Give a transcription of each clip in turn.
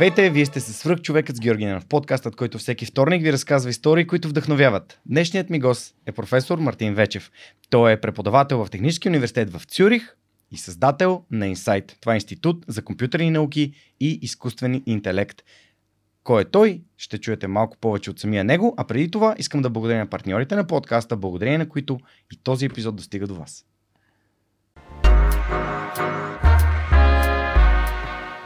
Здравейте, вие сте с свръх човекът с Георги в подкастът, който всеки вторник ви разказва истории, които вдъхновяват. Днешният ми гост е професор Мартин Вечев. Той е преподавател в Технически университет в Цюрих и създател на Insight. Това е институт за компютърни науки и изкуствен интелект. Кой е той? Ще чуете малко повече от самия него, а преди това искам да благодаря на партньорите на подкаста, благодарение на които и този епизод достига до вас.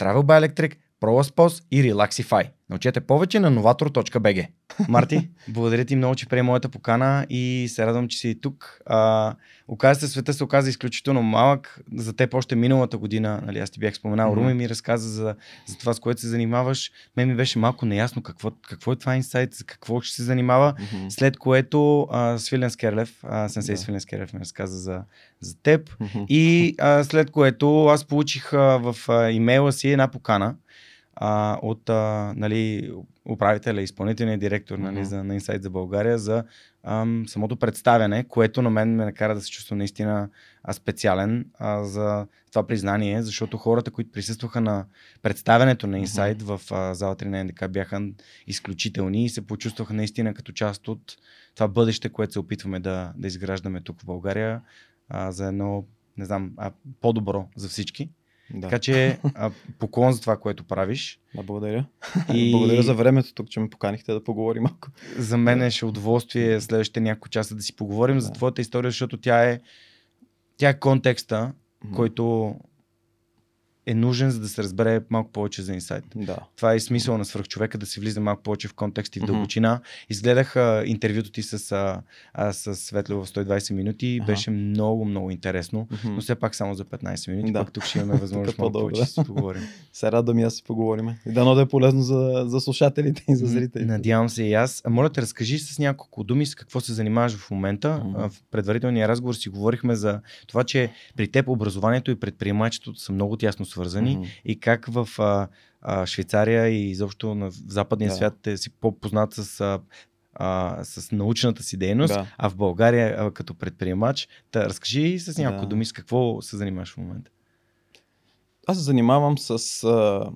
Travel by Electric. ProLaspos и Relaxify. Научете повече на novator.bg. Марти, благодаря ти много, че прие моята покана и се радвам, че си тук. А, оказа се, света се оказа изключително малък. За теб още миналата година, нали, аз ти бях споменал, mm-hmm. Руми ми разказа за, за това, с което се занимаваш. Мен ми беше малко неясно какво, какво е това инсайт, за какво ще се занимава. Mm-hmm. След което а, Свилен Скерлев, а, сенсей yeah. Свилен Скерлев ми разказа за, за теб. Mm-hmm. И а, след което аз получих а, в а, имейла си една покана а, от а, нали, управителя, изпълнителния директор нали, mm-hmm. за, на Insight за България за ам, самото представяне, което на мен ме накара да се чувствам наистина специален а, за това признание, защото хората, които присъстваха на представянето на Insight mm-hmm. в а, зала 3 на НДК бяха изключителни и се почувстваха наистина като част от това бъдеще, което се опитваме да, да изграждаме тук в България а, за едно, не знам, а, по-добро за всички. Да. Така че а, поклон за това, което правиш. Да, благодаря. И... благодаря за времето тук, че ме поканихте да поговорим малко. За мен е ще удоволствие следващите няколко часа да си поговорим да. за твоята история, защото тя е, тя е контекста, mm-hmm. който е нужен, за да се разбере малко повече за инсайт. Да. Това е смисъл на свръхчовека, да се влиза малко повече в контекст и в дълбочина. Mm-hmm. Изгледах а, интервюто ти с, а, а, с Светло в 120 минути. Ага. Беше много, много интересно, mm-hmm. но все пак само за 15 минути. Да. Пак тук ще имаме възможност малко повече да си поговорим. Се радвам и аз си поговорим. И дано да е полезно за, за слушателите и за зрителите. Надявам се и аз. А моля те, разкажи с няколко думи с какво се занимаваш в момента. Mm-hmm. В предварителния разговор си говорихме за това, че при теб образованието и предприемачеството са много тясно свързани mm-hmm. и как в а, а, Швейцария и изобщо на, в западния да. свят е си по-познат с а, а, с научната си дейност, да. а в България а, като предприемач. Та, разкажи с няколко да. думи с какво се занимаваш в момента. Аз се занимавам с а,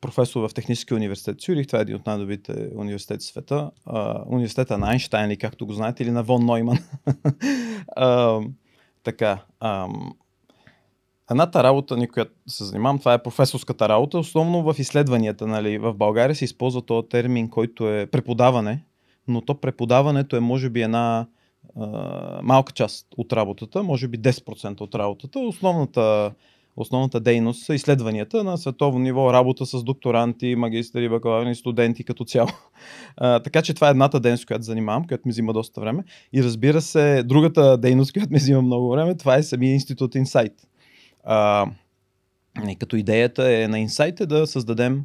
професор в Техническия университет Цюрих. Това е един от най-добрите университети в света. А, университета на Айнштайн, или както го знаете, или на Вон Нойман. а, така. А, Едната работа, на която се занимавам, това е професорската работа. Основно в изследванията. Нали, в България се използва този термин, който е преподаване, но то преподаването е може би една а, малка част от работата, може би 10% от работата. Основната, основната дейност са изследванията на световно ниво, работа с докторанти, магистри, бакалаври, студенти като цяло. А, така че това е едната дейност, която занимавам, която ми взима доста време. И разбира се, другата дейност, която ми взима много време, това е самия институт Insight а, като идеята е на Insight е да създадем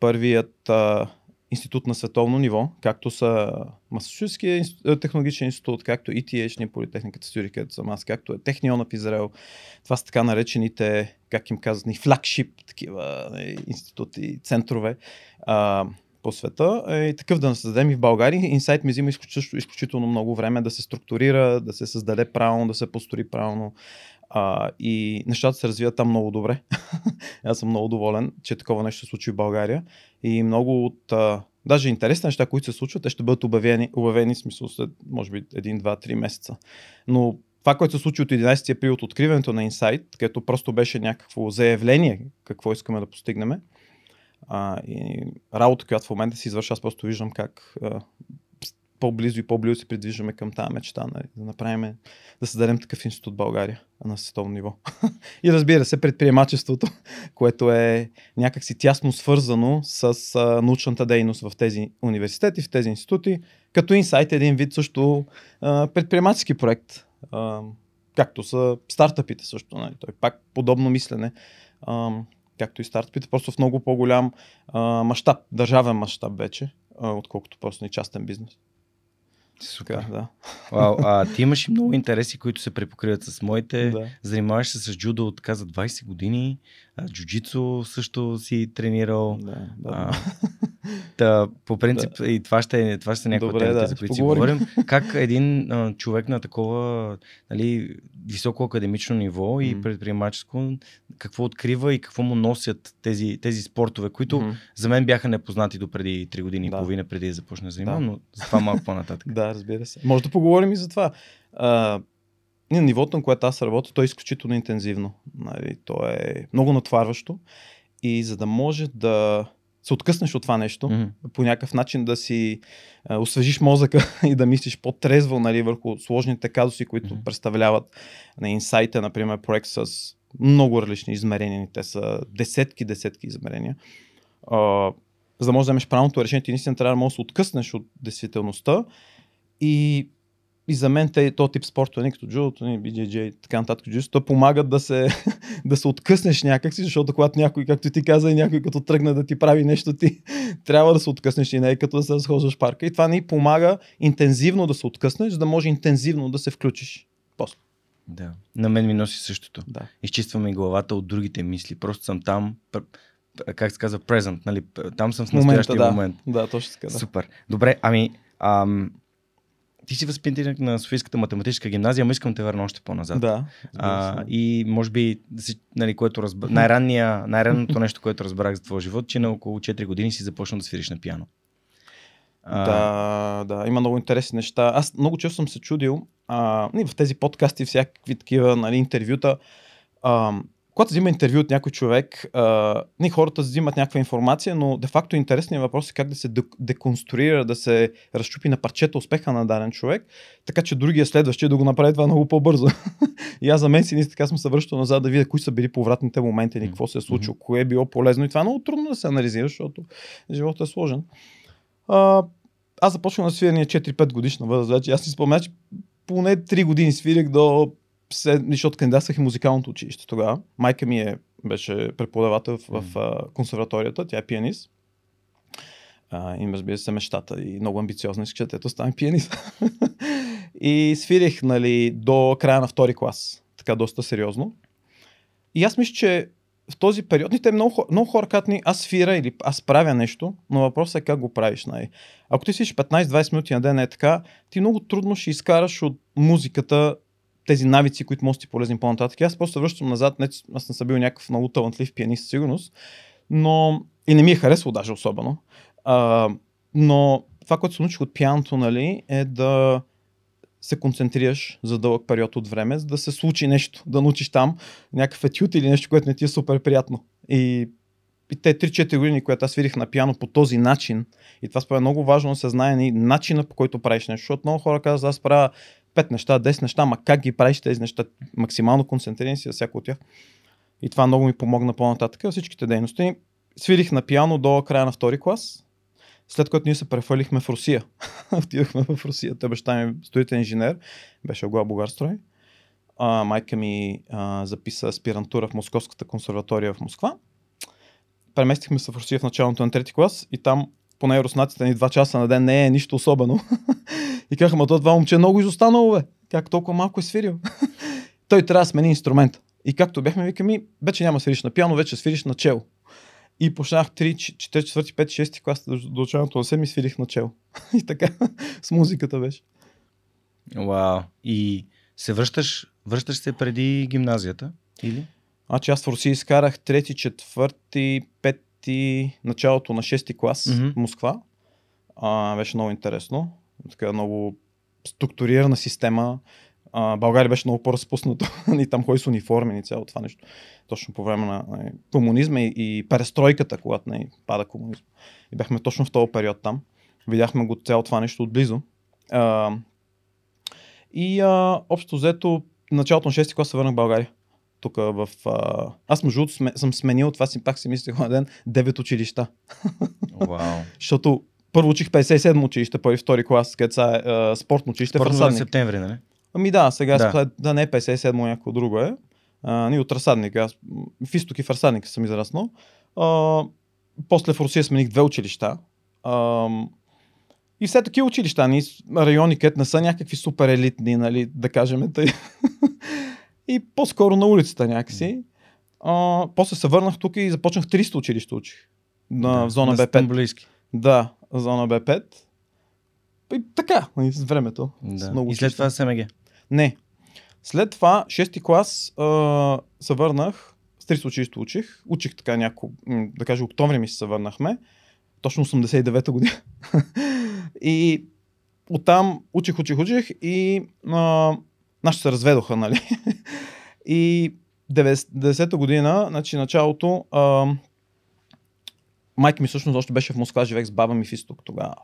първият а, институт на световно ниво, както са Масачусетския технологичен институт, както ETH, ни политехниката Сюрих, където съм аз, както е Техниона в Израел. Това са така наречените, как им казват, ни флагшип, такива нали, институти, центрове а, по света. И такъв да създадем и в България. Инсайт ми взима изключително, изключително много време да се структурира, да се създаде правилно, да се построи правилно. А, и нещата се развиват там много добре. Аз съм много доволен, че такова нещо се случи в България. И много от а, даже интересни неща, които се случват, те ще бъдат обявени, обявени в смисъл след, може би, един, два, три месеца. Но това, което се случи от 11 април от откриването на Insight, където просто беше някакво заявление какво искаме да постигнем, А, и работа, която в момента си извършва, аз просто виждам как а, по-близо и по-близо се придвижваме към тази мечта, нали, да направим, да създадем такъв институт в България на световно ниво. и разбира се, предприемачеството, което е някакси тясно свързано с а, научната дейност в тези университети, в тези институти, като инсайт е един вид също а, предприемачески проект, а, както са стартъпите също. Нали, той пак подобно мислене. А, както и стартъпите, просто в много по-голям мащаб, държавен мащаб вече, а, отколкото просто и частен бизнес. Супер. да. Вау, а, ти имаш и много интереси, които се препокриват с моите. Да. Занимаваш се с джудо от така за 20 години. А, джуджицу също си тренирал. Да, да. А, та, по принцип, да. и това ще, е- това ще са някои Добре, темите, да, за които си говорим. Как един а, човек на такова нали, високо академично ниво и Мгм. предприемаческо, какво открива и какво му носят тези, тези спортове, които Мгм. за мен бяха непознати до преди 3 години и Да. половина, преди да започна да занимавам, Да. но за това малко по-нататък. Да, разбира се. Може да поговорим и за това. А, на нивото, на което аз работя, то е изключително интензивно. Нали, то е много натварващо. И за да може да се откъснеш от това нещо, Мгм. по някакъв начин да си а, освежиш мозъка и да мислиш по-трезво нали, върху сложните казуси, които Мгм. представляват на инсайта, например, проект с много различни измерения. Те са десетки, десетки измерения. А, за да можеш да вземеш правилното решение, ти наистина трябва да можеш да се откъснеш от действителността и и за мен те, то тип спортове, не като джудото, не BJJ и така нататък, джудото, помагат да се, да се откъснеш някакси, защото когато някой, както ти каза, и някой като тръгне да ти прави нещо, ти трябва да се откъснеш и не е като да се разхождаш парка. И това ни помага интензивно да се откъснеш, за да може интензивно да се включиш. После. Да. На мен ми носи същото. Да. изчиствам и главата от другите мисли. Просто съм там, как се казва, present, нали? Там съм в настоящия да. момент. Да, точно така. Да. Супер. Добре, ами, ам, ти си възпитаник на Софийската математическа гимназия, ама искам те върна още по-назад. Да. А, и може би, нали, което разб... най-ранния, най-ранното нещо, което разбрах за твоя живот, че на около 4 години си започнал да свириш на пиано. А, Да, да, има много интересни неща. Аз много често съм се чудил а, в тези подкасти, всякакви такива нали, интервюта. А, когато взима интервю от някой човек, а, не, хората взимат някаква информация, но де-факто интересният въпрос е как да се дек- деконструира, да се разчупи на парчета успеха на даден човек, така че другия следващия да го направи това много по-бързо. и аз за мен си наистина така съм се връщал назад да видя кои са били повратните моменти, ни, какво се е случило, кое е било полезно. И това е много трудно да се анализира, защото животът е сложен. А, аз започнах на свирене 4-5 годишна възраст. Вече аз си спомням, че поне 3 години свирих до се- защото кандидатствах и музикалното училище тогава. Майка ми е, беше преподавател в, в консерваторията, тя е пианист. А, им разбира се мечтата и много амбициозна искаше детето стане пианист. и свирих нали, до края на втори клас. Така доста сериозно. И аз мисля, че в този период, и те много, много хора казват ни, аз свира или аз правя нещо, но въпросът е как го правиш. Нали. Ако ти свириш 15-20 минути на ден е така, ти много трудно ще изкараш от музиката тези навици, които може да ти полезни по-нататък. Аз просто се връщам назад, не, аз съм бил някакъв много талантлив пианист, със сигурност, но и не ми е харесало даже особено. А, но това, което се научих от пианото, нали, е да се концентрираш за дълъг период от време, за да се случи нещо, да научиш там някакъв етюд или нещо, което не ти е супер приятно. И, и те 3-4 години, които аз свирих на пиано по този начин, и това според много важно да се знае начина по който правиш нещо, защото много хора казват, аз правя 5 неща, 10 неща, ма как ги правиш тези неща, максимално концентриран си за всяко от тях. И това много ми помогна по-нататък във всичките дейности. Свирих на пиано до края на втори клас, след което ние се прехвърлихме в Русия. Отидохме в Русия. Той баща ми строителен инженер, беше Огла Бугарстрой. А, майка ми а, записа аспирантура в Московската консерватория в Москва. Преместихме се в Русия в началото на трети клас и там поне руснаците ни два часа на ден не е нищо особено. и казаха, ма то това момче е много изостанало, бе. Как толкова малко е свирил? Той трябва да смени инструмент. И както бяхме виками, вече няма свириш на пиано, вече свириш на чело. И почнах 3, 4, 4, 5, 6 клас до, началото на седми свирих на чело. и така, с музиката беше. Вау. И се връщаш, връщаш се преди гимназията? Или? Значи аз в Русия изкарах трети, четвърти, пети, началото на шести клас Мгм. в Москва. А, беше много интересно. Така много структурирана система. А, България беше много по-разпуснато и там ходи с униформи и цяло това нещо. Точно по време на нали, комунизма и, и перестройката, когато не пада комунизм. И бяхме точно в този период там. Видяхме го цяло това нещо отблизо. А, и а, общо взето, началото на 6 клас се върнах в България. Тук в... А... Аз между другото сме- съм сменил, това си пак си мислех на ден, 9 училища. Вау. Защото първо учих 57 училище, първи, втори клас, където са е, спортно училище в за Разсадник. септември, нали? Ами да, сега Да. да, да не е 57, някакво друго е. А, ние от Разсадник, аз в изток и в Разсадник съм израснал. А, после в Русия смених две училища. А, и все такива училища, ни райони, където не са някакви супер елитни, нали, да кажем. Тъй. и по-скоро на улицата някакси. А, после се върнах тук и започнах 300 училища учих. На, в зона на Б5. Близки. Да, зона Б5. И така, нали, с времето. С Да. много И след училища. това СМГ. Не. След това, 6-ти клас, а, се върнах, с 300 училище учих. Учих така няколко, да кажа, октомври ми се върнахме. Точно 89-та година. и оттам учих, учих, учих и а, нашите се разведоха, нали? и 90-та година, значи началото, а, майка ми всъщност още беше в Москва, живеех с баба ми в изток тогава.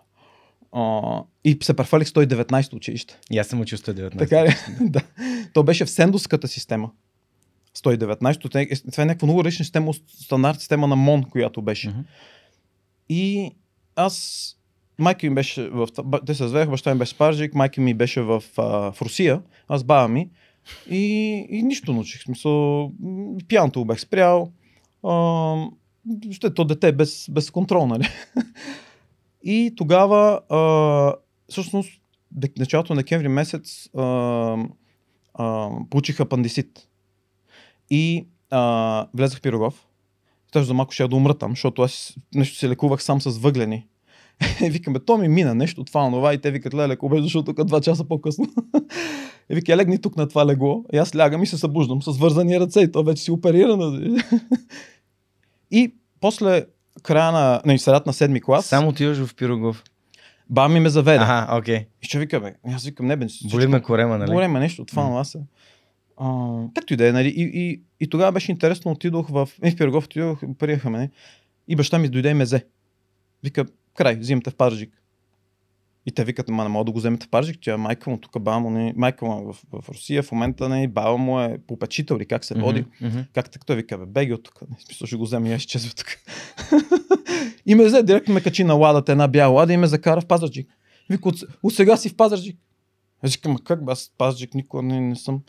И се префалих 119 училище. И аз съм учил 119. Така ли? да. То беше в сендовската система. 119. Те- е, Това е някаква много различна система, стандарт система на МОН, която беше. Мгм. И аз, майка ми беше в... Те се развеяха, баща ми беше в Пазарджик, майка ми беше в, а, в Русия, аз баба ми. И, и нищо научих. Смисъл, го бях спрял. А, ще то дете без, без контрол, нали? И тогава, а, всъщност, началото на декември месец а, а, получих апандисит. И а, влезах в Пирогов. Точно за малко ще да умра там, защото аз нещо се лекувах сам с въглени. И викаме, то ми мина нещо, това, това. И те викат, леле, леко беше, тук два часа по-късно. И вика, легни тук на това легло. И аз лягам и се събуждам с вързани ръце. И то вече си оперирано. и после края на, не, средата на седми клас, Само отиваш в Пирогов. баба ми ме заведе. Ага, окей. И ще вика, бе, аз викам, не бе, Боли ме корема, нали? Говорим нещо, това М. на се. А, както и да е, нали? И, и, и, тогава беше интересно, отидох в... И в Пирогов отидох, оперираха ме. И баща ми дойде и ме взе. Вика, край, взимате в Пазарджик. И те викат, ма не мога да го вземете в Пазарджик, тя майка му, тук баба му, не, майка му е в, в, Русия, в момента не, баба му е попечител или как се води. Мгм. Как така той вика, бе, беги от тук. Не, смисъл ще го взема и аз изчезва тук. и ме взе, директно ме качи на ладата, една бяла лада и ме закара в Пазарджик. Вика, от, от сега си в Пазарджик. Аз викам, «Ма как бе, аз в Пазарджик никога не, не съм.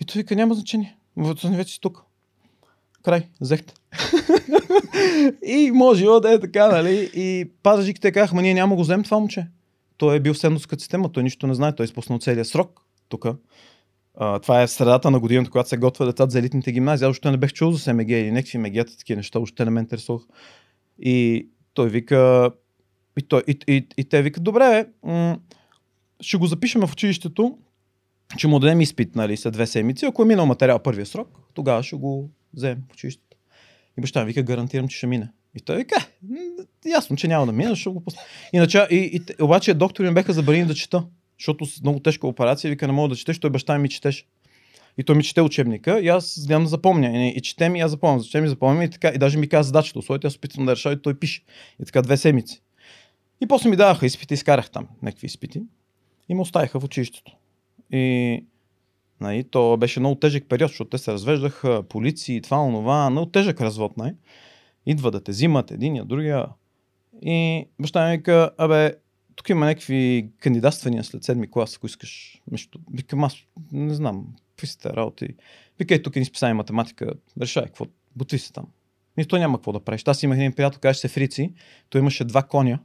И той вика, няма значение. Вот вече си тук. Край, взехте. и може да е така, нали? И Пазарджик те казаха, ние няма го вземем това момче. Той е бил в седмоската система, той нищо не знае, той е изпуснал целият срок тук. Това е средата на годината, когато се готвя децата за елитните гимназии. Аз още не бех чул за СМГ или някакви мегета, такива неща, още не ме интересувах. И той вика, и, той, и, и, и те викат, добре, м- ще го запишем в училището, ще му дадем изпит, нали, след две седмици. Ако е минал материал първия срок, тогава ще го вземем в училището. И баща ми вика, гарантирам, че ще мине. И той вика, «М, ясно, че няма да мине, ще го пусна. Иначе, и, и, обаче доктори ми беха забранени да чета, защото с много тежка операция, вика, не мога да четеш, той баща ми четеше. И той ми чете учебника и аз гледам да запомня. И, и четем и аз запомням, четем и запомням и така. И даже ми каза задачата, условията, аз опитвам да реша и той пише. И така две седмици. И после ми даваха изпити, изкарах там някакви изпити. И ме оставиха в училището. И нали, то беше много тежък период, защото те се развеждаха, полиции, това, онова, много тежък развод, най. Идва да те взимат единия, другия. И баща ми вика, абе, тук има някакви кандидатствания след седми клас, ако искаш. Нещо. Викам, аз не знам, какви са работи. Викай, тук ни списание математика, решай, какво, бутви се там. И той няма какво да правиш. Аз имах един приятел, казваше се Фрици, той имаше два коня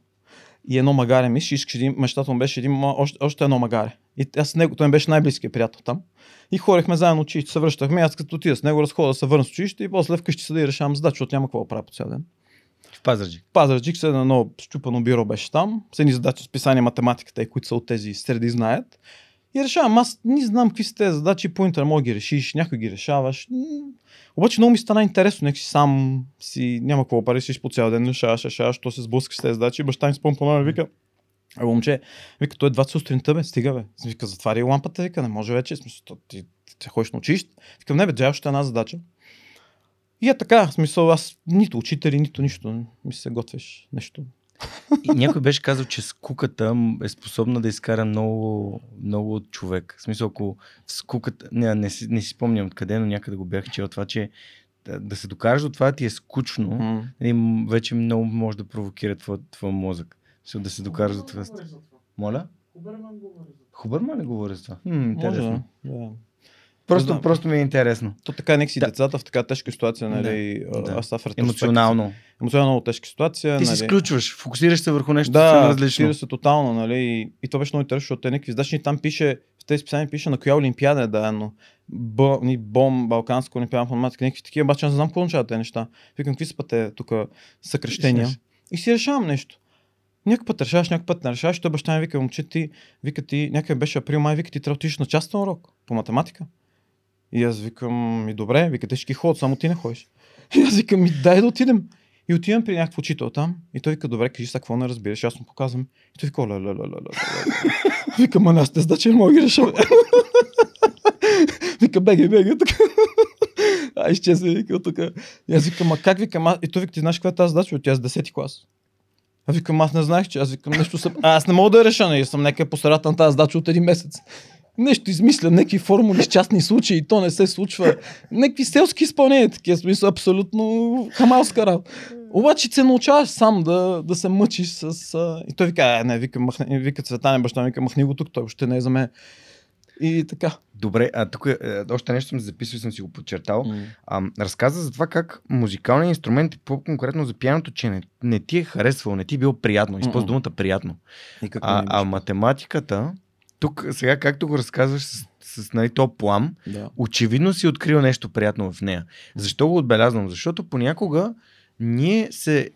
и едно магаре, мисля, искаше един, мечтата му беше един, още, още едно магаре. И аз с него, той ми беше най-близкият приятел там. И хорехме заедно училище, се връщахме, аз като отида с него, разхода се върна с училище и после вкъщи се да и решавам задача, защото няма какво да правя по цял ден. В Пазарджик. Пазарджик се едно щупано бюро беше там, с едни задачи с писание математика, те, които са от тези среди знаят. И решавам, аз не знам какви са тези задачи, по интернет мога да ги решиш, някой ги решаваш. Обаче много ми стана интересно, нека си сам си, няма какво да решиш по цял ден, решаваш, решаваш, то се сблъскаш с тези задачи. Баща ми спомня по вика, А момче, вика, той е 20 сутринта, бе, стига, бе. Вика, затваря лампата, вика, не може вече, смисъл, ти, ти, ти ходиш на училище. Викам, не бе, джай, още една задача. И е така, в смисъл, аз нито учители, нито нищо, ми се готвиш нещо. И някой беше казал, че скуката е способна да изкара много, много от човек. В смисъл, ако скуката, не, не, си, не си спомням откъде, но някъде го бях чел това, че да, се докажеш до това ти е скучно, м- вече много може да провокира твоя, твоя мозък. Смисъл, да се докажеш до това. Моля? Хубърман ли говори за това? Хм, интересно. да. да. Просто, знам. просто ми е интересно. То така нека си Да. децата в така тежка ситуация, нали, Да, да, да. аз това в Емоционално. Емоционално много тежка ситуация. Ти нали. се изключваш, фокусираш се върху нещо Да, различно. различно. се тотално, нали? И, и това беше много интересно, защото те някакви издачни там пише, в тези списания пише на коя олимпиада е дадено. Б, ни, бом, Балканска олимпиада по математика, някакви такива, обаче аз не знам какво означават тези неща. Викам, какви са те тук съкрещения. И си решавам нещо. Някой път решаваш, някой път не решаваш. Той баща ми вика, момче, ти, вика ти, някъде беше април, май, вика ти трябва да отидеш на частен урок по математика. И аз викам, ми добре, вика, те ще ходят, само ти не ходиш. И аз викам, ми дай да отидем. И отивам при някакъв учител там и той вика, добре, кажи сега какво не разбираш, аз му показвам. И той вика, ля, ля, ля, ля, ля, ля. Вика, ма аз те задачи не мога ги реша. бе». Вика, бегай, бегай тук. А, изчезва, вика, от тук. И аз викам, ма как викам, а... и той вика, ти знаеш каква е тази задача, бе? тя с 10 клас. Аз викам, аз не знаех, че аз викам нещо съм... А, аз не мога да я реша, нали, съм някъде по средата на тази задача от един месец. Нещо измисля, някакви формули с частни случаи, то не се случва. Някакви селски изпълнения, такива смисъл, абсолютно хамалска работа. Обаче се научаваш сам да, да се мъчиш с... А... И той вика, а, не, вика, махни, вика Цветане, баща ми, вика, махни го тук, той въобще не е за мен. И така. Добре, а тук е, още нещо съм записал и съм си го подчертал. А, разказа за това как музикалният инструмент, по-конкретно за пианото, че не, не ти е харесвал, не ти е било приятно. Използва думата приятно. Никак А, а а, математиката, тук сега както го разказваш с, с нали, то плам, да. очевидно си открил нещо приятно в нея. Защо го отбелязвам? Защото понякога ние се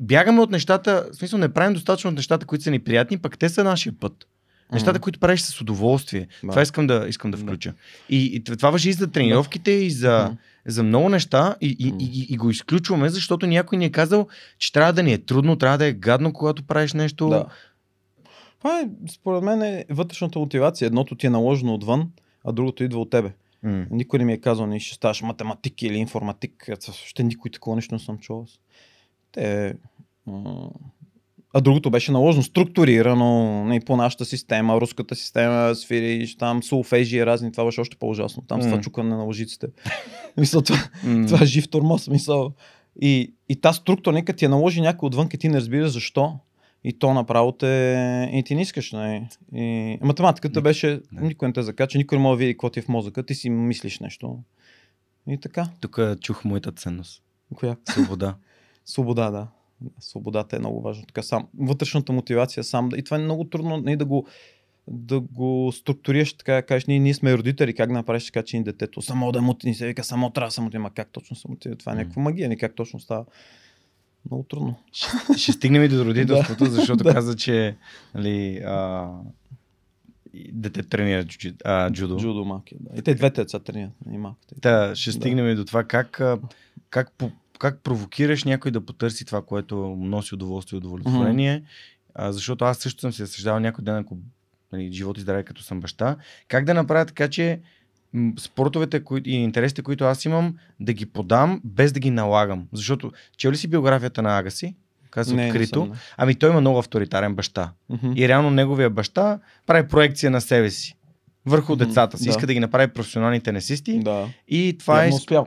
бягаме от нещата, в смисъл не правим достатъчно от нещата, които са ни приятни, пък те са нашия път. Нещата, които правиш с удоволствие. Да. Това искам да, искам да Да. включа. И, и това въжи и за тренировките, и за, за много неща, и, и, и, и, го изключваме, защото някой ни е казал, че трябва да ни е трудно, трябва да е гадно, когато правиш нещо. Да. Това е, според мен, е вътрешната мотивация. Едното ти е наложено отвън, а другото идва от тебе. М. Никой не ми е казал, не ще ставаш математик или информатик. Въобще никой такова нещо не съм чувал. Те... А другото беше наложено, структурирано не, по нашата система, руската система, свириш там, сулфежи разни, това беше още по-ужасно. Там с това чукане на лъжиците. Мисля, това, М. това е жив тормоз, мисъл. И, и та структура, нека ти я наложи някой отвън, ти не разбираш защо. И то направо те... И ти не искаш, не. И математиката Ник- беше... да. Никой не те закача, никой не може да види какво ти е в мозъка, ти си мислиш нещо. И така. Тук чух моята ценност. Коя? Свобода. Свобода, да. Свободата е много важно. Така сам, вътрешната мотивация сам. да- И това е много трудно не, да го да го структурираш така, да кажеш, ние, ние сме родители, как да направиш така, че ни детето само да му ни се вика, само трябва да мотива. Ма Как точно се мотива? Това е някаква магия, ни как точно става. Много трудно. Ще стигнем и до родителството, защото Да. каза, че нали, а, дете тренира джуджи- а, джудо. Джудо малки, да. И те двете деца тренират, и малките. Та, ще Да. стигнем и до това как, как, по- как провокираш някой да потърси това, което носи удоволствие и удовлетворение. А, защото аз също съм се съждавал някой ден, ако нали, живот и здраве, като съм баща, как да направя така, че спортовете кои, и интересите, които аз имам, да ги подам, без да ги налагам. Защото, чел ли си биографията на Агаси? Каза Не, не открито. съм, не. Ами той има много авторитарен баща. Мгм. И реално неговия баща прави проекция на себе си върху децата си. да. Иска да ги направи професионални тенесисти. Да. И това е. Явно успял.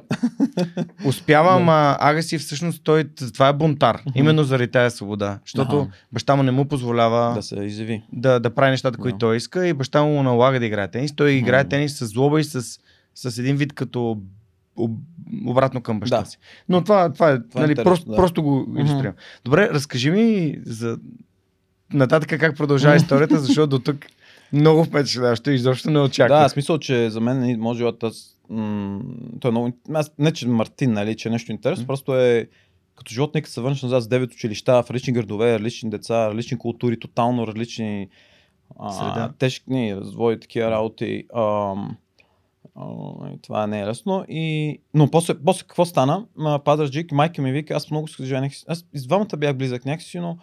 Успява, ама Агаси всъщност той, това е бунтар. Мгм. Именно заради тази свобода. Защото Аха. баща му не му позволява Да се изяви. да, да прави нещата, които Да. той иска и баща му налага да играе тенис. Той играе тенис с злоба и с, с един вид като об, обратно към баща Да. си. Но това, това е, Това е нали, интересно, просто, да. просто го иллюстрирам. Добре, разкажи ми за нататък как продължава историята, защото до тук много впечатляващо и изобщо не очаквах. Да, смисъл, че за мен нали, може да м- той е много... Аз, не, че Мартин, нали, че е нещо интересно, М. просто е като живот, нека се върнеш назад с 9 училища, в различни градове, различни деца, различни култури, тотално различни Среда. а, тежки развой, такива работи. А, и това не е лесно. И... Но после, после какво стана? Ма, Пазарджик, майка ми вика, аз много се живеех. Аз и двамата бях близък някакси, но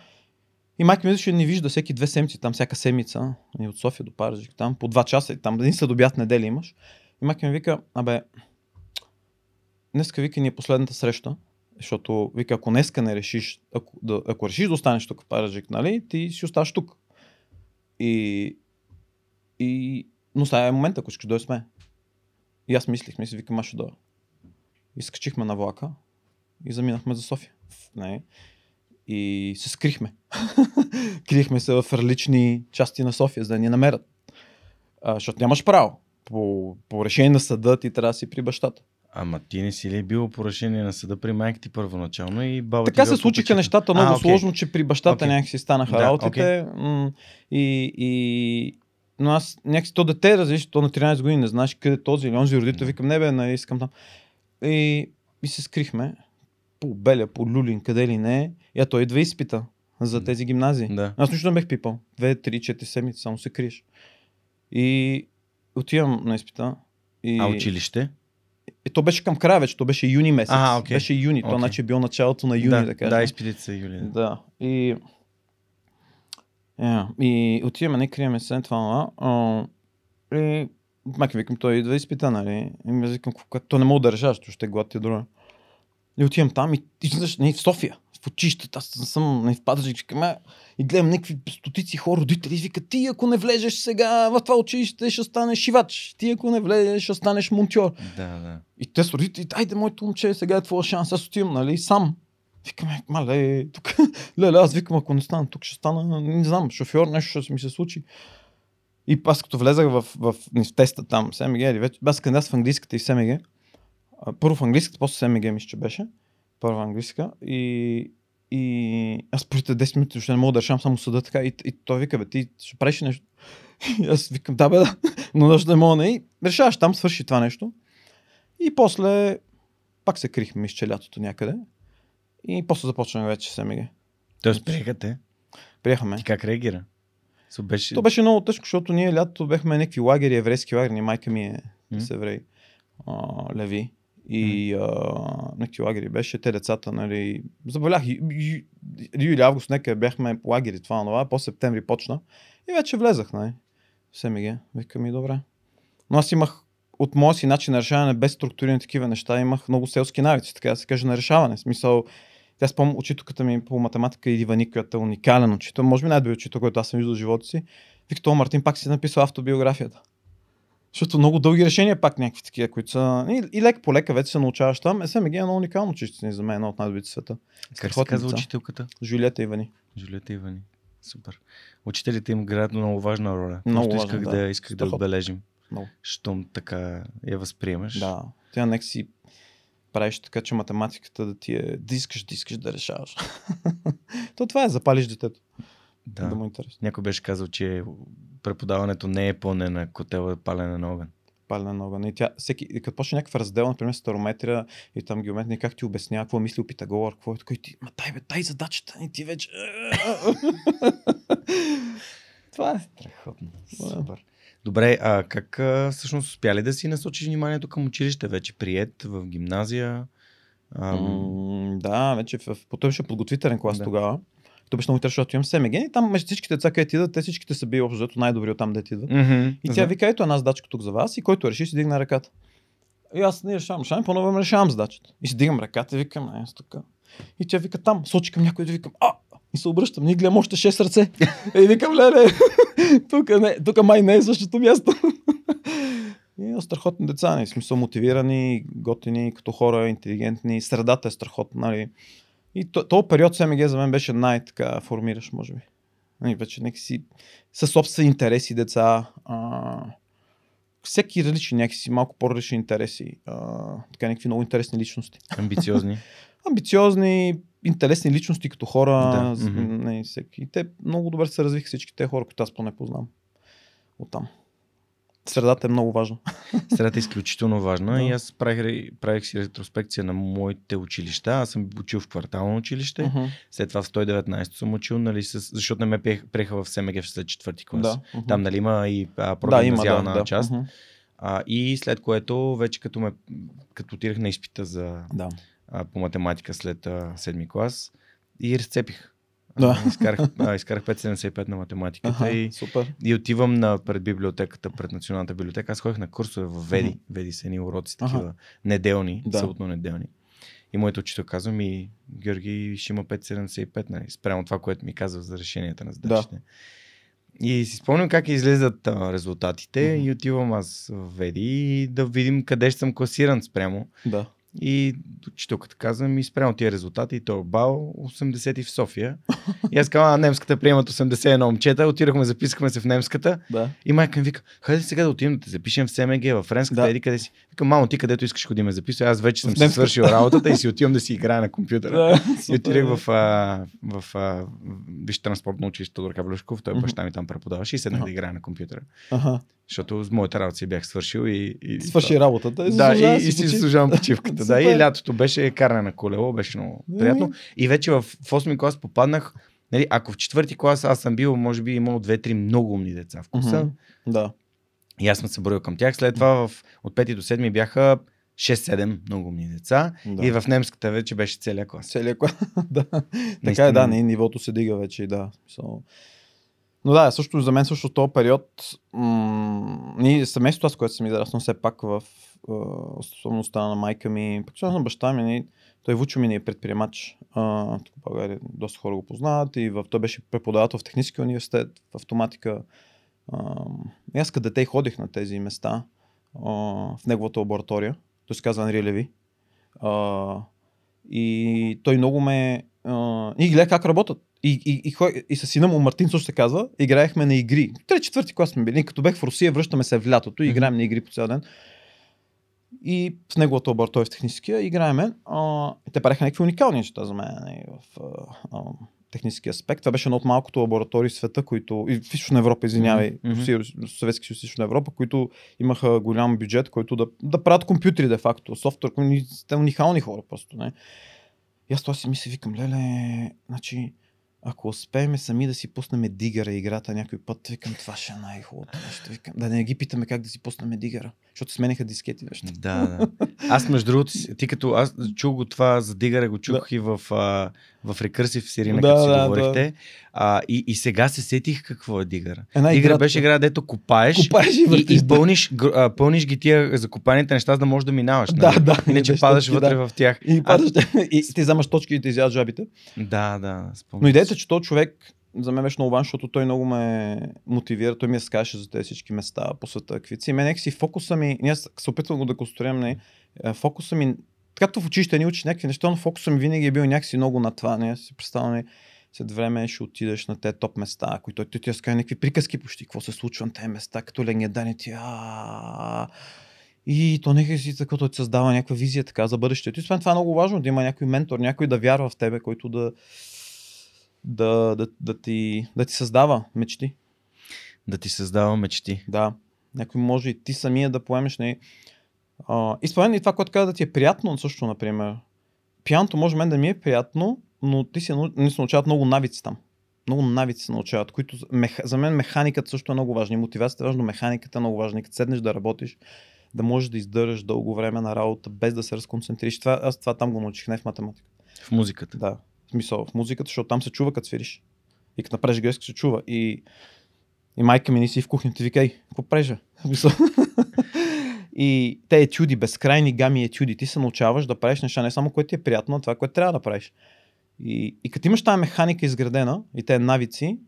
И майка ми виждаше ни вижда всеки две седмици, там всяка седмица, и от София до Парижик, там по два часа, и там един следобят неделя имаш. И майка ми вика, абе, днеска вика ни е последната среща, защото вика, ако днеска не решиш, ако, да, ако решиш да останеш тук в Парижик, нали, ти си оставаш тук. И, и но сега е момента, ако искаш да сме. И аз мислих, мислих, викам, аз ще дойда. На влака и заминахме за София. Не. И се скрихме. Крихме се в различни части на София, за да ни намерят. А, защото нямаш право. По, по решение на съда ти трябва да си при бащата. Ама ти не си ли бил по решение на съда при майка ти първоначално и баба Така ти се случиха попечител? нещата много А, окей. сложно, че при бащата Окей. някакси станаха Да, работите. М, И, и, но аз някакси то дете, различно, то на 13 години не знаеш къде е този или онзи родител, викам, не бе, нали, искам там. И, и се скрихме по Беля, по Люлин, къде ли не. И а той идва изпита за тези гимназии. Да. Аз нищо не бех пипал. Две, три, четири седмици, само се криеш. И отивам на изпита. И... А училище? И то беше към края вече, то беше юни месец. А, окей. Беше юни, то Окей. значи е било началото на юни, да, да, кажем. да, изпитите са юли. Да. Да. И, yeah. и отиваме, не криеме се, това. А, и майка викам, той идва изпита, нали? И ми викам, то не мога да защото ще глад и друга. И отивам там и, и знаеш, не, в София, в училището, аз съм не в Пазарджик, и гледам някакви стотици хора, родители, и викат, ти ако не влезеш сега в това училище, ще станеш шивач, ти ако не влезеш, ще станеш монтьор. да, да. И те с родителите, айде, моето момче, сега е твоя шанс, аз отивам, нали, сам. Викаме, мале, тук, леле, аз викам, ако не стана тук, ще стана, не знам, шофьор, нещо ще ми се случи. И аз като влезах в, в, в, в теста там, СМГ, или вече, аз кандидат в английската и в СМГ, а, първо в английската, после СМГ мисля, че беше, първа английска, и, и аз първите 10 минути ще не мога да решам само съда така, и, и той вика, бе, ти ще правиш нещо. И аз викам, да бе, да, но нещо не мога, не. И решаваш там, свърши това нещо. И после пак се крихме, мисля, че лятото някъде. И после започваме вече с МГ. Тоест приеха те. Приехаме. Ти как реагира? Со беше... То беше много тъжко, защото ние лятото бехме някакви лагери, еврейски лагери. Майка ми е М. с еврей, а, леви. И а, някакви лагери беше. Те децата, нали, заболях. ю- ю- Юли, август, нека бяхме по лагери, това, това. По септември почна. И вече влезах, нали, в СМГ. Викам и добре. Но аз имах от моя си начин на решаване без структурирани такива неща, имах много селски навици, така да се каже, на решаване. Смисъл, тя спомням учителката ми по математика и Ивани, която е уникален учител, може би най-добър учител, който аз съм виждал в живота си. Виктор Мартин пак си е написал автобиографията. Защото много дълги решения пак някакви такива, които са... И, и лек по лека вече се научаваш там. СМГ е много уникално учителство за мен, едно от най-добрите света. Как се казва учителката? Жулията Ивани. Жулета Ивани. Супер. Учителите им играят много важна роля. Много Просто важна, исках да. да, исках да Страхотно. отбележим, Много. щом така я възприемаш. Да. Тя нека си правиш така, че математиката да ти е... Да искаш, да искаш да решаваш. То това е, запалиш детето. Да. да. му е интересно. Някой беше казал, че преподаването не е пълне на котела, а палене на огън. палене на огън. И тя, всеки, като почне някакъв раздел, например, старометрия и там геометрия, как ти обяснява, какво е мислил Питагор, какво е такова, и ти, ма дай бе, дай задачата, и ти вече... Това е. Страхотно. Супер. Добре, а как а, всъщност успя ли да си насочиш вниманието към училище? Вече прият в гимназия? Ам, М, да, вече в, той беше подготвителен клас Да. тогава. То беше много интересно, защото имам СМГ и там между всичките деца, където идват, те всичките са били общо взето най-добри от там, където идват. мгм, И тя вика, ето една задачка тук за вас и който реши, си дигна ръката. И аз не решавам, решавам, по-ново решавам задачата. И си дигам ръката и викам, не, аз тук. И тя вика там, сочи към някой и викам, а! И се обръщам, ние гледам още 6 ръце. и викам, леле, тук, не, тук май не е същото място. и страхотни деца, не, в смисъл мотивирани, готини, като хора, интелигентни, средата е страхотна, нали. И то- този период СМГ за мен беше най-така формиращ, може би. Нали, вече нека си със собствени интереси деца. А, всеки различни някакси малко по-различни интереси. А, така някакви много интересни личности. Амбициозни. Амбициозни, интересни личности като хора. Да, не, всеки. И те много добре се развиха всички те хора, които аз поне познавам. Оттам. Средата е много важна. Средата е изключително важна Да. и аз правих, правих си ретроспекция на моите училища. Аз съм учил в квартално училище, Мгм. след това в 119 съм учил, нали, с, защото не ме приех- приеха в СМГ след четвърти клас. Да. мгм. Там нали има и а, да, има, да, да. част. Мгм. А, и след което вече като, ме, като отидах на изпита за, Да. а, по математика след а, седми клас и разцепих. Да. А, Изкарах, а, изкарах 5,75 на математиката Аха, и, супер. и отивам на, пред библиотеката, пред Националната библиотека. Аз ходих на курсове в Веди. Мгм. Веди са едни уроци, Аха. такива неделни, Да. съботно неделни. И моят учител казва ми, Георги, ще има 5,75, нали, спрямо това, което ми казва за решенията на задачите. И си спомням как излизат а, резултатите Мгм. и отивам аз в Веди и да видим къде ще съм класиран спрямо. Да. И учителката каза ми спрямо тия резултати и той е бал 80 в София. И аз казвам, а немската приемат 81 момчета. Отидахме, записахме се в немската. Да. И майка ми вика, хайде сега да отидем да те запишем в СМГ, в френската, Да. еди къде си. Викам, мамо, ти където искаш ходи ме записва. Аз вече съм В си свършил работата и си отивам да си играя на компютъра. Да, И отидах в, а, в а, Висше транспортно училище Тодор Каблюшков, той баща ми там преподаваше и седнах да играя на компютъра. Ага. Защото с моята работа си бях свършил и... и Свърши работата. да, заслужава и, и си заслужавам почивката. да, и лятото беше каране на колело, беше много Еми. приятно. И вече в, в 8 клас попаднах, нали, ако в четвърти клас аз съм бил, може би имал 2-3 много умни деца в класа. Да. И аз съм се броил към тях. След това в, от 5 до 7 бяха 6-7 много умни деца. да. И в немската вече беше целият клас. Целият клас. да. Така е, да, не, нивото се дига вече и да. So... Но да, също за мен също този период, м- ние семейството, аз, което съм израснал, все пак в особеността на майка ми, пък на баща ми, ние- той Вучо ми ни е предприемач. Тук в България доста хора го познават и в, той беше преподавател в Техническия университет в автоматика. А, аз като дете ходих на тези места а, в неговата лаборатория. Той се казва Анри Леви. А, и той много ме... А, и гледа как работят. И, и, и, хой, и с сина му Мартин също се казва, играехме на игри. Трети, четвърти клас сме били. Като бех в Русия, връщаме се в лятото и играем на игри по цял ден. И в неговата лаборатория в техническия играеме. А, и те правеха някакви уникални неща за мен нали, в а, а, технически аспект. Това беше едно от малкото лаборатории в света, които. И в Източна Европа, извинявай, Мгм. Русия, Съветски съюз, Източна Европа, които имаха голям бюджет, който да, да правят компютри, де факто. Софтуер, които те уникални хора просто. Не? И аз това си мисля, викам, леле, значи, ако успеем сами да си пуснем дигъра играта някой път, викам, това ще е най-хубавото нещо. Викам, да не ги питаме как да си пуснем дигъра, защото смениха дискети нещо. Да, да. Аз между другото, ти като аз чух го това за дигъра, го чух и в, а, в Recursive Сирина, Да, като си да, говорихте. А, и, и сега се сетих какво е дигъра. Една Дигъра игра- беше игра, дето копаеш, Копаеш и и, въртиш. и пълниш, гр- а, пълниш ги тия закопаните неща, за да можеш да минаваш. Да, нали? да. Иначе беше падаш вътре да. в тях. И, падаш, и ти вземаш точки и те изядат жабите. Да, да, спомням. Но идеята, е, че този човек за мен беше много важно, защото той много ме мотивира. Той ми разкаже за тези всички места по света, какви си. Мен си фокуса ми, ние се опитвам го да конструирам, не, е, фокуса ми, както в училище ни учи някакви неща, но фокуса ми винаги е бил някакси много на това. Не, си представям, не, след време ще отидеш на тези топ места, които той ти разкаже някакви приказки почти, какво се случва на тези места, като легендарни ти. И то нека си така, той ти създава някаква визия така за бъдещето. И освен това е много важно да има някой ментор, някой да вярва в тебе, който да, да, да, да, ти, да ти създава мечти. Да ти създава мечти. Да. Някой може и ти самия да поемеш. Не. А, и според мен и това, което каза да ти е приятно също, например. Пианото може мен да ми е приятно, но ти се, не се научават много навици там. Много навици се научават, които за- меха, за мен механиката също е много важна. И мотивацията е важна, механиката е много важна. И като седнеш да работиш, да можеш да издържаш дълго време на работа, без да се разконцентриш. Това, аз това там го научих, не в математика. В музиката. Да, в смисъл в музиката, защото там се чува като свириш. И като направиш грешка се чува. И, и майка ми не си в кухнята вика, ей, какво прежа? И те етюди, безкрайни гами етюди, ти се научаваш да правиш неща, не само което ти е приятно, а това, което трябва да правиш. И, и като имаш тази механика изградена и те навици,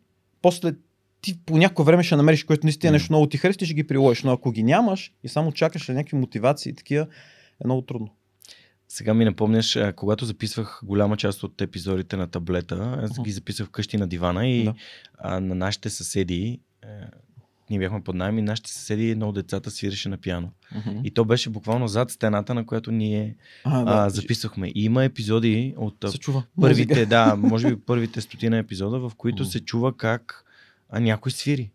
после ти по някое време ще намериш, което наистина е нещо много ти харесва, ще ги приложиш. Но ако ги нямаш и само чакаш на някакви мотивации и такива, е много трудно. Сега ми напомняш, когато записвах голяма част от епизодите на таблета, аз ги записах вкъщи на дивана и Да. а, на нашите съседи, е, ние бяхме под найем и нашите съседи, едно от децата свиреше на пиано. И то беше буквално зад стената, на която ние А, а, записвахме. И има епизоди от се чува. първите, Музика. да, може би първите стотина епизода, в които Мгм. се чува как а, някой свири.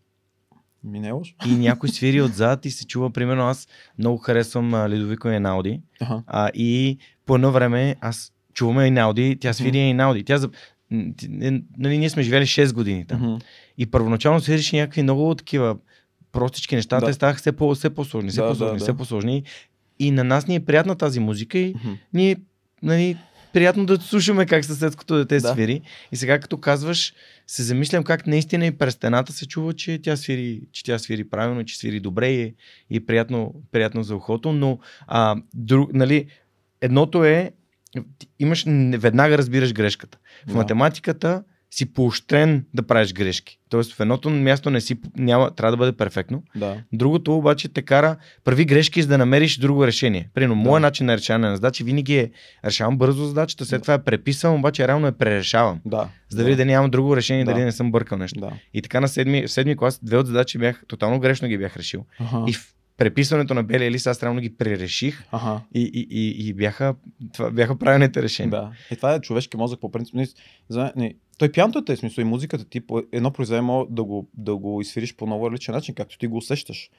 Ми не е лошо. И някой свири отзад и се чува, примерно аз много харесвам а, Ледовико Енауди. Ага. А, и по едно време аз чуваме Енауди, тя свири Енауди. Тя Нали, ние сме живели 6 години там. Мгм. И първоначално свирише някакви много такива простички неща, Да. те ставаха все, по, все по-сложни, все Да, по-сложни, да, все да. по-сложни. И на нас ни е приятна тази музика и Мгм. ние, нали, приятно да слушаме как съседското дете Да. свири. И сега като казваш, се замислям как наистина и през стената се чува, че тя свири, че тя свири правилно, че свири добре и, е- и е приятно, приятно за ухото. Но а, друг, нали, едното е, имаш, веднага разбираш грешката. В Да. математиката си поощрен да правиш грешки. Тоест в едното място не си, няма, трябва да бъде перфектно. Да. Другото обаче те кара, прави грешки, за да намериш друго решение. Примерно, Да. моят начин на решаване на задачи винаги е решавам бързо задачата, след Да. това я преписвам, обаче реално я пререшавам. Да. За да видя дали нямам друго решение, Да. дали не съм бъркал нещо. Да. И така на седми, в седми клас две от задачи бях тотално грешно ги бях решил. Ага. И в преписването на белия лист аз реално ги пререших Ага. и, и, и, и бяха, това бяха правилните решения. Да. И това е човешки мозък по принцип. Не, за, не, той пианото е смисъл и музиката ти по едно произведение може да го, да го изфириш по много различен начин, както ти го усещаш.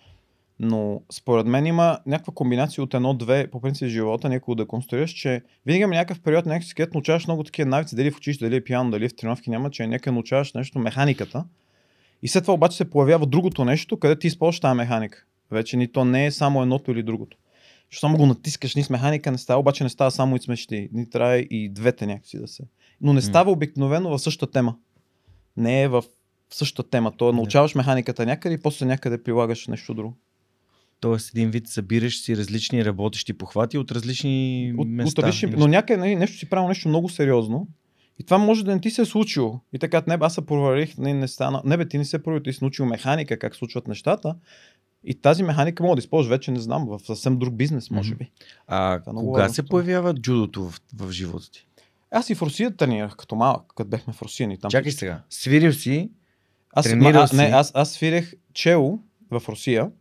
Но според мен има някаква комбинация от едно-две, по принцип живота, някого да конструираш, че винаги има някакъв период, някакси, където научаваш много такива навици, дали в училище, дали е пиано, дали е в тренировки, няма, че някъде научаваш нещо, механиката. И след това обаче се появява другото нещо, където ти използваш тази механика. Вече ни то не е само едното или другото. Защото само го натискаш, ни с механика не става, обаче не става само и смещи. Ни трябва и двете някакси да се. Но не става обикновено в същата тема. Не е в същата тема. То е научаваш механиката някъде и после някъде прилагаш нещо друго. Тоест един вид събираш си различни работещи похвати от различни От, места. от различни, но някъде нали, нещо си правил нещо много сериозно. И това може да не ти се е случило. И така, не, аз се проверих, не, не стана. Не, бе, ти не се е проверил, ти си научил механика, как случват нещата. И тази механика мога да използваш вече, не знам, в съвсем друг бизнес, може би. А Това е кога се появява джудото в, в живота ти? Аз и в Русия тренирах като малък, като бехме в Русия. Ни там Чакай сега. Свирил си, Аз, Тренирал а, не, аз, аз свирех чело в Русия.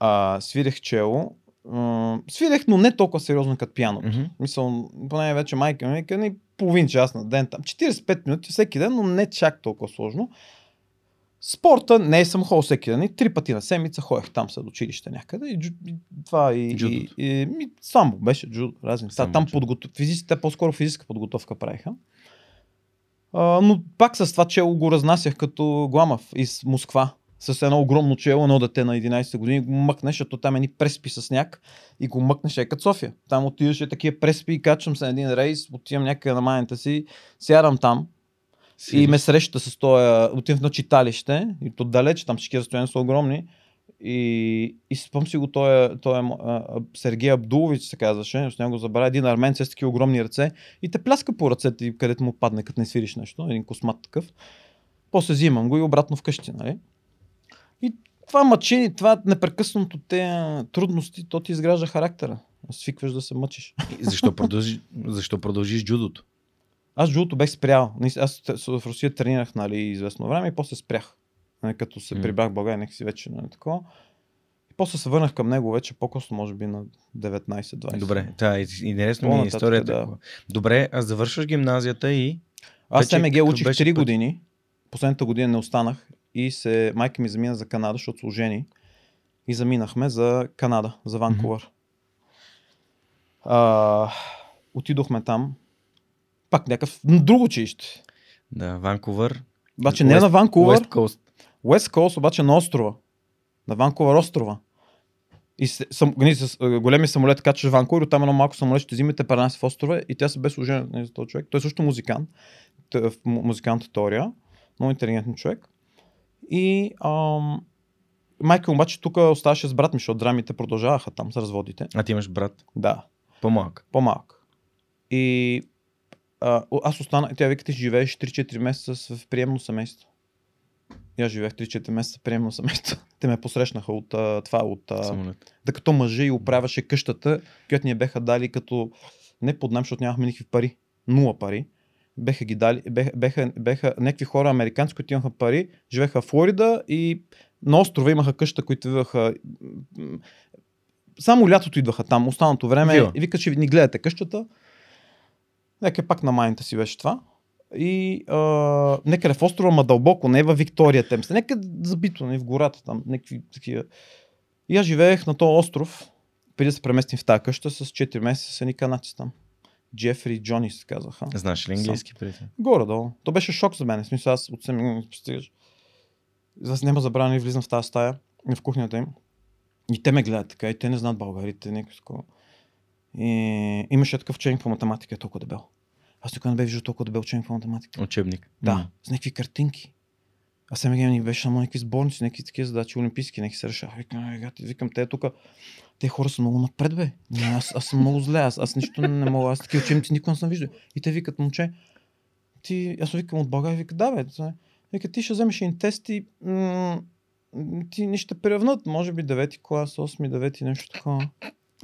А, свирех чело. М- свирех, но не толкова сериозно като пианото. Мгм. Мисъл, поне вече майка ми вика, половин час на ден там. 45 минути всеки ден, но не чак толкова сложно. Спорта не съм ходил всеки ден. И три пъти на седмица ходех там след училище някъде. И, и това и, и, и, ми, само беше джудо, разни. неща. Там подготов... физици, те по-скоро физическа подготовка правиха. А, но пак с това чело го разнасях като гламав из Москва. С едно огромно чело, едно дете на 11 години, го мъкнеш, защото там е ни преспи с сняг и го мъкнеш е като София. Там отиваш е такива преспи, качвам се на един рейс, отивам някъде на майната си, сядам там и ме среща с този, отивам в едно читалище, и то далеч, там всички разстояния са огромни. И, и спомням си го, той той е Сергей Абдулович се казваше, с него забравя един армен с такива огромни ръце и те пляска по ръцете, където му падне, като не свириш нещо, един космат такъв. После взимам го и обратно вкъщи, нали? И това мъчение, това непрекъснато те трудности, то ти изгражда характера. Свикваш да се мъчиш. И Защо, продължи, защо продължиш джудото? Аз джудото бех спрял. Аз в Русия тренирах нали, известно време и после спрях. Нали, като се прибрах в България, нека си вече нали, такова. И после се върнах към него вече по-късно, може би на 19-20. Добре, да, интересно ми е историята. да. Добре, а завършваш гимназията и Аз Вече СМГ учих беше 3 път? години. Последната година не останах и се, майка ми замина за Канада, защото служени. И заминахме за Канада, за Ванкувър. А, отидохме там. Пак някакъв друго училище. да, Ванкувър. Обаче не на Ванкувър. West Coast. Уест Кост обаче на острова. На Ванкувър острова. И сам, нали, с големи самолет качваш в Ванкувър, оттам едно малко самолет ще взимете пренася в острова и тя се бе служена нали, за този човек. Той е също музикант. В му- музикалната теория. Много интелигентен човек. И ам, майка обаче тук оставаше с брат ми, защото драмите продължаваха там с разводите. А ти имаш брат. Да, По-малък. по-малък. И а, аз останах, тя вика, ти живееш 3-4 месеца в приемно семейство. И аз живеех 3-4 месеца приемно семейство. Те ме посрещнаха от а, това, от а, Самолет. да като мъже и оправяше къщата, която ни я беха дали като не под нам, защото нямахме никакви пари. Нула пари. Беха ги дали, беха, беха, беха някакви хора американци, които имаха пари, живееха в Флорида и на острова имаха къща, които идваха само лятото идваха там, останалото време. Вила. И вика, че ни гледате къщата. Нека пак на майната си беше това. И а, нека в острова, ма дълбоко, не във Виктория Темс. Нека забито, не в гората там, някакви такива. И аз живеех на този остров, преди да се преместим в тази къща с 4 месеца с едни канадци там. Джефри и Джони се казаха. Знаеш ли английски преди? Горе-долу. То беше шок за мен. В смисъл, аз от самия не постигаш. Аз няма забрана и влизам в тази стая, в кухнята им. И те ме гледат така, и те не знаят българите, някакво. И имаше такъв ученик по математика, е толкова дебел. Аз никога не бе виждал толкова дебел ученик по математика. Учебник. Да, М. с някакви картинки. А сега ни беше само някакви сборници, някакви такива задачи, олимпийски, някакви се решава. Викам, «Е, гати, викам, те тук, те хора са много напред, бе. Не, Аз, аз съм много зле, аз, аз нищо не мога, аз такива учебници никога не съм виждал. И те викат, момче, ти, аз викам от България, вика, да, бе. е». Вика, ти ще вземеш един тест и м- ти ни ще превнат, може би 9 клас, 8, 9, нещо такова.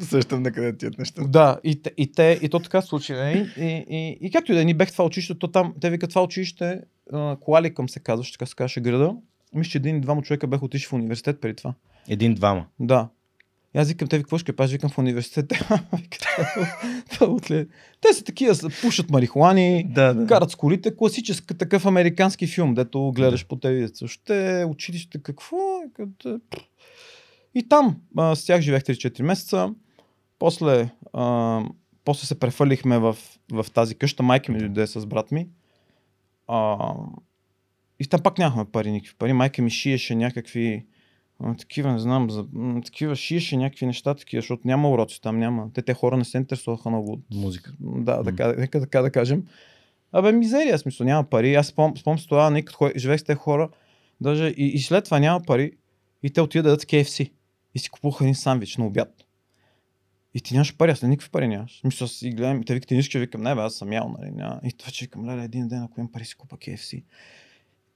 Сещам на къде тият неща. Да, и, те, и, те, и то така се случи. нали? И, и, и, както и да ни бех това училище, то там, те викат това училище, Колаликъм се казваше, така се казваше града. Мисля, че един и двама човека бяха отишли в университет преди това. Един-двама. Да. И аз викам, те ви какво ще кажа? Викам в университет. Викат, това отле. те са такива, са- пушат марихуани, Да, да. карат с колите, класически такъв американски филм, дето гледаш по телевизията. Ще училище какво? Е. И там а, с тях живех 3-4 месеца. После, а, после се префърлихме в, в тази къща. Майка ми дойде с брат ми. А, и там пак нямахме пари, никакви пари. Майка ми шиеше някакви такива, не знам, за, такива шиеше някакви неща, такива, защото няма уроци там, няма. Те, те хора не се интересуваха много от Музика. да, така, нека така да кажем. Абе, мизерия, смисъл, няма пари. Аз спом, спомням с това, никак хора, живеех с тези хора, даже и, и след това няма пари, и те отидат да дадат KFC. И си купуваха един сандвич на обяд. И ти нямаш пари, аз не никакви пари нямаш. Мисля, аз си гледам, и те викат, нищо, викам, не бе, аз съм ял, нали, няма. И това, че викам, леле, един ден, ако имам пари, си купа KFC.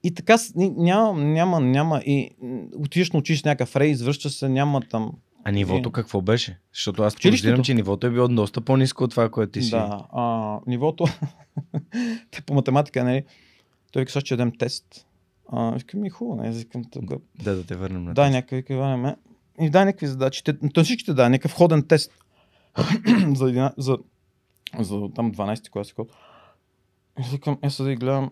И така, няма, няма, няма, и отиваш на учиш някакъв рейс, връщаш се, няма там. А нивото Е. какво беше? Защото аз подозирам, че нивото е било доста по-низко от това, което ти си. Да, а, нивото, те по математика, нали, той вика, ще дадем тест. А, викам, ми хубаво, не, викам, тук. Да, да те върнем на тест. някакви, вика, ме. И дай някакви задачи. Те, то всичките дай, някакъв ходен тест. за, една, за, за, там 12 клас. викам, аз сега да гледам,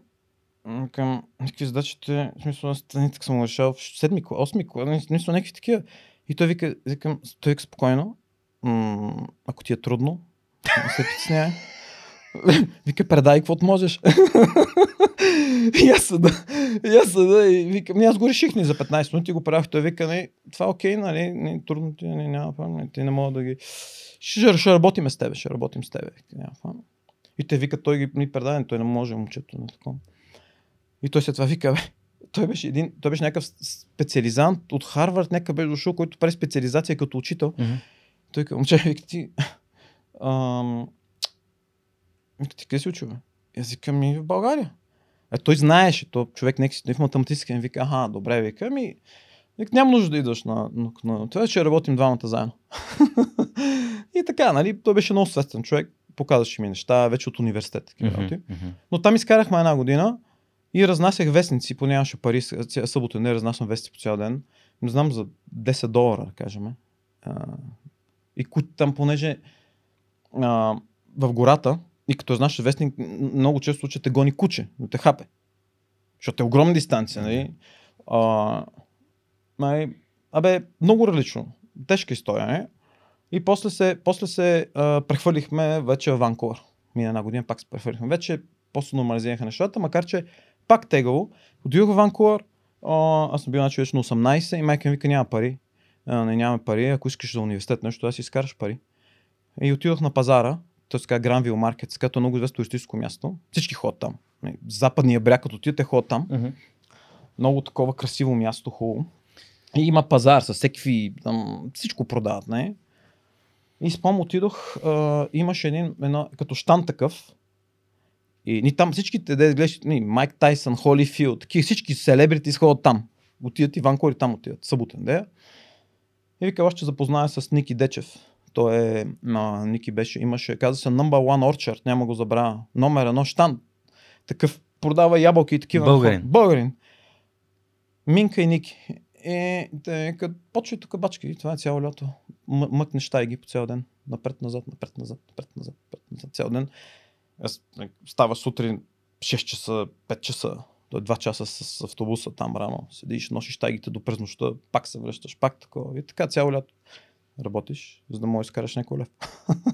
към някакви задачите, в смисъл, не така съм решал, в седми клас, осми клас, в смисъл, някакви такива. И той вика, викам, той вика спокойно, м- ако ти е трудно, не се притеснявай. Вика, предай каквото можеш. и аз седа, и аз седа и викам, «Ми, аз го реших ни за 15 минути, го правих. Той вика, не, това е окей, нали, не, трудно ти, не, няма проблем, ти не мога да ги... Ще, ще работим с тебе, ще работим с тебе. Вика, Няма проблем. И те вика, той ги ни предаде, той не може, момчето, на такова. И той след това вика, бе, той беше един, той беше някакъв специализант от Харвард, някакъв беше дошъл, който прави специализация като учител. Мгм. Той казва, момче, вика ти, ам, вика ти къде си учил, Аз викам, ми в България. А той знаеше, то човек нека си той в математическа ми вика, аха, добре, вика, ми, вика, няма нужда да идваш на, на, на това, ще работим двамата заедно. и така, нали, той беше много свестен човек, показваше ми неща, вече от университет. работи. мгм. Но там изкарахме една година и разнасях вестници, поне нямаше пари, събота не разнасям вестници по цял ден. Не знам за 10 долара, да кажем. А, и там, понеже а, в гората, и като знаеш вестник, много често случай те гони куче, но те хапе. Защото е огромна дистанция, нали? А, май, абе, много различно. Тежка история, е. И после се, после се а, прехвърлихме вече в Ванкувър. Мина една година пак се прехвърлихме. Вече после нормализираха нещата, макар че пак тегаво. Отидох в Ванкувър, а, аз съм бил значи вече на 18 и майка ми вика няма пари. А, не нямаме пари, ако искаш за университет нещо, аз си изкараш пари. И отидох на пазара, т.е. така Гранвил Маркет, като е много известно туристическо място. Всички ходят там. Западния бряг, като отидете, ходят там. Мгм. Много такова красиво място, хубаво. И има пазар с всеки там, всичко продават, не? И спом отидох, а, имаше един, едно, като штан такъв. И ни там всичките, де гледаш, Майк Тайсън, Холифилд, такива всички селебрити ходят там. Отидат и Ванкувър и там отидат. Съботен дея. И вика, аз ще запозная с Ники Дечев. Той е, а, Ники беше, имаше, каза се Number One Orchard, няма го забравя. Номер едно штан. Такъв продава ябълки и такива. Българин. Българин. Минка и Ники. И те, като почва тук бачки, това е цяло лято. М- мъкнеш ги по цял ден. Напред-назад, напред-назад, напред-назад, напред-назад, цял ден. Аз like, става сутрин 6 часа, 5 часа, до 2 часа с, с автобуса там рано. Седиш, носиш тайгите до през нощта, пак се връщаш, пак такова. И така цяло лято работиш, за да можеш да изкараш някой лев.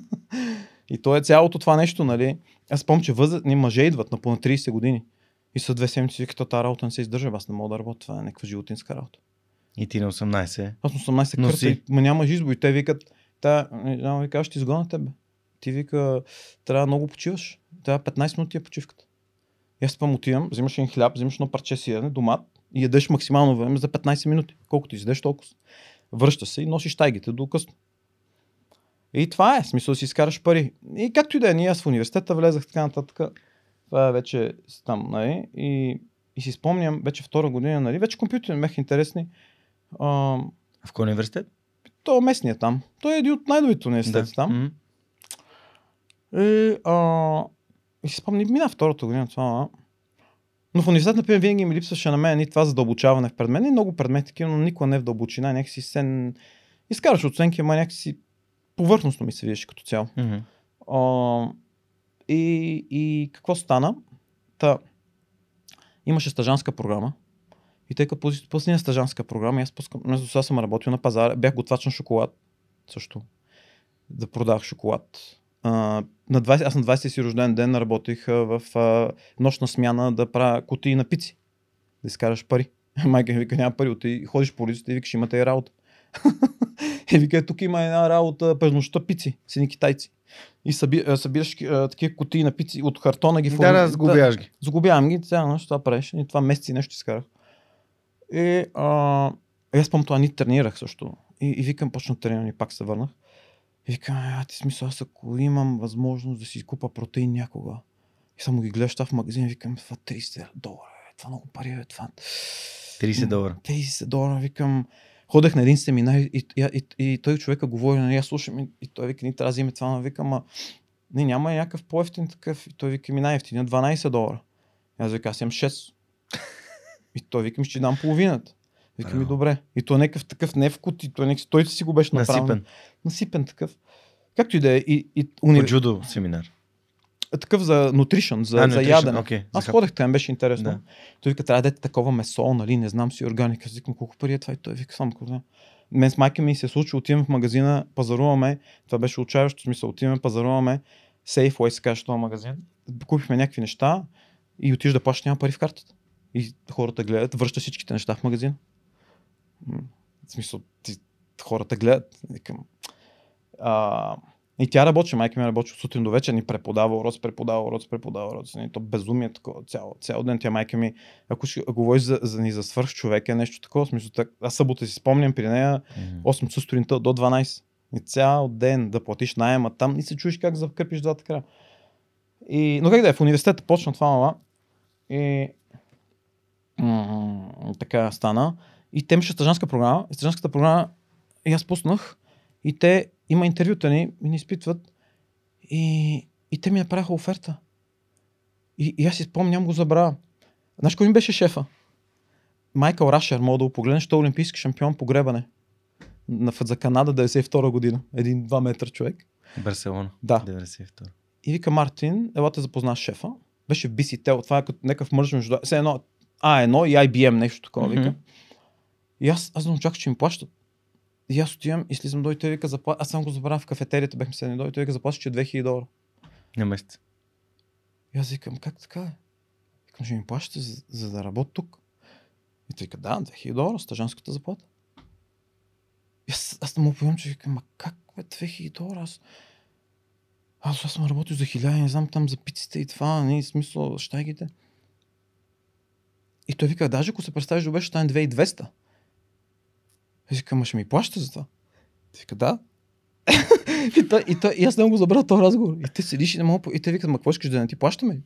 и то е цялото това нещо, нали? Аз спомням, че възрастни мъже идват на поне 30 години. И са две седмици, викат, тази работа не се издържа, аз не мога да работя, това е някаква животинска работа. И ти на 18. Аз на 18 Но кърта, си. ма нямаш избор. И те викат, Та, не знам, вика, ще ти изгоня тебе. Ти вика, трябва много почиваш. Трябва 15 минути е почивката. И аз спам отивам, взимаш един хляб, взимаш едно парче сирене, домат и ядеш максимално време за 15 минути. Колкото изядеш, толкова. Връща се и носиш тайгите до късно. И това е, смисъл да си изкараш пари. И както и да е, ние аз в университета влезах така нататък. Това е вече там, нали? И, и си спомням, вече втора година, нали? Вече компютърни бяха интересни. А, В кой университет? то е местният там. Той е един от най-добрите университети там. Мгм. И, а, и си спомням, мина втората година това. а. Но в университет, например, винаги ми липсваше на мен и това задълбочаване в предмет. И много предмети, но никога не в дълбочина. Някакси сен... Изкараш оценки, ама някакси повърхностно ми се виждаше като цяло. Мгм. А, и, и какво стана? Та, имаше стажанска програма. И тъй като пус- пусна стажанска програма, аз пускам, аз сега съм работил на пазара, бях готвач на шоколад също. Да продавах шоколад. На 20, аз на 20 си рожден ден работих в а, нощна смяна да правя кутии на пици. Да изкараш пари. Майка ми вика, няма пари, отиди, ходиш по улицата и викаш, имате и работа. и вика, «Е, тук има една работа през нощта пици, с едни китайци. И съби, събираш а, такива кутии на пици от картона ги Да, форми- да, сгубяваш ги. Загубявам ги, цяла нощ това правиш. И това месеци нещо изкарах. И, а, аз помня това, ни тренирах също. И, и викам, почна трениране, пак се върнах. И викам, а ти смисъл, аз ако имам възможност да си купа протеин някога. И само ги гледаш в магазин, и викам, това 30 долара, е, това много пари, е, това 30 долара. 30 долара, викам. Ходех на един семинар и, и, и, и той човека говори, нали, аз слушам и, и той вика, ни трябва да вземе това, но викам, ама не, няма някакъв по-ефтин такъв. И той вика, ми най-ефтин, 12 долара. И аз вика, аз имам 6. и той вика, ми ще дам половината. Вика ми, добре. И той е някакъв такъв не в кути, той, е някакъв, той си го беше направил. Насипен. Насипен такъв. Както и да е. И, и По уни... джудо семинар. такъв за nutrition, за, А, за nutrition, ядене. окей, Аз ходех там, беше интересно. Да. Той вика, трябва да дадете такова месо, нали, не знам си органика. Аз викам, колко пари е това? И той вика, само какво Мен с майка ми се случи, отиваме в магазина, пазаруваме, това беше отчаяващо смисъл, отиваме, пазаруваме, Safeway се каже този магазин, купихме някакви неща и отиш да плащаш, няма пари в картата. И хората гледат, връща всичките неща в магазина. В смисъл, ти, хората гледат. Викам. А, и тя работи, майка ми работи от сутрин до вечер, ни преподава уроци, преподава уроци, преподава уроци. И то безумие такова, цял, цял ден. Тя майка ми, ако ще говориш за, за ни за свърх човек, е нещо такова. Смисъл, так, аз събота си спомням при нея Мгм. 8 часа сутринта до 12. И цял ден да платиш найема там и се чуеш как закърпиш двата края. И, но как да е, в университета почна това мала. И м- така стана. И те имаше стажанска програма. И стажанската програма и аз пуснах. И те има интервюта ни и ни изпитват. И, и те ми направиха оферта. И, и аз си спомням, го забравя. Знаеш кой ми беше шефа? Майкъл Рашер, мога да го погледнеш, той е олимпийски шампион по гребане. На, за Канада 92 година. Един 2 метра човек. Барселона. Да. 92. И вика Мартин, ела те запозна с шефа. Беше BCTEL, това е като някакъв мърж между... Все едно А1 и IBM, нещо такова, вика. Мгм. И аз, аз не очаквах, че ми плащат. И аз отивам и слизам дой, той вика, запла... аз само го забравя в кафетерията, бехме седни дой, той вика, заплаща, че 2000 долара. На месец. И аз викам, как така е? Викам, ще ми плащате за, за да работя тук. И той вика, да, 2000 долара, стажанската заплата. И аз, аз не му поемам, че викам, ма как бе, 2000 долара? Аз, аз, аз съм работил за 1000, не знам там за пиците и това, не, смисъл, щайгите. И той вика, даже ако се представиш добре, ще стане 2200. Аз викам, ма ще ми плащате за това? Ти вика, да. и, той, и, той, и аз не го забравя този разговор. И те седиш и не мога. И те викат, ма какво искаш да не ти плащаме?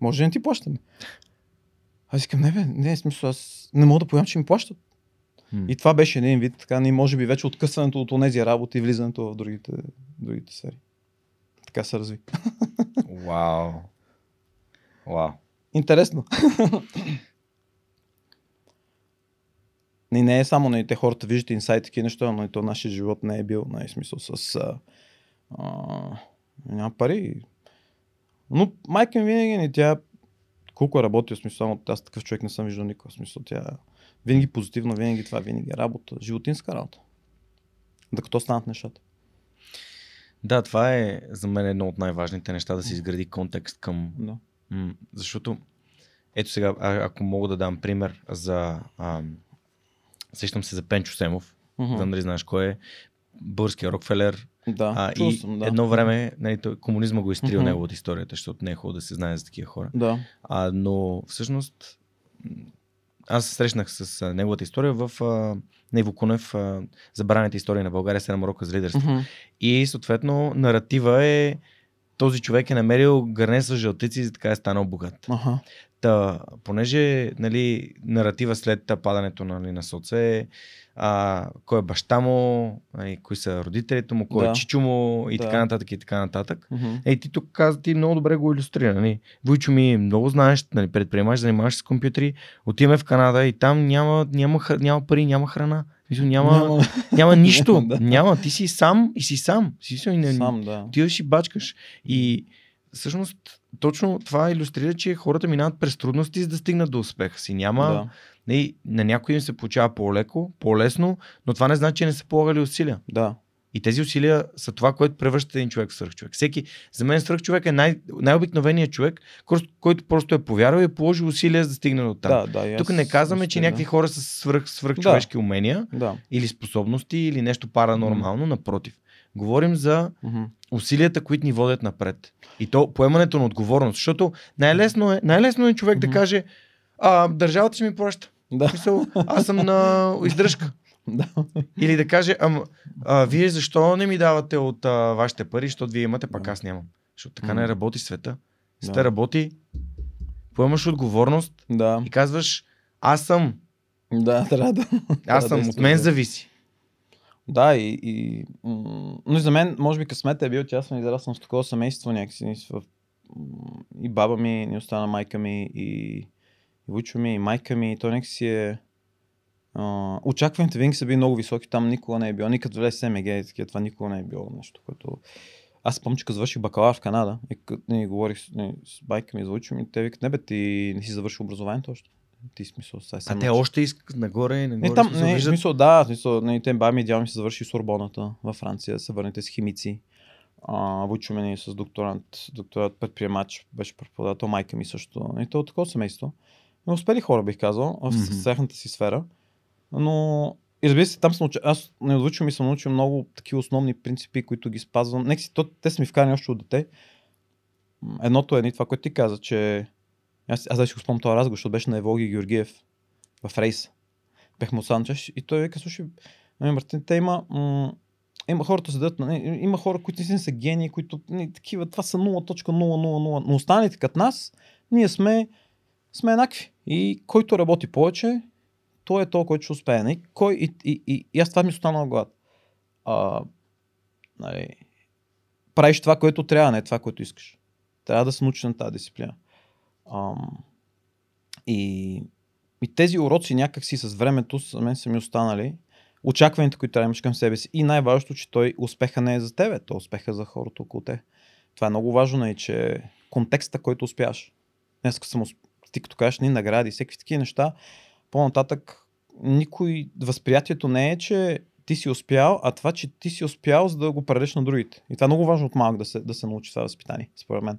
Може да не ти плащаме. Аз викам, не бе, не, в смисъл, аз не мога да поемам, че ми плащат. И това беше един вид, така, ни може би вече откъсването от тези работи и влизането в другите, другите сфери. Така се разви. Вау. Вау. Интересно. И не е само на те хората виждат инсайт такива неща, но и то нашия живот не е бил, най смисъл с а, а, няма пари. Но майка ми винаги не тя колко е работил, смисъл, само аз такъв човек не съм виждал никога, смисъл тя винаги позитивно, винаги това, винаги е работа, животинска работа. Докато станат нещата. Да, това е за мен едно от най-важните неща, да се изгради контекст към... Да. М, защото, ето сега, а, ако мога да дам пример за... Ам, сещам се за Пенчо Семов, Мгм. знам дали знаеш кой е. българския Рокфелер. Да, А, и съм, да. едно време нали, той, комунизма го е изтрил Мгм. неговата историята, защото не е хубаво да се знае за такива хора. Да. А, но всъщност аз се срещнах с а, неговата история в а, на Иво Кунев а, Забраните истории на България, 7 урока за лидерство. Мгм. И съответно наратива е този човек е намерил гърне с жълтици и така е станал богат. Аха. Та, понеже нали, наратива след падането нали, на соце е а, кой е баща му, нали, кои са родителите му, кой Да. е чичо му и Да. така нататък и така нататък. Мгм. Ей, ти тук каза, ти много добре го иллюстрира. Нали? Войчо ми, много знаеш, нали, предприемаш, занимаваш с компютри, отиваме в Канада и там няма, няма, хр- няма пари, няма храна. Мисля, няма, няма, няма нищо. Да. Няма. Ти си сам и си сам. Си, си, не, Сам, да. отиваш и бачкаш. И всъщност точно това иллюстрира, че хората минават през трудности, за да стигнат до успеха си. Няма, Да. не, на някой им се получава по-леко, по-лесно, но това не значи, че не са полагали усилия. Да. И тези усилия са това, което превръща един човек в свръхчовек. Всеки, за мен свръхчовек е най- най-обикновеният човек, който- просто е повярвал и е положил усилия за да стигне до там. Да, да. Тук не казваме, че някакви хора са свръх, свръхчовешки умения Да. или способности или нещо паранормално, напротив. Говорим за Мгм. усилията, които ни водят напред. И то поемането на отговорност. Защото най-лесно е, най-лесно е човек да Мгм. каже, а, държавата си ми плаща. Да. В Смисъл, аз съм на издръжка. Да. Или да каже, ама, а, вие защо не ми давате от а, вашите пари, защото вие имате, пък Да. аз нямам. Защото така не работи света. Света Да. работи, поемаш отговорност Да. и казваш, аз съм, Да, трябва да. аз да съм, от мен да. зависи. Да, и, и но и за мен, може би късмет е бил, че аз съм израснал с такова семейство някакси. В, и баба ми, ни остана майка ми, и, и вучо ми, и майка ми. И то някакси е... Очакваните винаги са били много високи, там никога не е било. Никъде влез СМГ и такива, това никога не е било нещо, което... Аз помня, че завърших бакалавър в Канада и като говорих с, не, с байка ми за учо ми, те викат, не бе, ти не си завършил образованието още. Ти смисъл, сега А те още искат нагоре и нагоре. не, там, смисъл, не, виждат- смисъл, да, смисъл, не, те баби идеално ми се завърши Сорбоната във Франция, се върнете с химици. А, Вучо ми с докторант, докторат предприемач, беше преподавател, майка ми също. И то от такова семейство. Но успели хора, бих казал, в Мгм. mm тяхната си сфера. Но, и разбира се, там съм научил, аз не от Вучо ми съм научил много такива основни принципи, които ги спазвам. Нека си, то, те са ми вкарани още от дете. Едното е ни това, което ти каза, че аз, аз ще го спомням този разговор, защото беше на Евлоги Георгиев в рейс. Бехме от Санчеш и той вика, слушай, ами, Мартин, те има, м- има хората седят, нали, има хора, които наистина са гении, които нали, такива, това са 0.000, но останалите като нас, ние сме, сме еднакви. И който работи повече, той е то, който ще успее. Нали? Кой, и, и, и, и аз това ми останал глад. А, нали, правиш това, което трябва, не това, което искаш. Трябва да се научиш на тази дисциплина. Ам, и, и тези уроци някакси с времето за мен са ми останали. Очакваните, които трябва имаш към себе си. И най-важното, че той успеха не е за тебе, то успеха е за хората около те. Това е много важно и че контекста, който успяваш. Днес съм ти като кажеш ни награди, всеки такива неща, по-нататък никой, възприятието не е, че ти си успял, а това, че ти си успял, за да го предадеш на другите. И това е много важно от малък да се, да се научи това възпитание, според мен.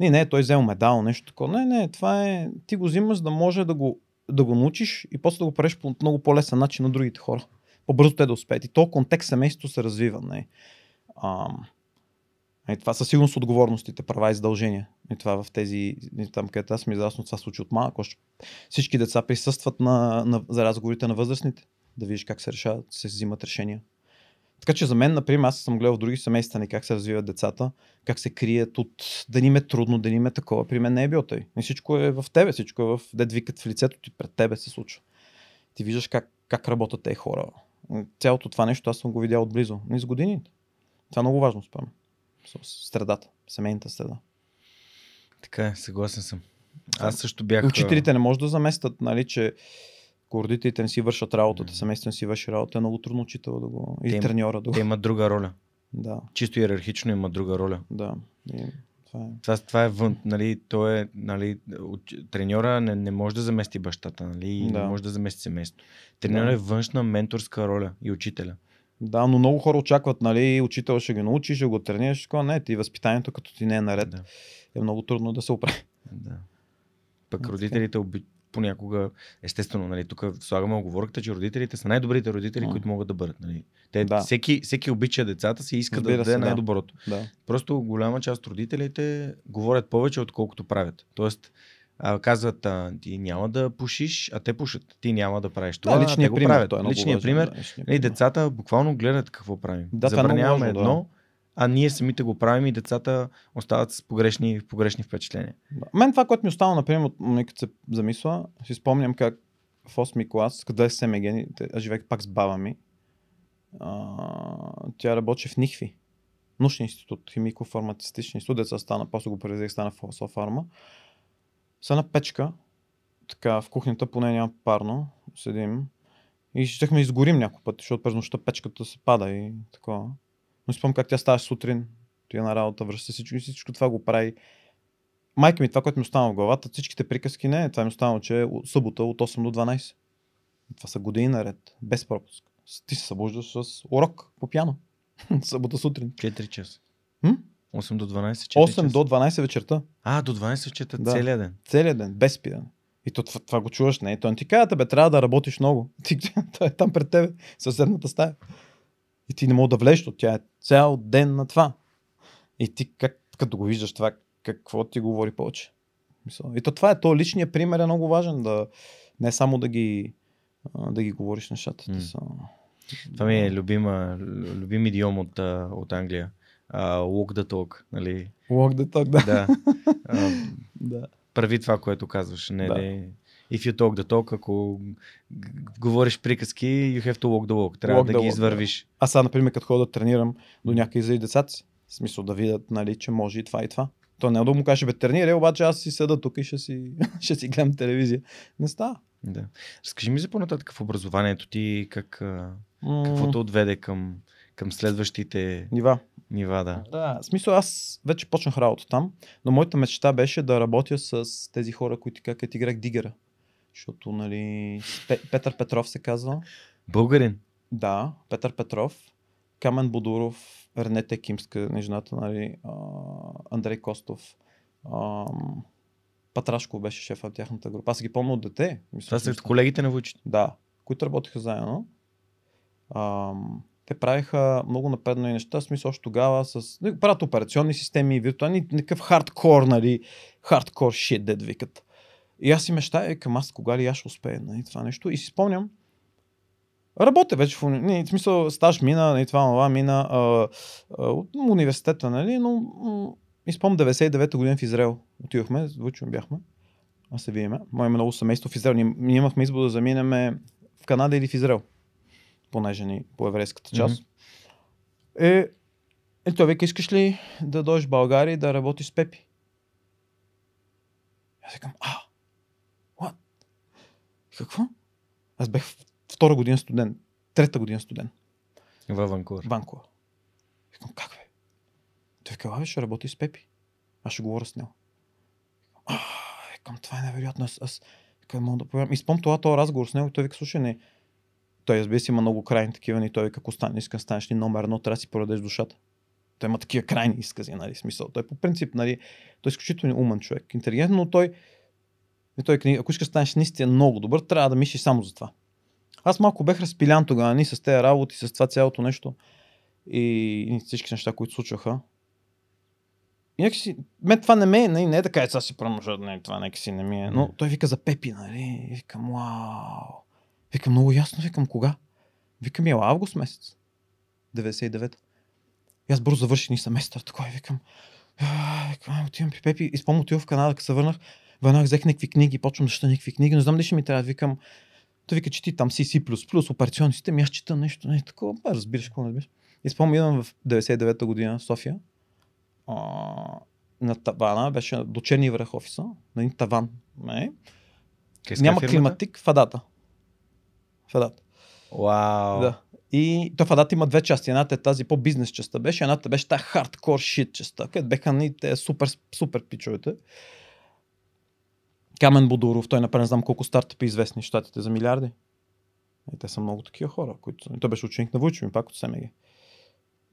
Не, не, той взел медал, нещо такова. Не, не, това е. Ти го взимаш, за да може да го, да го научиш и после да го правиш по много по-лесен начин на другите хора. По-бързо те да успеят. И то контекст семейството се развива. Не. А, и това със сигурност отговорностите, права и задължения. И това в тези, там където аз ми е израснал, това се случи от малък. Още всички деца присъстват на, на, за разговорите на възрастните. Да видиш как се решават, се взимат решения. Така че за мен, например, аз съм гледал в други семейства ни как се развиват децата, как се крият от да ни им е трудно, да ни им е такова. При мен не е било тъй. И всичко е в тебе, всичко е в дед викат в лицето ти, пред тебе се случва. Ти виждаш как, как работят тези хора. Цялото това нещо аз съм го видял отблизо. Не с годините. Това е много важно, спомням. Средата, семейната среда. Така е, съгласен съм. Аз също бях... И Учителите не може да заместят, нали, че ако родителите не си вършат работата, семейството си върши работа, е много трудно учител да го... Те И им- треньора да Те го... имат друга роля. Да, Чисто иерархично има друга роля. да. И това е. Това, това е вън, нали, то е, нали, треньора не, не може да замести бащата, нали, Да. не може да замести семейството. Треньора Да. е външна менторска роля и учителя. Да, но много хора очакват, нали, учител ще ги научи, ще го тренираш, такова. не, ти възпитанието като ти не е наред, Да, е много трудно да се оправи. да. Пък Така. родителите оби... понякога, естествено, нали, тук слагаме оговорката, че родителите са най-добрите родители, М. които могат да бъдат. Нали. Те, Да. всеки, всеки обича децата си и иска да Разбира даде да. най-доброто. Да. Просто голяма част от родителите говорят повече, отколкото правят. Тоест, а, казват, а, ти няма да пушиш, а те пушат. Ти няма да правиш това, Да, а те личният го пример. правят. Е личният важен, пример. Да, личният Нали, пример. децата буквално гледат какво правим. Да, е Забраняваме важно, да. А ние самите го правим и децата остават с погрешни, погрешни впечатления. Да. Мен това, което ми остава, например, от като се замисля, си спомням как в 8 клас, къде се Мегени, аз живеех пак с баба ми, а, тя работи в НИХВИ, научен институт, химико-фармацевтичен институт, деца стана, после го превезех, стана в Софарма. Са на печка, така в кухнята, поне няма парно, седим и щехме изгорим няколко пъти, защото през нощта печката се пада и такова. Но спомням как тя ставаше сутрин, тя на работа, връща всичко и всичко това го прави майка ми, това, което ми остана в главата, всичките приказки не, това ми остана, че е от събота от 8 до 12. И това са години наред, без пропуск. Ти се събуждаш с урок по пяно. събота сутрин. 4 часа. М? 8 до 12, 4 8 часа. до 12 вечерта. А, до 12 чета Да. целият ден. Целият ден, без спиране. И то, това, това го чуваш, не? Той не ти казва, бе, трябва да работиш много. Ти, той е там пред тебе, съседната стая. И ти не мога да влезеш, защото тя е цял ден на това. И ти, как, като го виждаш това, какво ти говори повече? И то това е, то личният пример е много важен, да не само да ги, да ги говориш нещата. Те са... Това ми е любима, лю- любим идиом от, от Англия. Uh, walk the talk, нали? Walk the talk, да. Да. Да. прави това, което казваш. Не Да. да. If you talk the talk, ако говориш приказки, you have to walk the walk. Трябва Walk да ги walk, извървиш. Аз сега, например, като ходя да тренирам до някъде за и децата си, в смисъл да видят, нали, че може и това и това. То не е да му каже, бе, тренирай, обаче аз си седа тук и ще си, ще си гледам телевизия. Не става. Да. Разкажи ми за по-нататък в образованието ти, как, М, какво те отведе към, към следващите Нива. нива. Да. Да, в смисъл аз вече почнах работа там, но моята мечта беше да работя с тези хора, които как играх дигера. Защото, нали, Пе- Петър Петров се казва. Българин. Да, Петър Петров, Камен Бодуров, Рене Текимска, жената, нали, а, Андрей Костов, ам, Патрашко беше шеф на тяхната група. Аз ги помня от дете. Мисля, Това са колегите на Вучи. Да, които работиха заедно. Ам, те правиха много напреднали неща, в смисъл още тогава с... не, Правят операционни системи, виртуални, някакъв хардкор, нали, хардкор шит, дед викат. И аз си мечтая, викам, аз кога ли аз ще успея, нали, това нещо. И си спомням, работя вече в не, в смисъл стаж мина, нали, това, това мина а, а, от университета, нали, но и спомням 99-та година в Израел. Отидохме, звучно бяхме. Аз се видиме. Мое много семейство в Израел. Ние, ние имахме избор да заминем в Канада или в Израел. Понеже ни по еврейската част. Е, е, той вика, искаш ли да дойдеш в България и да работиш с Пепи? Аз викам, а? Какво? Аз бех втора година студент, трета година студент Във Ванкувър. в Ванкова. Викам, как бе? Той абе, ще работи с Пепи. Аз ще говоря с него. А, викам, това е невероятно. Аз, аз викам, мога да повярвам. И спомням това, този разговор с него. Той вика, слушай, не. Той, разбира се, има много крайни такива. И той вика, ако стане, иска да станеш ли номер едно, трябва да си продадеш душата. Той има такива крайни изкази, нали, смисъл. Той по принцип, нали, той е изключително умен човек. Интелигентен, но той, и той, книга, ако искаш да станеш наистина много добър, трябва да мислиш само за това. Аз малко бех разпилян тогава, ни с тези работи, с това цялото нещо и, и всички неща, които случваха. И някакси, мен това не ме е, не, не е така, е, сега си промъжа, не, това нека си не ми е. Но той вика за Пепи, нали? И викам, вау. Викам, много ясно, викам, кога? Викам, ела, август месец. 99. И аз бързо завърших ни семестър, такой, викам, «А, викам, отивам при Пепи. И спомням, отивам в Канада, като се върнах, веднага взех някакви книги, почвам да чета някакви книги, не знам дали ще ми трябва, викам, той вика, чети там C, операционни системи, аз чета нещо, не такова, ба, разбираш какво не разбираш. И спомням, в 99-та година в София. А, на тавана беше до черния връх офиса, на един таван. Не, Къде няма фирмата? климатик в Адата. В Адата. Вау. Да. И то в Адата има две части. Едната е тази по-бизнес частта беше, едната беше тази хардкор шит частта, където беха ни те супер, супер пичовете. Камен Бодуров, той направи не знам колко стартъпи известни в щатите за милиарди. И те са много такива хора, които... И той беше ученик на Войчо ми, пак от СМГ.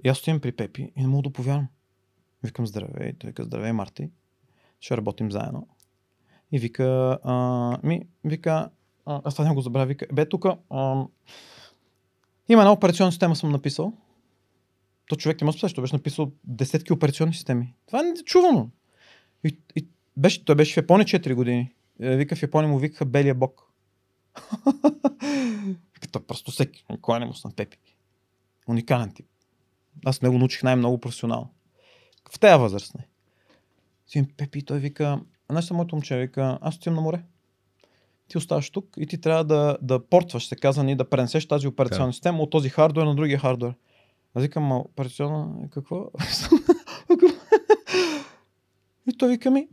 И аз стоям при Пепи и не мога да повярвам. Викам здравей, той каза здравей, Марти. Ще работим заедно. И вика, а, ми, вика, а, аз това не го забравя, вика, бе, тук има една операционна система съм написал. То човек не може да беше написал десетки операционни системи. Това е нечувано. И, и беше, той беше в Япония 4 години. Е, вика в Япония му викаха белия бог. вика, той просто всеки. Не му на Пепи. Уникален тип. Аз него научих най-много професионално. В тази възраст не. Син Пепи, той вика, знаеш моето момче, вика, аз отивам на море. Ти оставаш тук и ти трябва да, да портваш, се казва, и да пренесеш тази операционна да. система от този хардвер на другия хардвер. Аз викам, операционна, какво? и той вика ми,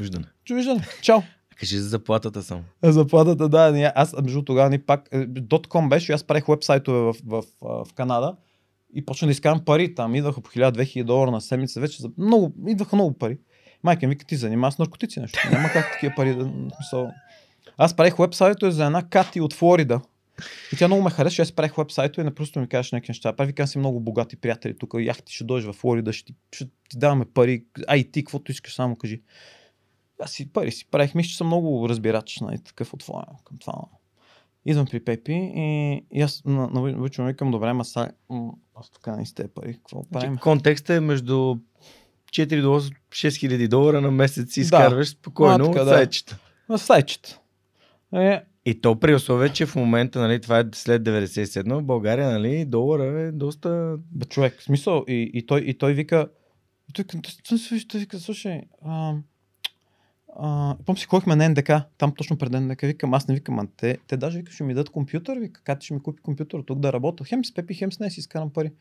Виждане. Виждане. Чао. Кажи за заплатата само. Заплатата, да. Аз между тогава ни пак. .com беше, аз правих вебсайтове в, в, в, в Канада и почна да изкарам пари. Там идваха по 1000-2000 долара на седмица. Вече за много, идваха много пари. Майка ми вика, ти занимава с наркотици нещо. Няма как такива пари да... Мисъл... Аз правих вебсайтове за една Кати от Флорида. И тя много ме хареса, аз правих вебсайто и не просто ми кажеш някакви неща. Прави викам си много богати приятели тук, яхти ще дойдеш в Флорида, ще, ще ти даваме пари, ай ти, каквото искаш, само кажи. Аз си пари си правих, мисля, че съм много разбирач, нали, такъв отворен към това. Идвам при Пепи и, и аз навичам викам, добре, ма са, аз така не сте пари, какво правим? Контекстът е между 4 до 6 хиляди долара на месец си изкарваш да. спокойно от сайчета. На сайчета. Е, и то при условие, че в момента, нали, това е след 97 в България, нали, долара е доста... Бе, човек, в смисъл, и, и, той, и той вика, и той, той, той вика, слушай, а, помня си ходихме на НДК, там точно пред НДК, викам, аз не викам, а те, те даже вика, ще ми дадат компютър, вика, как ще ми купи компютър тук да работя. Хем с Пепи, хем с нея си изкарам пари.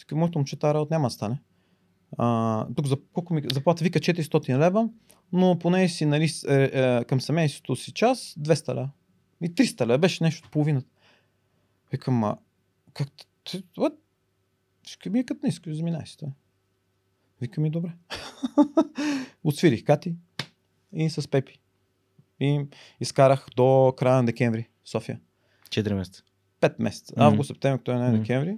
Вика, моето момче тази работа няма да стане. А, тук за, колко ми заплата вика 400 лева, но поне си нали, е, е, към семейството си час 200 лева. И 300 лева, беше нещо от половината. Викам, а как ти, what? Ще ми е като не искаш, заминай си това. Вика ми, добре. Отсвирих Кати, и с Пепи. И изкарах до края на декември в София. 4 месеца. 5 месеца. Mm-hmm. Август, септември, октомври, mm-hmm. декември.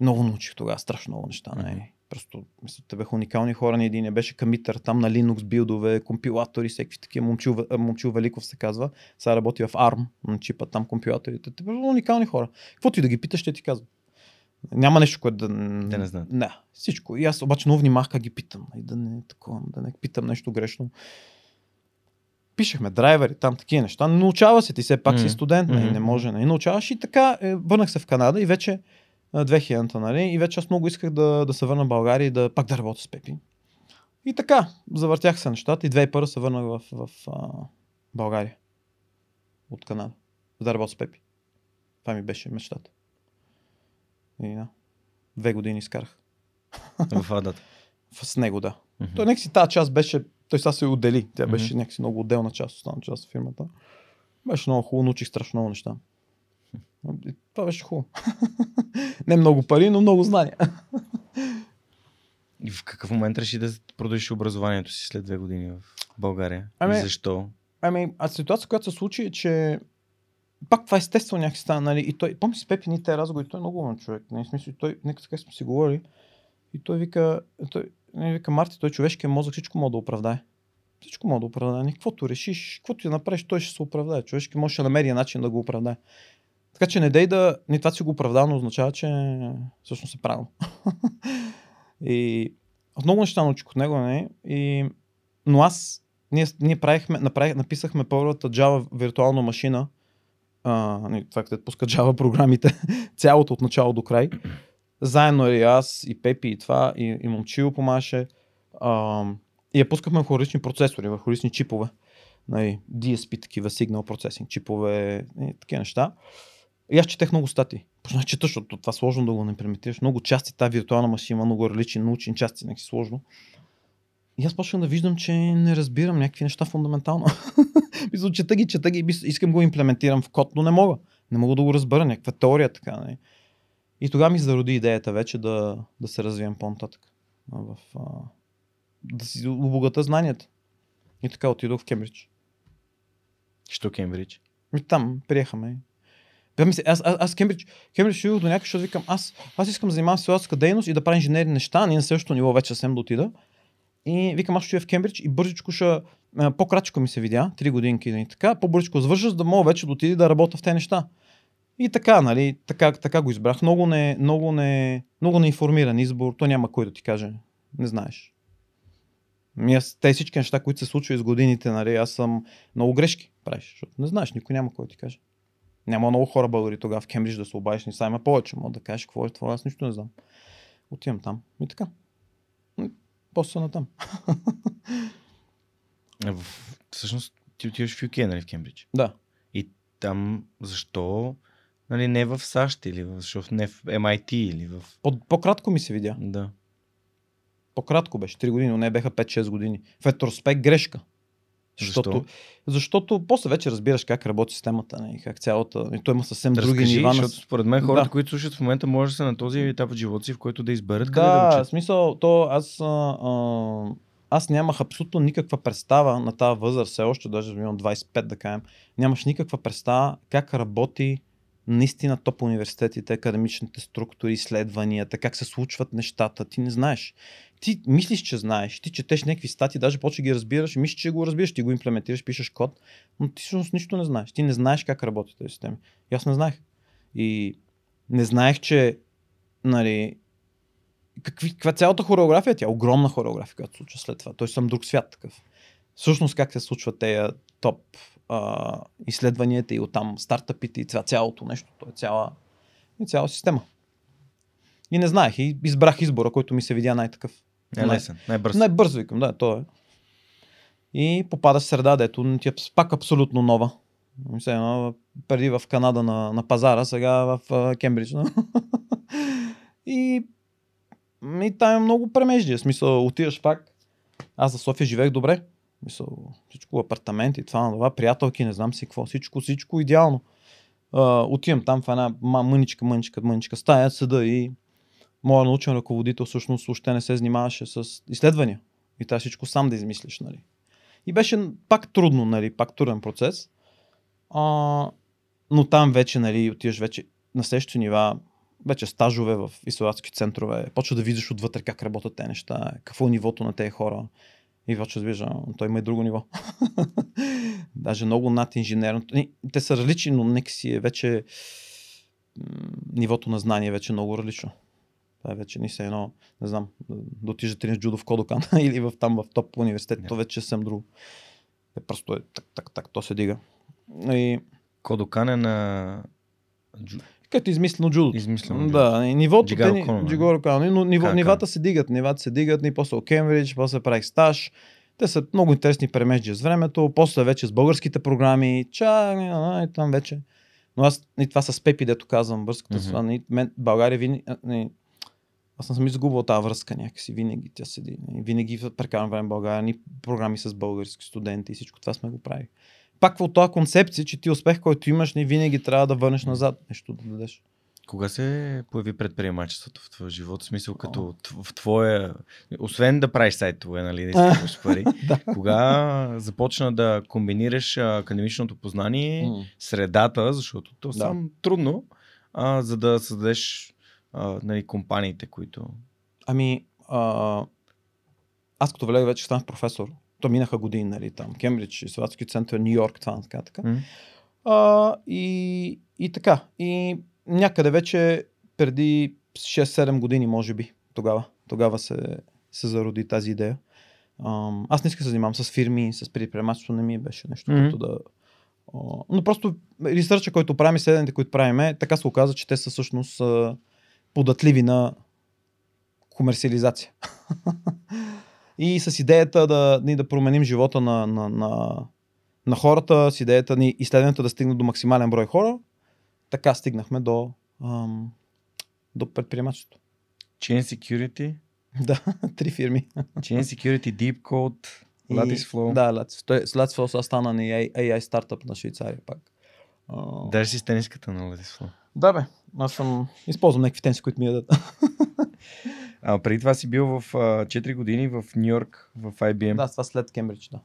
Много научих тогава, страшно много неща. Mm-hmm. Просто, мисля, те бяха уникални хора. Ни един беше камитър там на Linux билдове, компилатори, всеки такива. Момчил, Момчил Великов се казва. Сега работи в ARM, на чипа там компилаторите. Те бяха уникални хора. Каквото и да ги питаш, ще ти казвам. Няма нещо, което да. Те не знаят. Не, всичко. И аз обаче много внимах как ги питам. И да не, такова, да не питам нещо грешно пишехме драйвери, там такива неща. Научава се, ти все пак mm-hmm. си студент, mm-hmm. не може. Не научаваш и така е, върнах се в Канада и вече 2000-та, нали? И вече аз много исках да, да се върна в България и да пак да работя с Пепи. И така, завъртях се нещата и 2001 се върнах в, в, в а, България. От Канада. Да работя с Пепи. Това ми беше мечтата. И да. Две години изкарах. В Адата. С него, да. Mm-hmm. Той нека си тази част беше той сега се отдели. Тя беше mm-hmm. някакси много отделна част, останала част от фирмата. Беше много хубаво, научих страшно много неща. И това беше хубаво. Не много пари, но много знания. И в какъв момент реши да продължиш образованието си след две години в България? Ами, и защо? Ами, а ситуация, която се случи е, че пак това естествено някакси стана, нали? И той, помни си Пепи ни те разговори, той е много умен човек. Не, нали? смисъл, той, нека така сме си говорили. И той вика, той, не, вика, Марти, той човешкият мозък всичко може да оправдае. Всичко може да оправдае. Каквото решиш, каквото ти направиш, той ще се оправдае. Човешки може да намери начин да го оправдае. Така че не дей да... Не това си го оправдава, но означава, че всъщност е правилно. и от много неща научих от него, не? И... Но аз... Ние, ние правихме, направих, написахме първата Java виртуална машина, а, това където пускат Java програмите, цялото от начало до край заедно и аз, и Пепи, и това, и, и Момчил помаше. А, и я пускахме в различни процесори, в различни чипове. Нали, DSP, такива сигнал процесинг чипове, и такива неща. И аз четех много стати. Почнах чета, защото това сложно да го не имплементираш. Много части, тази виртуална машина има много различни научни части, някакси сложно. И аз почнах да виждам, че не разбирам някакви неща фундаментално. Мисля, чета ги, чета ги, искам го имплементирам в код, но не мога. Не мога да го разбера, някаква теория така. Не. И тогава ми зароди идеята вече да, да се развием по-нататък. В, а, да си обогата знанията. И така отидох в Кембридж. Що Кембридж? И там приехаме. Аз, аз, аз Кембридж, Кембридж до някъде, защото викам, аз, аз искам да занимавам с дейност и да правя инженерни неща, ние на същото ниво вече съвсем да отида. И викам, аз ще в Кембридж и бързичко ще, по-кратко ми се видя, три годинки и така, по-бързко завърша, за да мога вече да отида да работя в тези неща. И така, нали, така, така го избрах. Много не, много не, много неинформиран избор, то няма кой да ти каже. Не знаеш. Те всички неща, които се случват с годините, нали, аз съм много грешки правиш, защото не знаеш, никой няма кой да ти каже. Няма много хора българи тогава в Кембридж да се обадиш, ни са има повече, мога да кажеш какво е това, аз нищо не знам. Отивам там и така. После на там. В, всъщност ти отиваш в UK, нали, в Кембридж. Да. И там защо? Нали, не в САЩ или в, защото не в MIT или в... По- по-кратко ми се видя. Да. По-кратко беше, 3 години, но не беха 5-6 години. В ретроспект грешка. Защото, Защо? защото после вече разбираш как работи системата, не? как цялата. И той има съвсем други Разкажи, нива. на- защото според мен хората, Да. които слушат в момента, може да са на този етап от живота си, в който да изберат къде да учат. смисъл, то аз, а, а, аз нямах абсолютно никаква представа на тази възраст, все още, даже имам 25 да кажем, нямаш никаква представа как работи наистина топ университетите, академичните структури, изследванията, как се случват нещата. Ти не знаеш. Ти мислиш, че знаеш, ти четеш някакви стати, даже почва ги разбираш, мислиш, че го разбираш, ти го имплементираш, пишеш код, но ти всъщност нищо не знаеш. Ти не знаеш как работи тези системи. И аз не знаех. И не знаех, че нали, какви, каква е цялата хореография, тя е огромна хореография, която случва след това. Той съм друг свят такъв. Всъщност как се случват тези топ а, изследванията и оттам стартъпите и това цялото нещо. То е цяла, и цяла система. И не знаех и избрах избора, който ми се видя най-такъв. Е лесен, най-бърз. Най-бързо викам, да, то е. И попадаш в среда, дето ти е пак абсолютно нова. Все едно, преди в Канада на, на пазара, сега в Кембридж. no? и, и там е много премеждие. В смисъл, отиваш пак. Аз за София живеех добре. В Смисъл, всичко апартаменти, това на това, приятелки, не знам си какво, всичко, всичко идеално. А, отивам там в една мъничка, мъничка, мъничка стая, седа и моят научен ръководител всъщност въобще не се занимаваше с изследвания. И трябва всичко сам да измислиш, нали. И беше пак трудно, нали, пак труден процес. А, но там вече, нали, отиваш вече на следващите нива, вече стажове в изследователски центрове, почва да виждаш отвътре как работят тези неща, какво е нивото на тези хора. И да вижда, той има и друго ниво. Даже много над инженерното. Те са различни, но нека си е вече нивото на знание е вече много различно. Това е вече ни се едно, не знам, да, отижа да трениш джудо в Кодокан или в, там в топ университет, Да. то вече съм друго. Е, просто е так, так, так, то се дига. И Кодокан е на... Като измислено джудото. Измислено Да, и нивото, Джигаро те, Коно? Джигаро Коно, но ниво, Как, нивата се дигат, нивата се дигат, и после Кембридж, после правих стаж. Те са много интересни премежди с времето, после вече с българските програми, ча, и там вече. Но аз, и това с Пепи, дето казвам, връзката с Мгм. mm мен, България винаги, аз съм изгубил тази връзка някакси, винаги тя седи. Винаги прекарвам време в България, ни програми с български студенти и всичко това сме го правили. Пак в този концепция, че ти успех, който имаш, не винаги трябва да върнеш назад нещо да дадеш. Кога се появи предприемачеството в твоя живот? В смисъл като в твоя... Освен да правиш сайтове, нали, да изкарваш пари. Да. Кога започна да комбинираш академичното познание, средата, защото то Да. сам трудно, а, за да създадеш а, нали, компаниите, които... Ами, а, аз като влег вече станах професор. То минаха години, нали, там, Кембридж, изследователски център, Нью Йорк, това, така, така. М? А, и, и така. И някъде вече преди 6-7 години, може би, тогава, тогава се, се зароди тази идея. Ам, аз не исках да се занимавам с фирми, с предприемачество, не ми беше нещо, Мгм. което да... А, но просто ресърча, който правим, изследването, които правиме, така се оказа, че те са всъщност а, податливи на комерциализация. и с идеята да, ние да променим живота на, на, на, на хората, с идеята ни изследването да стигне до максимален брой хора, така стигнахме до, ам, до предприемачеството. Chain Security, Да, три фирми. Chain Security, Deep Code, И- Lattice Flow. Да. Той- С Lattice Flow сега стана ни AI, AI стартъп на Швейцария пак. А, Даже си с тениската на Lattice Flow. Да, бе. Аз съм... Използвам някакви тенси, които ми ядат. А, преди това си бил в а, 4 години в Нью Йорк, в IBM. да, това след Кембридж, да.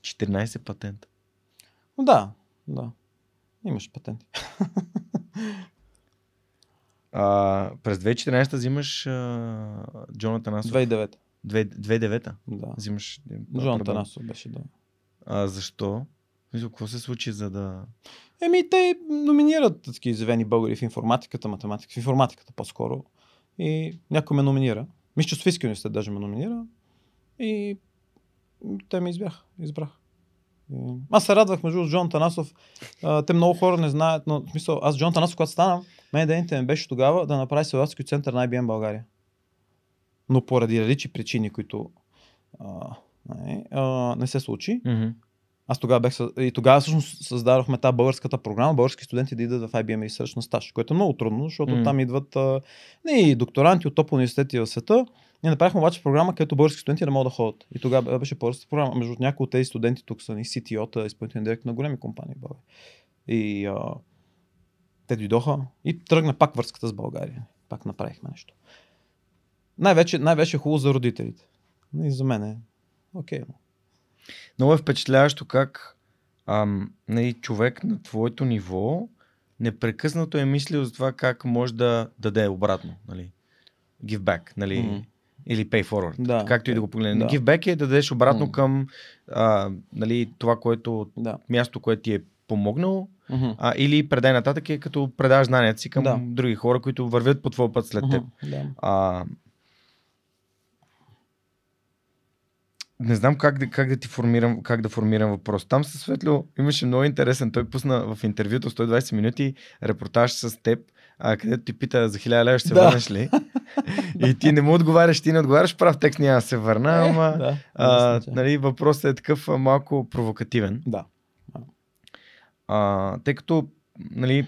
14 патента. Да, да. Имаш патенти. А, през 2014 взимаш а, Джонатан Асов. 2009. Две- 2009-та. Да. Взимаш. Джон пардон. Танасов беше, да. А защо? Какво се случи, за да... Еми, те номинират такива изявени българи в информатиката, математика, в информатиката по-скоро. И някой ме номинира. Мисля, че Софийски университет даже ме номинира. И те ме избяха, избрах. Аз се радвах между Джон Танасов. А, те много хора не знаят, но в смисъл, аз Джон Танасов, когато станам, мен идеята ми беше тогава да направи Селатски център на IBM България. Но поради различни причини, които а, не, а, не се случи, Mm-hmm. Аз тогава бях. И тогава всъщност създадохме тази българската програма, български студенти да идват в IBM Research на стаж, което е много трудно, защото mm. там идват а, не, и докторанти от топ университети в света. Ние направихме обаче програма, където български студенти не могат да ходят. И тогава беше българската програма. Между някои от тези студенти тук са ни CTO-та, изпълнителни директор на големи компании в България. И а, те дойдоха и тръгна пак връзката с България. Пак направихме нещо. Най-вече, най-вече е хубаво за родителите. И за мен е окей. но. Много е впечатляващо как ам, нали, човек на твоето ниво непрекъснато е мислил за това как може да даде обратно. Нали? Give back. Нали? Мгм. Или pay forward. Да, както и да го погледнем. да. Give back е да дадеш обратно М. към а, нали, това, което Да. място, което ти е помогнало, Мгм. а, или предай нататък е като предаваш знанията си към Да. други хора, които вървят по твоя път след теб. Мгм, Да. А, не знам как да, как да ти формирам, как да формирам въпрос. Там със Светло имаше много интересен. Той пусна в интервюто 120 минути репортаж с теб, а, където ти пита за 1000 лева ще се Да. върнеш ли? И ти не му отговаряш, ти не отговаряш прав текст, няма да се върна, ама Е, да, а, нали, въпросът е такъв малко провокативен. да. А, тъй като, нали,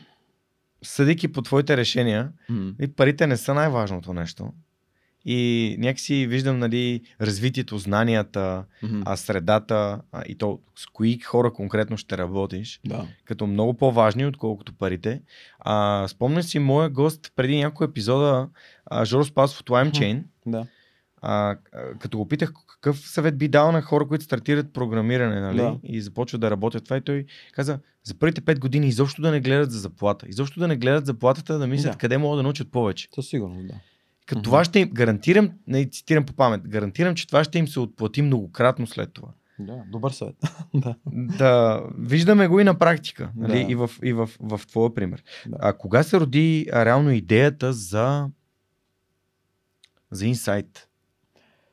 съдейки по твоите решения, и парите не са най-важното нещо. И някакси виждам нали, развитието, знанията, Мгм. а средата а, и то с кои хора конкретно ще работиш, Да. като много по-важни, отколкото парите. А, спомня си моя гост преди няколко епизода, а, Жоро Спасов от LimeChain, Да. а, а, като го питах какъв съвет би дал на хора, които стартират програмиране нали, Да. и започват да работят това и той каза, за първите 5 години изобщо да не гледат за заплата, изобщо да не гледат заплатата, да мислят Да. къде могат да научат повече. Със сигурност, да. Като това ще им, гарантирам, не цитирам по памет, гарантирам, че това ще им се отплати многократно след това. Да, добър съвет. да. Да, виждаме го и на практика, нали? Да. и, в, и в, в твоя пример. Да. А кога се роди а, реално идеята за, за инсайт?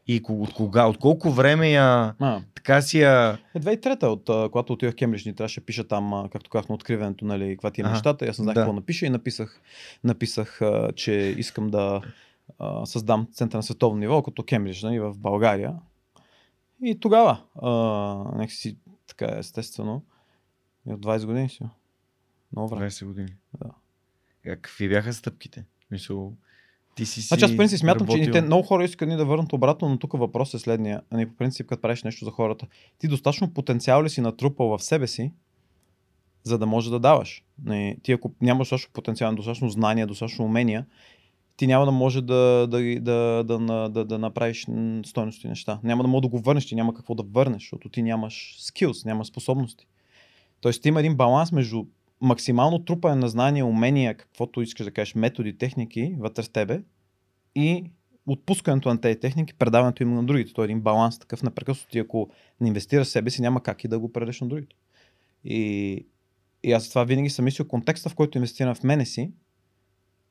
И от кога, от колко време я, А, така си я... е 2003-та, от, а, когато отивах в Кембридж, ни трябваше пиша там, а, както казах, на откриването, нали, каква ти е нещата. Аз не знаех да. какво напиша и написах, написах а, че искам да а, създам център на световно ниво, като Кембридж, нали, в България. И тогава, а, някакси така естествено, и от 20 години си. Много време. 20 години. Да. А Какви бяха стъпките? Мисъл, ти си Значи аз по принцип смятам, че работил- и те, много хора искат ни да върнат обратно, но тук въпрос е следния. Ами, по принцип, като правиш нещо за хората, ти достатъчно потенциал ли си натрупал в себе си, за да може да даваш? Не, ти ако нямаш достатъчно потенциал, достатъчно знания, достатъчно умения, ти няма да може да, да, да, да, да, да, направиш стойности неща. Няма да може да го върнеш, ти няма какво да върнеш, защото ти нямаш скилс, нямаш способности. Тоест има един баланс между максимално трупане на знания, умения, каквото искаш да кажеш, методи, техники вътре с тебе и отпускането на тези техники, предаването им на другите. Той е един баланс такъв непрекъснато. Ти ако не инвестираш в себе си, няма как и да го предадеш на другите. И, и аз това винаги съм мислил контекста, в който инвестирам в мене си,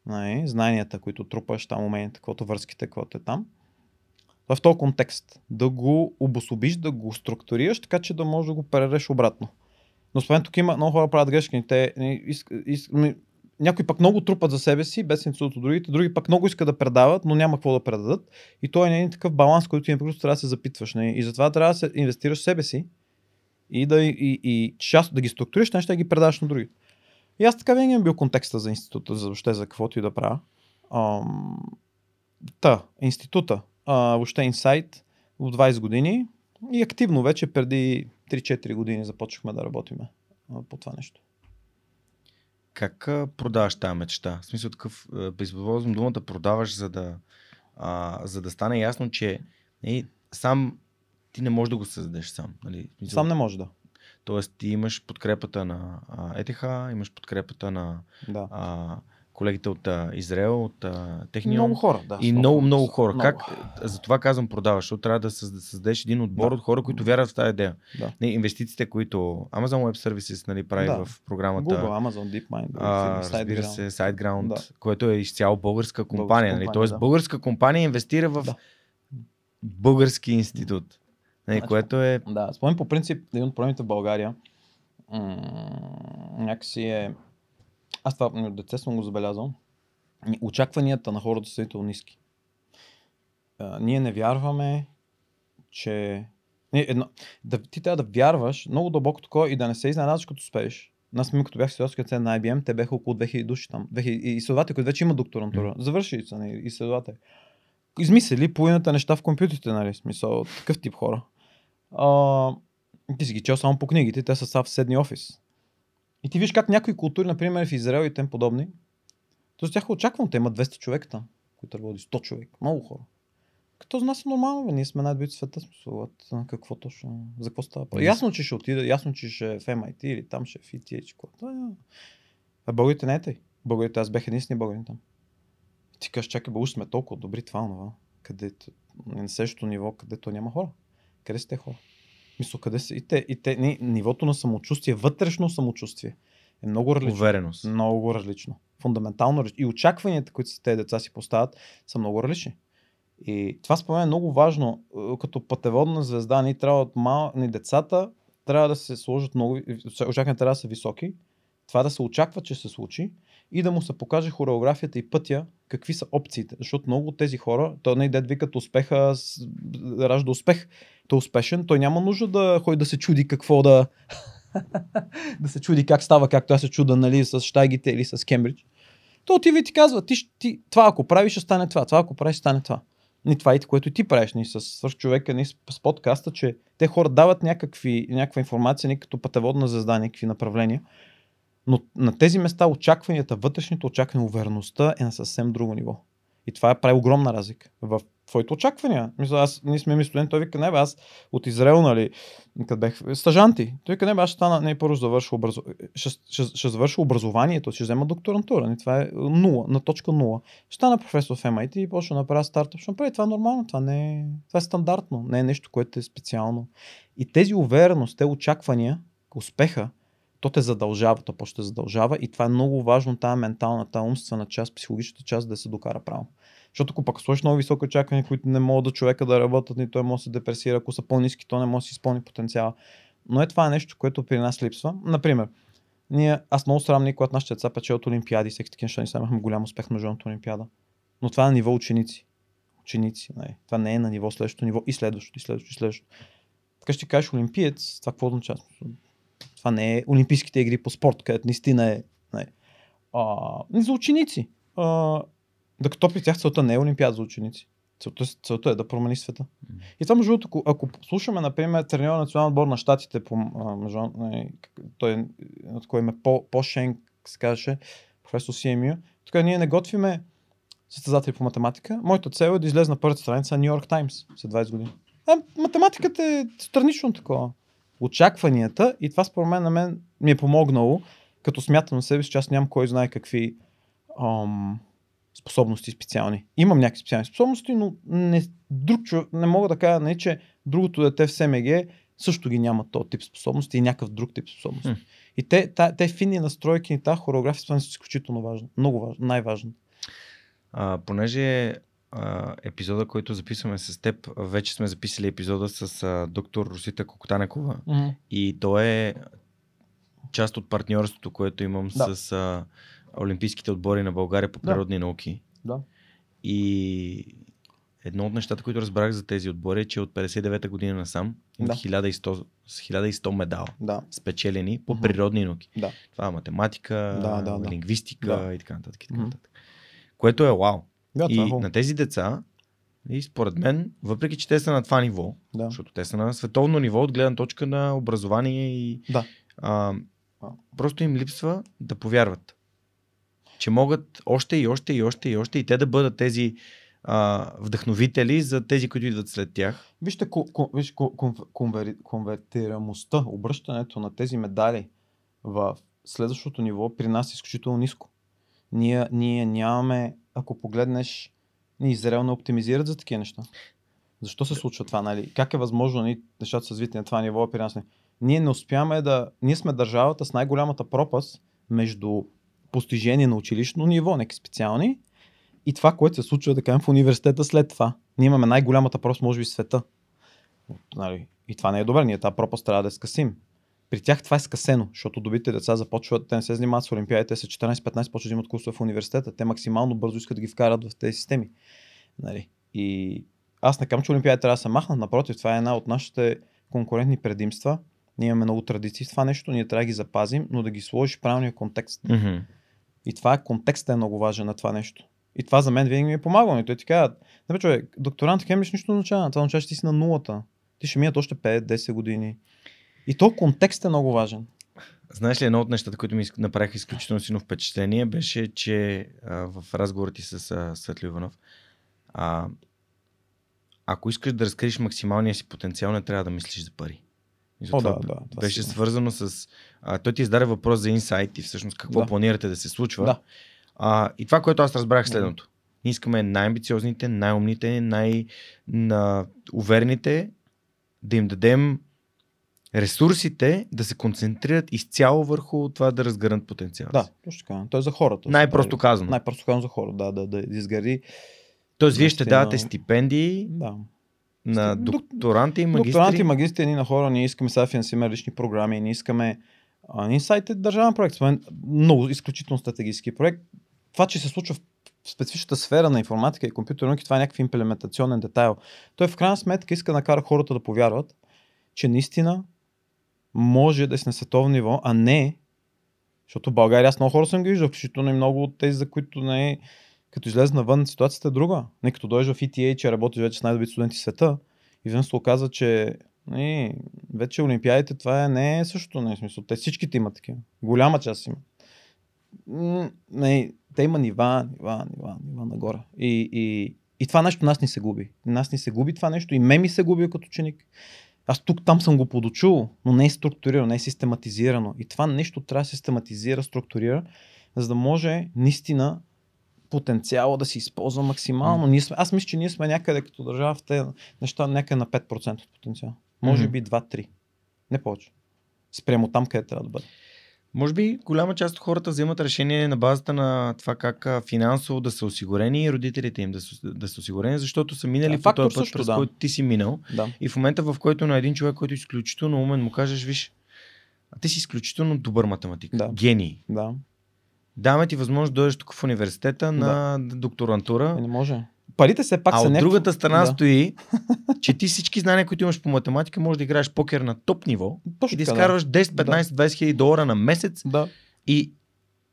нали, знанията, които трупаш там, уменията, каквото връзките, каквото е там. В този контекст. Да го обособиш, да го структурираш, така че да можеш да го предадеш обратно. Но според тук има много хора правят грешки. Те, иск, иск, ми, някои пък много трупат за себе си, без институт от другите, други пък много искат да предават, но няма какво да предадат. И той е един такъв баланс, който ти просто трябва да се запитваш. Не? И затова трябва да се инвестираш в себе си и да, и, и част да ги структуриш, неща да ги предаваш на другите. И аз така винаги съм бил контекста за института, за въобще за каквото и да правя. Ам, та, института, а, въобще инсайт от 20 години и активно вече преди 3-4 години започнахме да работим по това нещо. Как продаваш тази мечта? В смисъл такъв, а, използвам думата продаваш, за да, а, за да стане ясно, че е, сам ти не можеш да го създадеш сам. Нали? Сам не може да. Тоест ти имаш подкрепата на ЕТХ, имаш подкрепата на Да. а, колегите от а, Израел, от а, Технион. Много хора, да. И много, много хора. Много. Как, за това казвам продаваш, защото трябва да създа- създадеш един отбор Да. от хора, които вярват в тази идея. Да. Не, инвестициите, които Amazon Web Services нали, прави Да. в програмата. Google, Amazon, DeepMind, А, разбира се, SiteGround, Да. което е изцяло българска компания. Българска нали? компания, Тоест, да. българска компания инвестира в Да. български институт. Нали, Значи, което е. Да, спомням по принцип, един от проблемите в България м- някакси е... Аз това от дете съм го забелязал. Очакванията на хората са действително ниски. А, ние не вярваме, че... Не, едно... да, ти трябва да вярваш много дълбоко такова и да не се изненадаш като успееш. Аз ми като бях в Световския на IBM, те бяха около 2000 души там. 2000 и изследователи, които вече имат докторантура. Завършили са нали, изследователи. Измислили половината неща в компютрите, нали? Смисъл, такъв тип хора. А, ти си ги чел само по книгите, те са в седни офис. И ти виж как някои култури, например в Израел и тем подобни, то с тях е очаквано, те имат 200 човека там, които работи 100 човек, много хора. Като за нас е нормално, бе. ние сме най-добрите в света, смисъл, какво точно, за какво става? Ние Ясно, че ще отида, ясно, че ще е в MIT или там ще е в ETH. Да, да. А българите не е тъй. Българите, аз бях единствения българин там. Ти кажеш, чакай, бе, сме толкова добри, това, онова. Където, на същото ниво, където няма хора. Къде са те хора? Мисля, къде са? И те, и те, не, нивото на самочувствие, вътрешно самочувствие е много различно. Увереност. Много различно. Фундаментално различно. И очакванията, които са тези деца си поставят, са много различни. И това според мен е много важно. Е, Като пътеводна звезда, ние трябва от мални децата, трябва да се сложат много, очакванията трябва да са високи, това да се очаква, че се случи и да му се покаже хореографията и пътя, какви са опциите. Защото много от тези хора, то не дед викат успеха ражда успех. Той е успешен, той няма нужда да ходи да се чуди какво да... да се чуди как става, както аз се чуда, нали, с Штайгите или с Кембридж. То отива и ти казва, ти, ти, това ако правиш, ще стане това, това ако правиш, стане това. И това е което и ти правиш, ни с свърх човека, ни с, с подкаста, че те хора дават някакви, някаква информация, ни като пътеводна звезда, някакви направления. Но на тези места очакванията, вътрешните очаквания, увереността е на съвсем друго ниво. И това е прави огромна разлика в твоите очаквания. Мисля, аз, ние сме ми студент, той вика, не аз от Израел, нали, къде бех, стажанти. Той вика, не бе, аз ще стана, не, първо завърша, образу... ще, ще, ще завърша образованието, ще взема докторантура. Не, това е нула, на точка нула. Ще стана професор в MIT и почна да направя стартъп. Ще направи това е нормално, това не е, това е стандартно, не е нещо, което е специално. И тези увереност, те очаквания, успеха, то те задължава, то почва те задължава и това е много важно, тази ментална, тази умствена част, психологичната част да се докара право. Защото ако пък сложиш много високи очаквания, които не могат да човека да работят, ни той може да се депресира, ако са по-низки, то не може да си изпълни потенциала. Но е това е нещо, което при нас липсва. Например, ние, аз много срамни, когато нашите деца печелят олимпиади, всеки такива неща, ние имахме голям успех на международната олимпиада. Но това е на ниво ученици. Ученици. Не. Това не е на ниво следващото ниво и следващото, и следващото, и следващото. Така ще кажеш олимпиец, това какво означава? Това не е Олимпийските игри по спорт, където наистина е. Не. А, за ученици. А, докато при тях целта не е Олимпиада за ученици. Целта, целта е да промени света. И това, между другото, ако, ако слушаме, например, треньора на националния отбор на щатите, по, а, между, не, как- той е от кой име по, по Шенк, се казваше, професор Сиемия, така ние не готвиме състезатели по математика. Моята цел е да излезе на първата страница на Нью Йорк Таймс след 20 години. А, математиката е странично такова. Очакванията и това според мен на мен ми е помогнало, като смятам на себе си, че аз нямам кой знае какви ам, способности специални. Имам някакви специални способности, но не, друг човек, не мога да кажа, не, че другото дете в СМГ също ги няма този тип способности и някакъв друг тип способности. Хм. И те, та, те финни настройки и тази хореография са изключително важно. Много важно, най-важно. А, понеже а, епизода, който записваме с теб, вече сме записали епизода с а, доктор Русита Кокотанекова и то е част от партньорството, което имам Да. с а, Олимпийските отбори на България по Да. природни науки. Да. И едно от нещата, които разбрах за тези отбори е, че от 59-та година насам имат Да. 1100, с 1100 медала Да. спечелени по Мгм. природни науки. Да. Това е математика, Да, да, да. лингвистика Да. и така нататък. И, така нататък. Което е вау. Да, е и хубаво. на тези деца, и според мен, въпреки че те са на това ниво, Да. защото те са на световно ниво от гледна точка на образование и Да. а, просто им липсва да повярват. Че могат още и още и още и още и те да бъдат тези а, вдъхновители за тези, които идват след тях. Вижте, ко, ко, виж, ко, конв- конвери, конвертирамостта, обръщането на тези медали в следващото ниво при нас е изключително ниско. Ние, ние нямаме, ако погледнеш, ни Израел не оптимизират за такива неща. Защо се случва това, нали? Как е възможно ни, нещата са развити на това ниво при нас? Ние не успяваме да... Ние сме държавата с най-голямата пропаст между постижение на училищно ниво, неки специални, и това, което се случва, да кажем, в университета след това. Ние имаме най-голямата пропаст, може би, в света. Нали? И това не е добре. Ние тази пропаст трябва да скъсим. При тях това е скъсено, защото добите деца започват, те не се занимават с олимпиадите, те са 14-15, почват да имат курсове в университета. Те максимално бързо искат да ги вкарат в тези системи. Нали? И аз не казвам, че олимпиадите трябва да се махнат, напротив, това е една от нашите конкурентни предимства. Ние имаме много традиции в това нещо, ние трябва да ги запазим, но да ги сложиш в правилния контекст. Mm-hmm. И това е контекстът е много важен на това нещо. И това за мен винаги ми е помагало. И той ти казва, не човек, докторант Кембридж нищо означава. Това означава, че ти си на нулата. Ти ще минат още 5-10 години. И то контекст е много важен. Знаеш ли, едно от нещата, които ми направиха изключително силно впечатление, беше, че а, в разговора ти с а, Светли Иванов, а, ако искаш да разкриеш максималния си потенциал, не трябва да мислиш за пари. И О, това да, да, беше си- свързано с... А, той ти издаде въпрос за инсайт и всъщност какво Да. планирате да се случва. Да. А, и това, което аз разбрах е следното. Ние искаме най-амбициозните, най-умните, най-уверените да им дадем ресурсите да се концентрират изцяло върху това да разгърнат потенциал. Да, точно така. Той е за хората. Най-просто казано. Най-просто казано за хора, да, да, да изгради. Тоест, вие ще давате стипендии Да. на Док- докторанти и магистри. Докторанти, магистри, ние на хора, ние искаме сега финансираме различни програми, ние искаме а, Insight е държавен проект, според мен много изключително стратегически проект. Това, че се случва в в специфичната сфера на информатика и компютърни науки, това е някакъв имплементационен детайл. Той в крайна сметка иска да накара хората да повярват, че наистина може да си на световно ниво, а не, защото в България аз много хора съм ги виждал, включително и много от тези, за които не е, като излезе навън, ситуацията е друга. Не като дойдеш в ETA, че работиш вече с най-добрите студенти в света, и се оказа, че не, вече Олимпиадите това е, не е също, не е смисъл. Те всичките имат такива. Голяма част има. Не, те има нива, нива, нива, нива нагоре. И, и, и това нещо нас ни се губи. Нас ни се губи това нещо и ме ми се губи като ученик. Аз тук там съм го подучул, но не е структурирано, не е систематизирано. И това нещо трябва да систематизира, структурира, за да може наистина потенциала да се използва максимално. Ние сме, аз мисля, че ние сме някъде като държава в тези неща някъде на 5% от потенциал. Може би 2-3. Не повече. Спрямо там, къде трябва да бъде. Може би голяма част от хората вземат решение на базата на това как финансово да са осигурени и родителите им да са, да са осигурени, защото са минали Да, по този път, също, през да. който ти си минал. Да. И в момента, в който на един човек, който е изключително умен, му кажеш, виж, а ти си изключително добър математик, Да. гений. Да. Даваме ти възможност да дойдеш тук в университета на докторантура. Е, не може. Парите все пак а са от някакво- другата страна да. стои, че ти всички знания, които имаш по математика, можеш да играеш покер на топ ниво Точно и да изкарваш 10, 15, 20 хиляди долара на месец Да, и,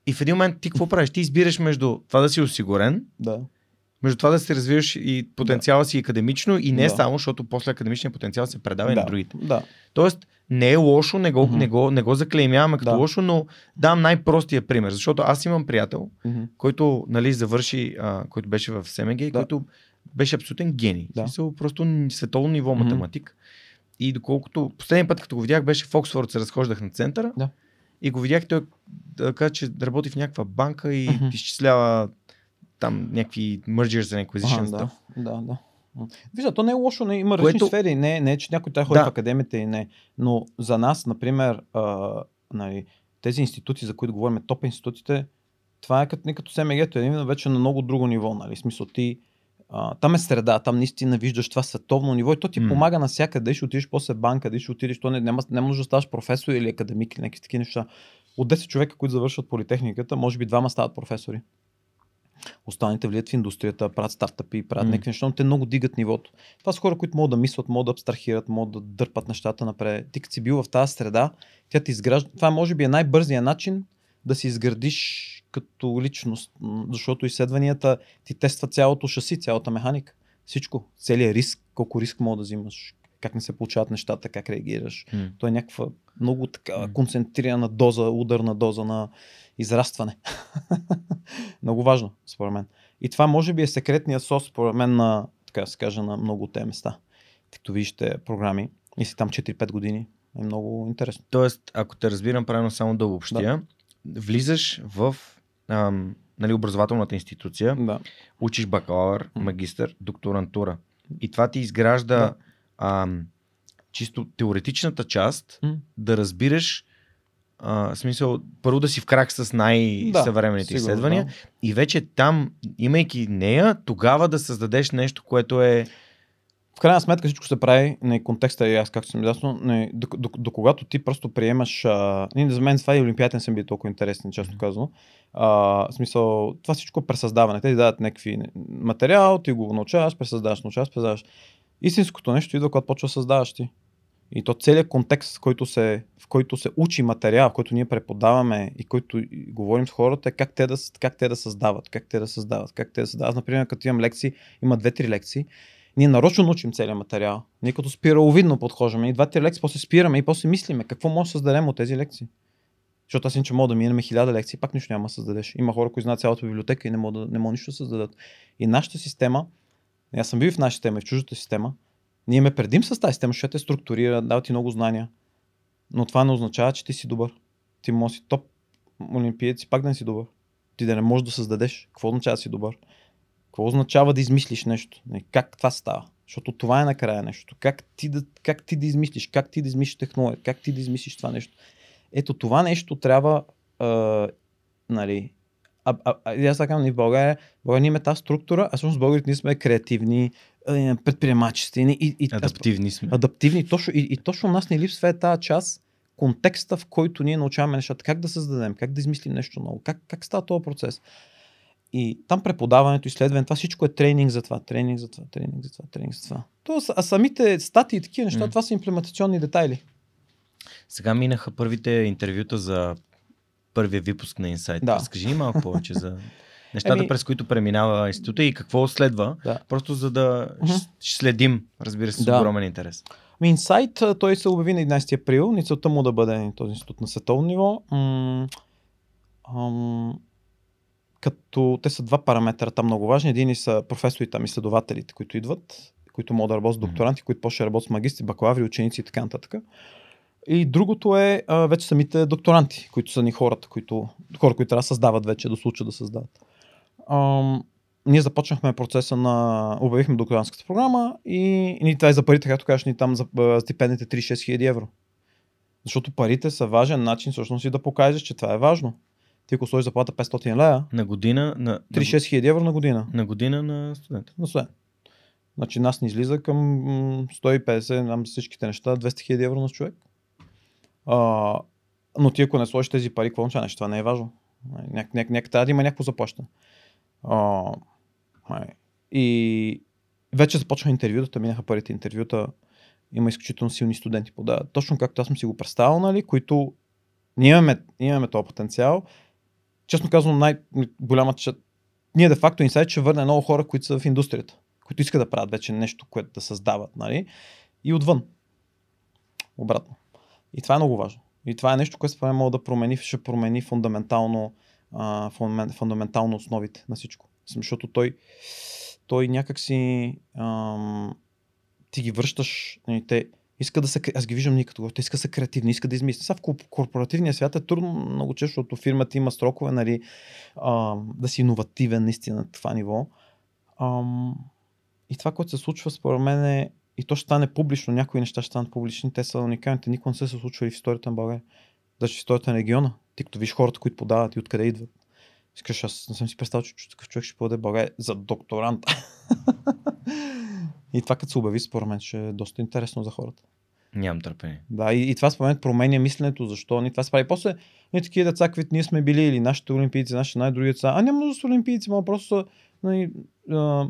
и в един момент ти какво правиш? Ти избираш между това да си осигурен, да. Между това да се развиваш и потенциала си академично и не Да. само, защото после академичния потенциал се предава и на да. другите. Да. Тоест, не е лошо, не го, Мгм. не го, не го заклеймяваме като Да. лошо, но дам най-простия пример, защото аз имам приятел, Мгм. който нали, завърши, а, който беше в СМГ, Да. който беше абсолютен гений. Да. Да. Смисъл, просто световно ниво Мгм. математик. И доколкото последния път, като го видях, беше в Оксфорд, се разхождах на центъра Да. и го видях, той да каза, че работи в някаква банка и Мгм. изчислява там някакви acquisitions. Ага, stuff. да, да, да. Вижда, то не е лошо, не, има различни Което- сфери, не, не е, че някой трябва ходи Да. в академията и не. Но за нас, например, а, нали, тези институти, за които говорим, топ институтите, това е като, не като СМГ-то, е именно вече на много друго ниво. Нали? Смисъл ти, а, там е среда, там наистина виждаш това световно ниво и то ти М. помага навсякъде, ще отидеш после банка, дали ще отидеш, то не, няма, няма нужда да ставаш професор или академик или някакви такива неща. От 10 човека, които завършват политехниката, може би двама стават професори. Останалите влият в индустрията, правят стартъпи, правят М. някакви неща, но те много дигат нивото. Това са хора, които могат да мислят, могат да абстрахират, могат да дърпат нещата напред. Ти като си бил в тази среда, тя ти изгражда. Това може би е най-бързия начин да се изградиш като личност, защото изследванията ти тестват цялото шаси, цялата механика. Всичко. Целият риск, колко риск мога да взимаш, как не се получават нещата, как реагираш. М. То е някаква много така М. концентрирана доза, ударна доза на израстване. много важно, според мен. И това може би е секретния сос, според мен, на, така да се каже, на много от тези места. Като вижте програми и си там 4-5 години, е много интересно. Тоест, ако те разбирам правилно, само да обобщя, влизаш в ам, нали, образователната институция, Да. учиш бакалавър, магистър, докторантура. И това ти изгражда Да. Ам, чисто теоретичната част, М. да разбираш а, смисъл, първо да си в крак с най-съвременните сигурно, изследвания да. и вече там, имайки нея, тогава да създадеш нещо, което е В крайна сметка всичко се прави на контекста и аз, както съм ясно, не, до, до, до, когато ти просто приемаш... А, ние, за мен това и Олимпиаден съм бил толкова интересен, често казано. А, в смисъл, това всичко е пресъздаване. Те ти дадат някакви материал, ти го научаваш, пресъздаваш, научаваш, пресъздаваш. Истинското нещо идва, когато почва да създаваш ти. И то целият контекст, в който се, в който се учи материал, в който ние преподаваме и който говорим с хората, е как те, да, как те да създават, как те да създават, как те да създават. Аз, например, като имам лекции, има две-три лекции, ние нарочно научим целият материал. Ние като спираловидно подхождаме и два-три лекции, после спираме и после мислиме какво може да създадем от тези лекции. Защото аз иначе мога да минем хиляда лекции, пак нищо няма да създадеш. Има хора, които знаят цялата библиотека и не могат, да, не могат нищо да създадат. И нашата система, аз съм бил в нашата система и в чуждата система, ние ме предим с тази система, защото те структурира, дава ти много знания. Но това не означава, че ти си добър. Ти може си топ олимпиец и пак да не си добър. Ти да не можеш да създадеш. Какво означава да си добър? Какво означава да измислиш нещо? Как това става? Защото това е накрая нещо. Как ти да, как ти да измислиш? Как ти да измислиш технология? Как ти да измислиш това нещо? Ето това нещо трябва, а, нали, а, а, а, и аз така казвам, и в България, България ние имаме тази структура, а всъщност българите ние сме креативни, а, предприемачествени и, и, адаптивни сме. адаптивни. Точно, и, и точно нас не липсва е тази част, контекста, в който ние научаваме нещата, как да създадем, как да измислим нещо ново, как, как става този процес. И там преподаването, изследването, това всичко е тренинг за това, тренинг за това, тренинг за това, тренинг за това. То, а самите статии и такива неща, М. това са имплементационни детайли. Сега минаха първите интервюта за първия випуск на Insight. Да. Разкажи ни малко повече за нещата, Еми- през които преминава института и какво следва, Да. просто за да ще следим, разбира се, с Да. огромен интерес. Ами, Инсайт, а, той се обяви на 11 април, и целта му да бъде този институт на световно ниво. М- ам, като те са два параметра там много важни. Един са професорите, там изследователите, които идват, които могат да работят с докторанти, които после работят с магистри, бакалаври, ученици и така нататък. И другото е а, вече самите докторанти, които са ни хората, които, хора, които трябва да създават вече, да случат да създават. Ам, ние започнахме процеса на... Обявихме докторантската програма и, и това е за парите, както кажеш, ни там за а, стипендите 36 хиляди евро. Защото парите са важен начин всъщност и да покажеш, че това е важно. Ти ако сложиш заплата 500 лея, На година, на, на, 36 хиляди евро на година. на година на студента. На студент. Значи нас ни излиза към м, 150, нам всичките неща, 200 хиляди евро на човек. А, но ти ако не сложиш тези пари, какво означава? Това не е важно. Няк, няк, няк, трябва да има някакво заплащане. И вече започнаха интервютата, минаха първите интервюта. Има изключително силни студенти подават. Точно както аз съм си го представил, нали, които ние имаме, имаме този потенциал. Честно казвам, най-голямата част ние де факто инсайт ще върне много хора, които са в индустрията, които искат да правят вече нещо, което да създават, нали? И отвън. Обратно. И това е много важно. И това е нещо, което според мен може да промени, ще промени фундаментално, а, фундамен- фундаментално основите на всичко. Защото той, той някак си ам, ти ги връщаш, нали, те иска да са, аз ги виждам ние като те иска да са креативни, иска да измислят. Сега в корп- корпоративния свят е трудно много често, защото фирмата има срокове, нали, да си иновативен наистина на това ниво. И това, което се случва, според мен е, и то ще стане публично, някои неща ще станат публични, те са уникални, те никога не са се случвали в историята на България. Даже в историята на региона. Ти като виж хората, които подават и откъде идват. Искаш, аз не съм си представил, че такъв човек ще подаде България за докторант. и това като се обяви, според мен, ще е доста интересно за хората. Нямам търпение. Да, и, и това според мен променя мисленето, защо ни това се прави. После ние такива деца, каквито ние сме били, или нашите олимпийци, нашите най-други деца, а няма нужда с олимпийци, но просто са, нали, а,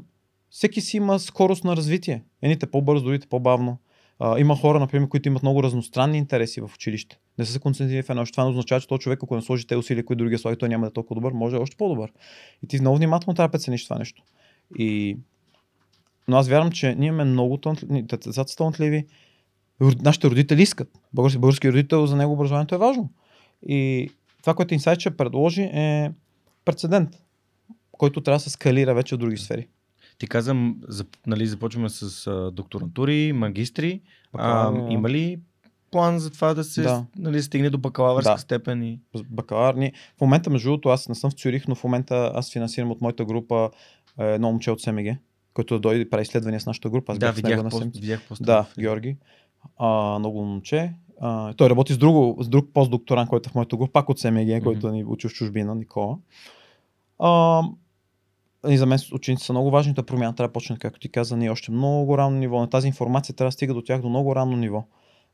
всеки си има скорост на развитие. Едните по-бързо, другите по-бавно. А, има хора, например, които имат много разностранни интереси в училище. Не са се концентрирани в едно. Това не означава, че този човек, ако не сложи те усилия, които другия сложи, той няма да е толкова добър, може да е още по-добър. И ти много внимателно трябва да прецениш това нещо. И... Но аз вярвам, че ние имаме много талантливи, децата са талантливи, нашите родители искат. Български, български родител, за него образованието е важно. И това, което Insight ще предложи е прецедент, който трябва да се скалира вече в други сфери. Ти казвам, за, нали, започваме с а, докторантури, магистри. А, Бакалаври, да. има ли план за това да се Да. нали, стигне до бакалавърска Да. степен и... бакалавър. Ние, в момента, между другото, аз не съм в Цюрих, но в момента аз финансирам от моята група едно момче от СМГ, който да дойде и прави изследвания с нашата група. Аз да, видях, седмица. видях пост. Да, Георги. А, много момче. А, той работи с, друго, с друг постдокторант, който е в моята група, пак от СМГ, Мгм. който ни учи в чужбина, Никола. А, и за мен учениците са много важни, да промяна трябва да почне, както ти каза, ние още много рано ниво. На тази информация трябва да стига до тях до много рано ниво.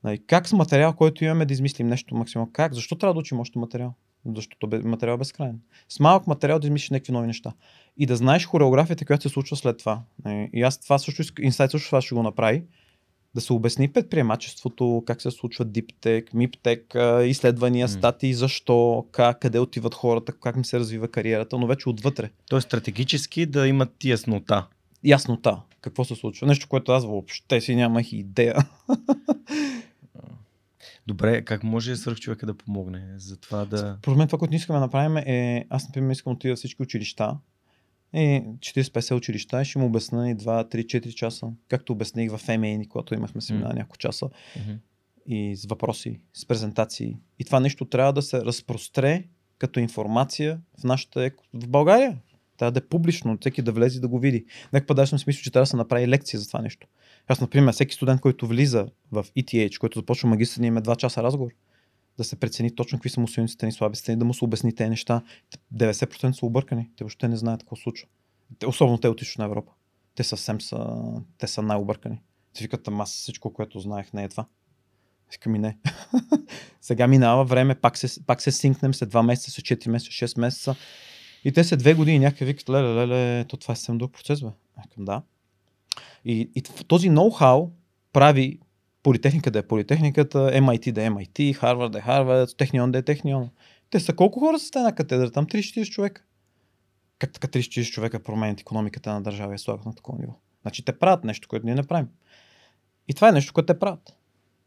Нали, Как с материал, който имаме да измислим нещо максимално? Как? Защо трябва да учим още материал? Защото материал е безкрайен. С малък материал да измислиш някакви нови неща. И да знаеш хореографията, която се случва след това. Нали, И аз това също, инсайт също това ще го направи. Да се обясни предприемачеството, как се случва диптек, миптек, изследвания, статии, защо, как, къде отиват хората, как ми се развива кариерата, но вече отвътре. Тоест стратегически да имат яснота. Яснота. Какво се случва? Нещо, което аз въобще си нямах идея. Добре, как може свърх човека да помогне за това да... Според мен това, което ние искаме да направим е, аз например искам да отида всички училища, е 40-50 училища ще му обясня и 2, 3, 4 часа, както обясних в МА, когато имахме семинар няколко часа и с въпроси, с презентации. И това нещо трябва да се разпростре като информация в нашата еко... в България. Трябва да е публично, всеки да влезе да го види. Нека път съм смисъл, че трябва да се направи лекция за това нещо. Аз, например, всеки студент, който влиза в ETH, който започва магистър, имаме 2 часа разговор. Да се прецени точно какви са му силниците ни, слаби страни, да му се обясни тези неща. 90% са объркани. Те въобще не знаят какво случва. Особено те от Източна Европа. Те съвсем са, те са най-объркани. Те викат, ама всичко, което знаех, не е това. Искам и не. Сега минава време, пак се, пак се синкнем след 2 месеца, след 4 месеца, 6 месеца. И те след 2 години някакви викат, леле, леле, то това е съвсем друг процес, бе. Викам, да. И, и този ноу-хау прави политехника да е политехниката, MIT да е MIT, Харвард да е Харвард, Технион да е Технион. Те са колко хора са те на катедра? Там 30-40 човека. Как така 30-40 човека променят економиката на държава и слагат на такова ниво? Значи те правят нещо, което ние не правим. И това е нещо, което те правят.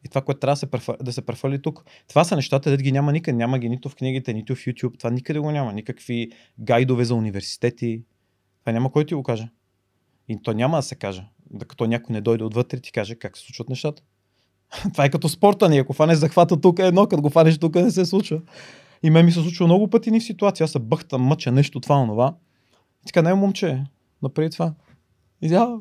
И това, което трябва да се, префали тук. Това са нещата, да ги няма никъде. Няма ги нито в книгите, нито в YouTube. Това никъде го няма. Никакви гайдове за университети. Това няма кой ти го каже. И то няма да се каже. Докато някой не дойде отвътре и ти каже как се случват нещата. това е като спорта ни. Ако фанеш захвата тук е едно, като го фанеш тук не се случва. И мен ми се случва много пъти ни в ситуация. Аз се бъхтам, мъча нещо, това, онова. И така, не, момче, направи това. И да.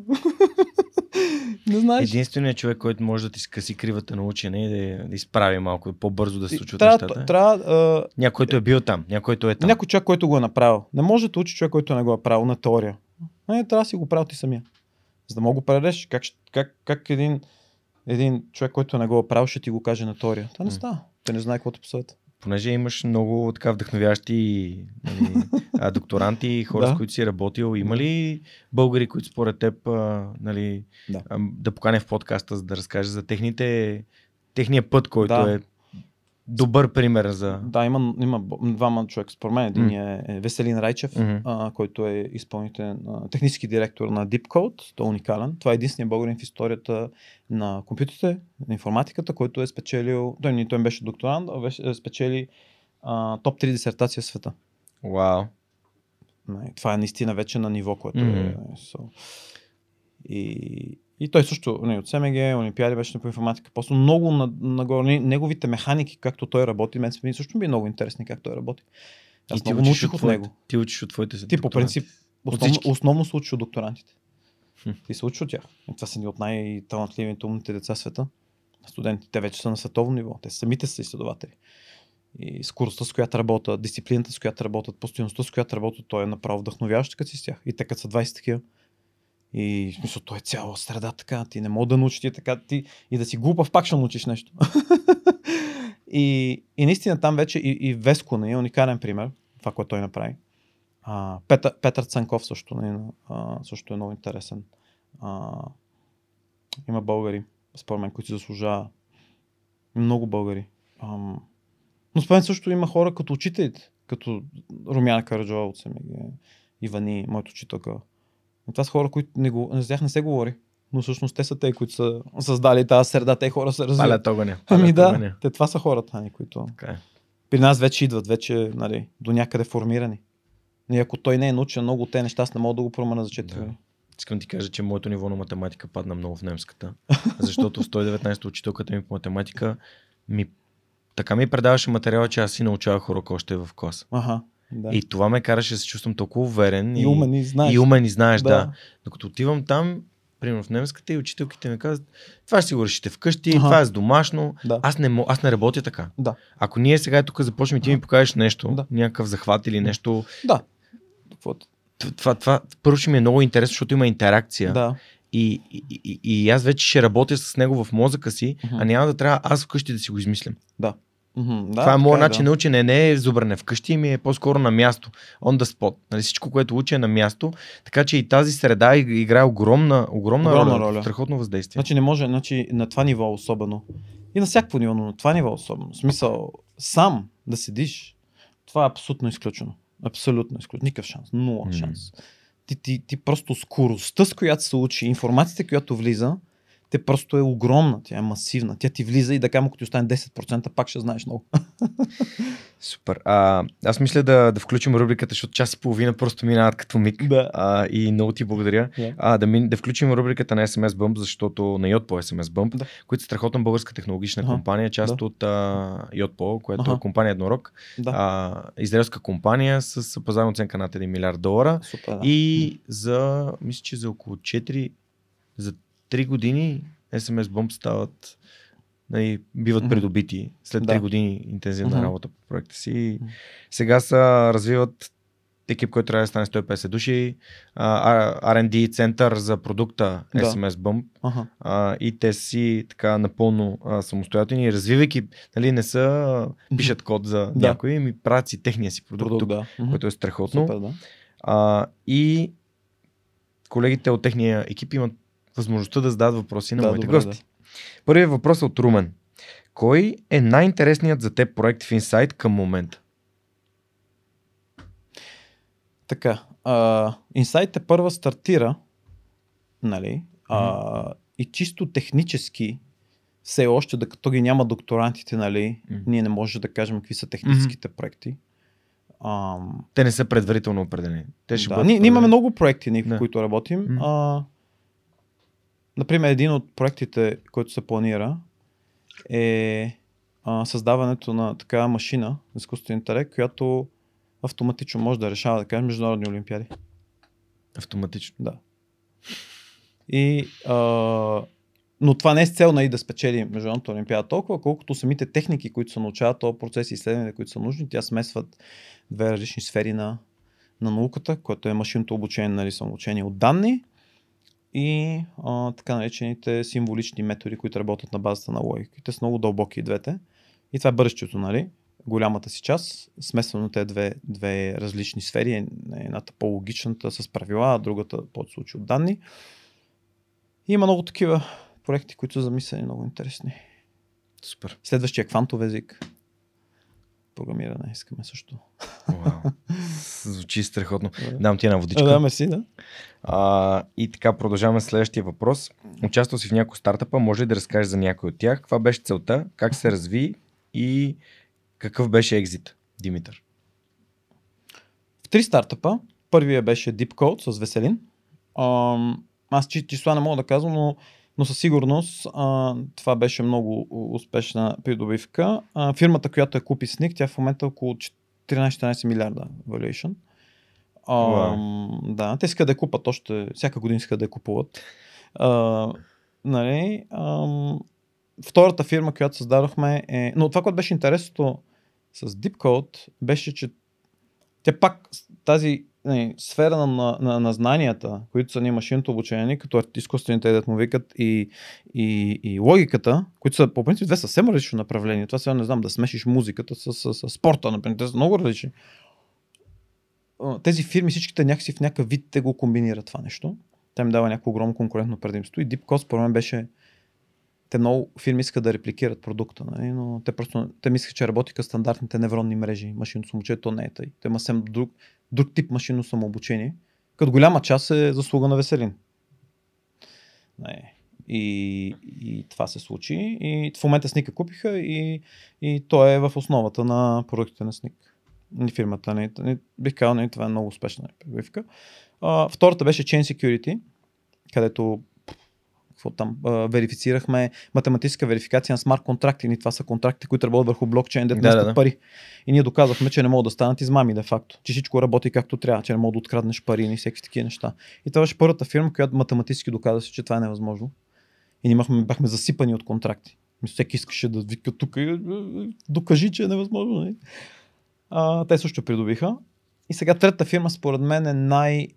не знаеш. Единственият човек, който може да ти скъси кривата на учене и да, да изправи малко по-бързо да се случват трябва, нещата. трябва, а, Някой, който е бил там, някой, който е там. Някой човек, който го е направил. Не може да учи човек, който не го е правил на теория. Не, трябва да си го правил ти самия. За да мога го предадеш, как, как, как един, един човек, който не го е правил, ще ти го каже на теория. Това не става. Те не знае какво те посъват. Понеже имаш много така вдъхновящи нали, докторанти и хора, Да. с които си работил. Има ли българи, които според теб нали, Да. да поканя в подкаста, за да разкаже за техните, техния път, който Да. е добър пример за... Да, има, има двама човека. Според мен един е, е Веселин Райчев, Мгм. а, който е изпълнителен а, технически директор на DeepCode. Той е уникален. Това е единственият българин в историята на компютрите, на информатиката, който е спечелил, той, не- той беше докторант, а беше, е спечели а, топ 3 дисертация в света. Вау. Не, Това е наистина вече на ниво, което Мгм. е. So. И, и той също не, от СМГ, Олимпиади беше по информатика. Просто много на- нагоре. Не- Неговите механики, както той работи, мен ми също е много интересни как той работи. Аз И ти много учиш научих от твоите- него. Ти учиш от твоите Ти по принцип От основно, основно се учи от докторантите. Хм. Ти се учи от тях. И това са ни от най-талантливите умните деца в света. Студентите вече са на световно ниво. Те самите са изследователи. И скоростта, с която работят, дисциплината, с която работят, постоянността, с която работят, той е направо вдъхновяващ, като си с тях. И те като са 20 такива. И в смисъл, той е цяла среда така, ти не мога да научиш ти така, ти и да си глупав, пак ще научиш нещо. и, и наистина там вече и, и Веско не е уникален пример, това, което той направи. А, Петър, Петър Цанков също, не, а, също е много интересен. А, има българи, според мен, които си заслужава. Много българи. Ам, но според мен също има хора като учителите, като Румяна Караджова от СМГ, Ивани, моят учителка. И това са хора, които не го, за тях не се говори. Но всъщност те са те, които са създали тази среда. Те хора се развиват. Палят огъня. Ами да, огъня. те това са хората, ани, които Така е. при нас вече идват, вече нали, до някъде формирани. И ако той не е научен много от тези неща, аз не мога да го променя за 4 Да. Искам ти кажа, че моето ниво на математика падна много в немската. Защото в 119 учителката ми по математика ми така ми предаваше материала, че аз си научавах урок още в клас. Ага. Да. И това ме караше да се чувствам толкова уверен. И умен и знаеш. И умен и знаеш, да. Да. да. Докато отивам там, примерно в немската и учителките ми казват, това ще си го решите вкъщи, Аха. това е с домашно. Да. Аз, не, аз не работя така. Да. Ако ние сега тук започнем и ти ми покажеш нещо, Да. някакъв захват или нещо, Да. Това, това първо ще ми е много интересно, защото има интеракция. Да. И, и, и, и аз вече ще работя с него в мозъка си, Мгм. а няма да трябва аз вкъщи да си го измислям. Мгм, да. това е моят така начин на учене, не е зубране вкъщи, ми е по-скоро на място, on the spot. Нали, всичко, което уча е на място, така че и тази среда иг- играе огромна, огромна, Огромна роля, роля. страхотно въздействие. Значи не може, значи на това ниво особено. И на всяко ниво, но на това ниво особено. В смисъл, сам да седиш, това е абсолютно изключено. Абсолютно изключено. Никакъв шанс. Нула М. шанс. Ти, ти, ти просто скоростта, с която се учи, информацията, която влиза, те просто е огромна, тя е масивна. Тя ти влиза и да кажем, ако ти остане 10%, пак ще знаеш много. Супер. А, аз мисля да, да включим рубриката, защото час и половина просто минават като миг. Да. А, и много ти благодаря. Да. А, да, мин, да включим рубриката на SMS Bump, защото на Yotpo SMS Bump, Да. които е страхотна българска технологична Аха, компания, част да. от а, Yotpo, което Аха. е компания Еднорог. Да. А, израелска компания с пазарна оценка над 1 милиард долара. Супер. Да. И за, мисля, че за около 4, за 3 години SMS Bomb стават, нали, биват придобити след 3 Да. години интензивна Мгм. работа по проекта си. Сега са развиват екип, който трябва да стане 150 души, R&D център за продукта Да. SMS Bump Ага. а, и те си така напълно а, самостоятелни развивайки, нали, не са пишат код за Да. някой, ми правят си техния си продукт, Продукт, тук, да. Което е страхотно. Супер, да. А, и колегите от техния екип имат възможността да зададат въпроси на Да, моите добре, гости. Първият въпрос е от Румен. Кой е най-интересният за теб проект в Insight към момента? Така, а, Insight е първа стартира, нали, а, и чисто технически, все още, докато ги няма докторантите, нали, Мгм. ние не можем да кажем какви са техническите проекти. Ам, Те не са предварително определени. Те ще да. бъдат ние, ние имаме много проекти, ние, в Да. които работим. Мгм. А, например, един от проектите, който се планира, е а, създаването на такава машина, изкуствен интелект, която автоматично може да решава, да кажем, международни олимпиади. Автоматично. Да. И, а, но това не е с цел нали, да спечели Международната олимпиада толкова, колкото самите техники, които се научават, то процеси и изследвания, които са нужни, тя смесват две различни сфери на, на науката, което е машинното обучение, нали, самообучение от данни и а, така наречените символични методи, които работят на базата на логика. Те са много дълбоки двете. И това е бъдещето, нали? Голямата си част, смесвано те две, две различни сфери, едната по-логичната с правила, а другата по случай от данни. И има много такива проекти, които са замислени много интересни. Супер. Следващия квантов език. Програмиране искаме също. Вау. Звучи страхотно. Дам ти една водичка. Да, мерси, да. А, и така продължаваме следващия въпрос. Участвал си в някои стартъпа, може ли да разкажеш за някой от тях? Каква беше целта? Как се разви? И какъв беше екзит, Димитър? В три стартъпа. Първия беше Deep Code с Веселин. Аз чи- числа не мога да казвам, но, но със сигурност а, това беше много успешна придобивка. А, фирмата, която е купи Sneak, тя в момента е около 13-14 милиарда valuation. Ам, да, те искат да я купат още, всяка година искат да я купуват. А, нали, ам, втората фирма, която създадохме е... Но това, което беше интересното с Deep Code, беше, че те пак тази не, сфера на, на, на, на знанията, които са ни машинното обучение, като изкуствените, дет му викат, и, и, и логиката, които са по принцип две съвсем различни направления. Това сега не знам, да смешиш музиката с, с, с спорта, например, те са много различни. Тези фирми, всичките някакси в някакъв вид те го комбинират това нещо. Тя им дава някакво огромно конкурентно предимство. И Deep Code, според мен, беше те много фирми искат да репликират продукта, нали? но те просто те мислят, че работи като стандартните невронни мрежи. Машинно самообучение, то не е тъй. Те има съвсем друг, друг тип машинно самообучение, като голяма част е заслуга на Веселин. Не. И, и това се случи. И в момента Сника купиха и, и той е в основата на продуктите на Сник. И фирмата. Не, не, бих казал, не, това е много успешна прибивка. А, втората беше Chain Security. където какво там, а, верифицирахме математическа верификация на смарт контракти. И това са контракти, които работят върху блокчейн, да, Да, да, да. пари. И ние доказахме, че не могат да станат измами, де факто. Че всичко работи както трябва, че не мога да откраднеш пари и всеки такива неща. И това беше първата фирма, която математически доказа, че това е невъзможно. И ние бяхме, бяхме засипани от контракти. Всеки искаше да вика тук и докажи, че е невъзможно. нали? А, те също придобиха. И сега третата фирма, според мен, е най-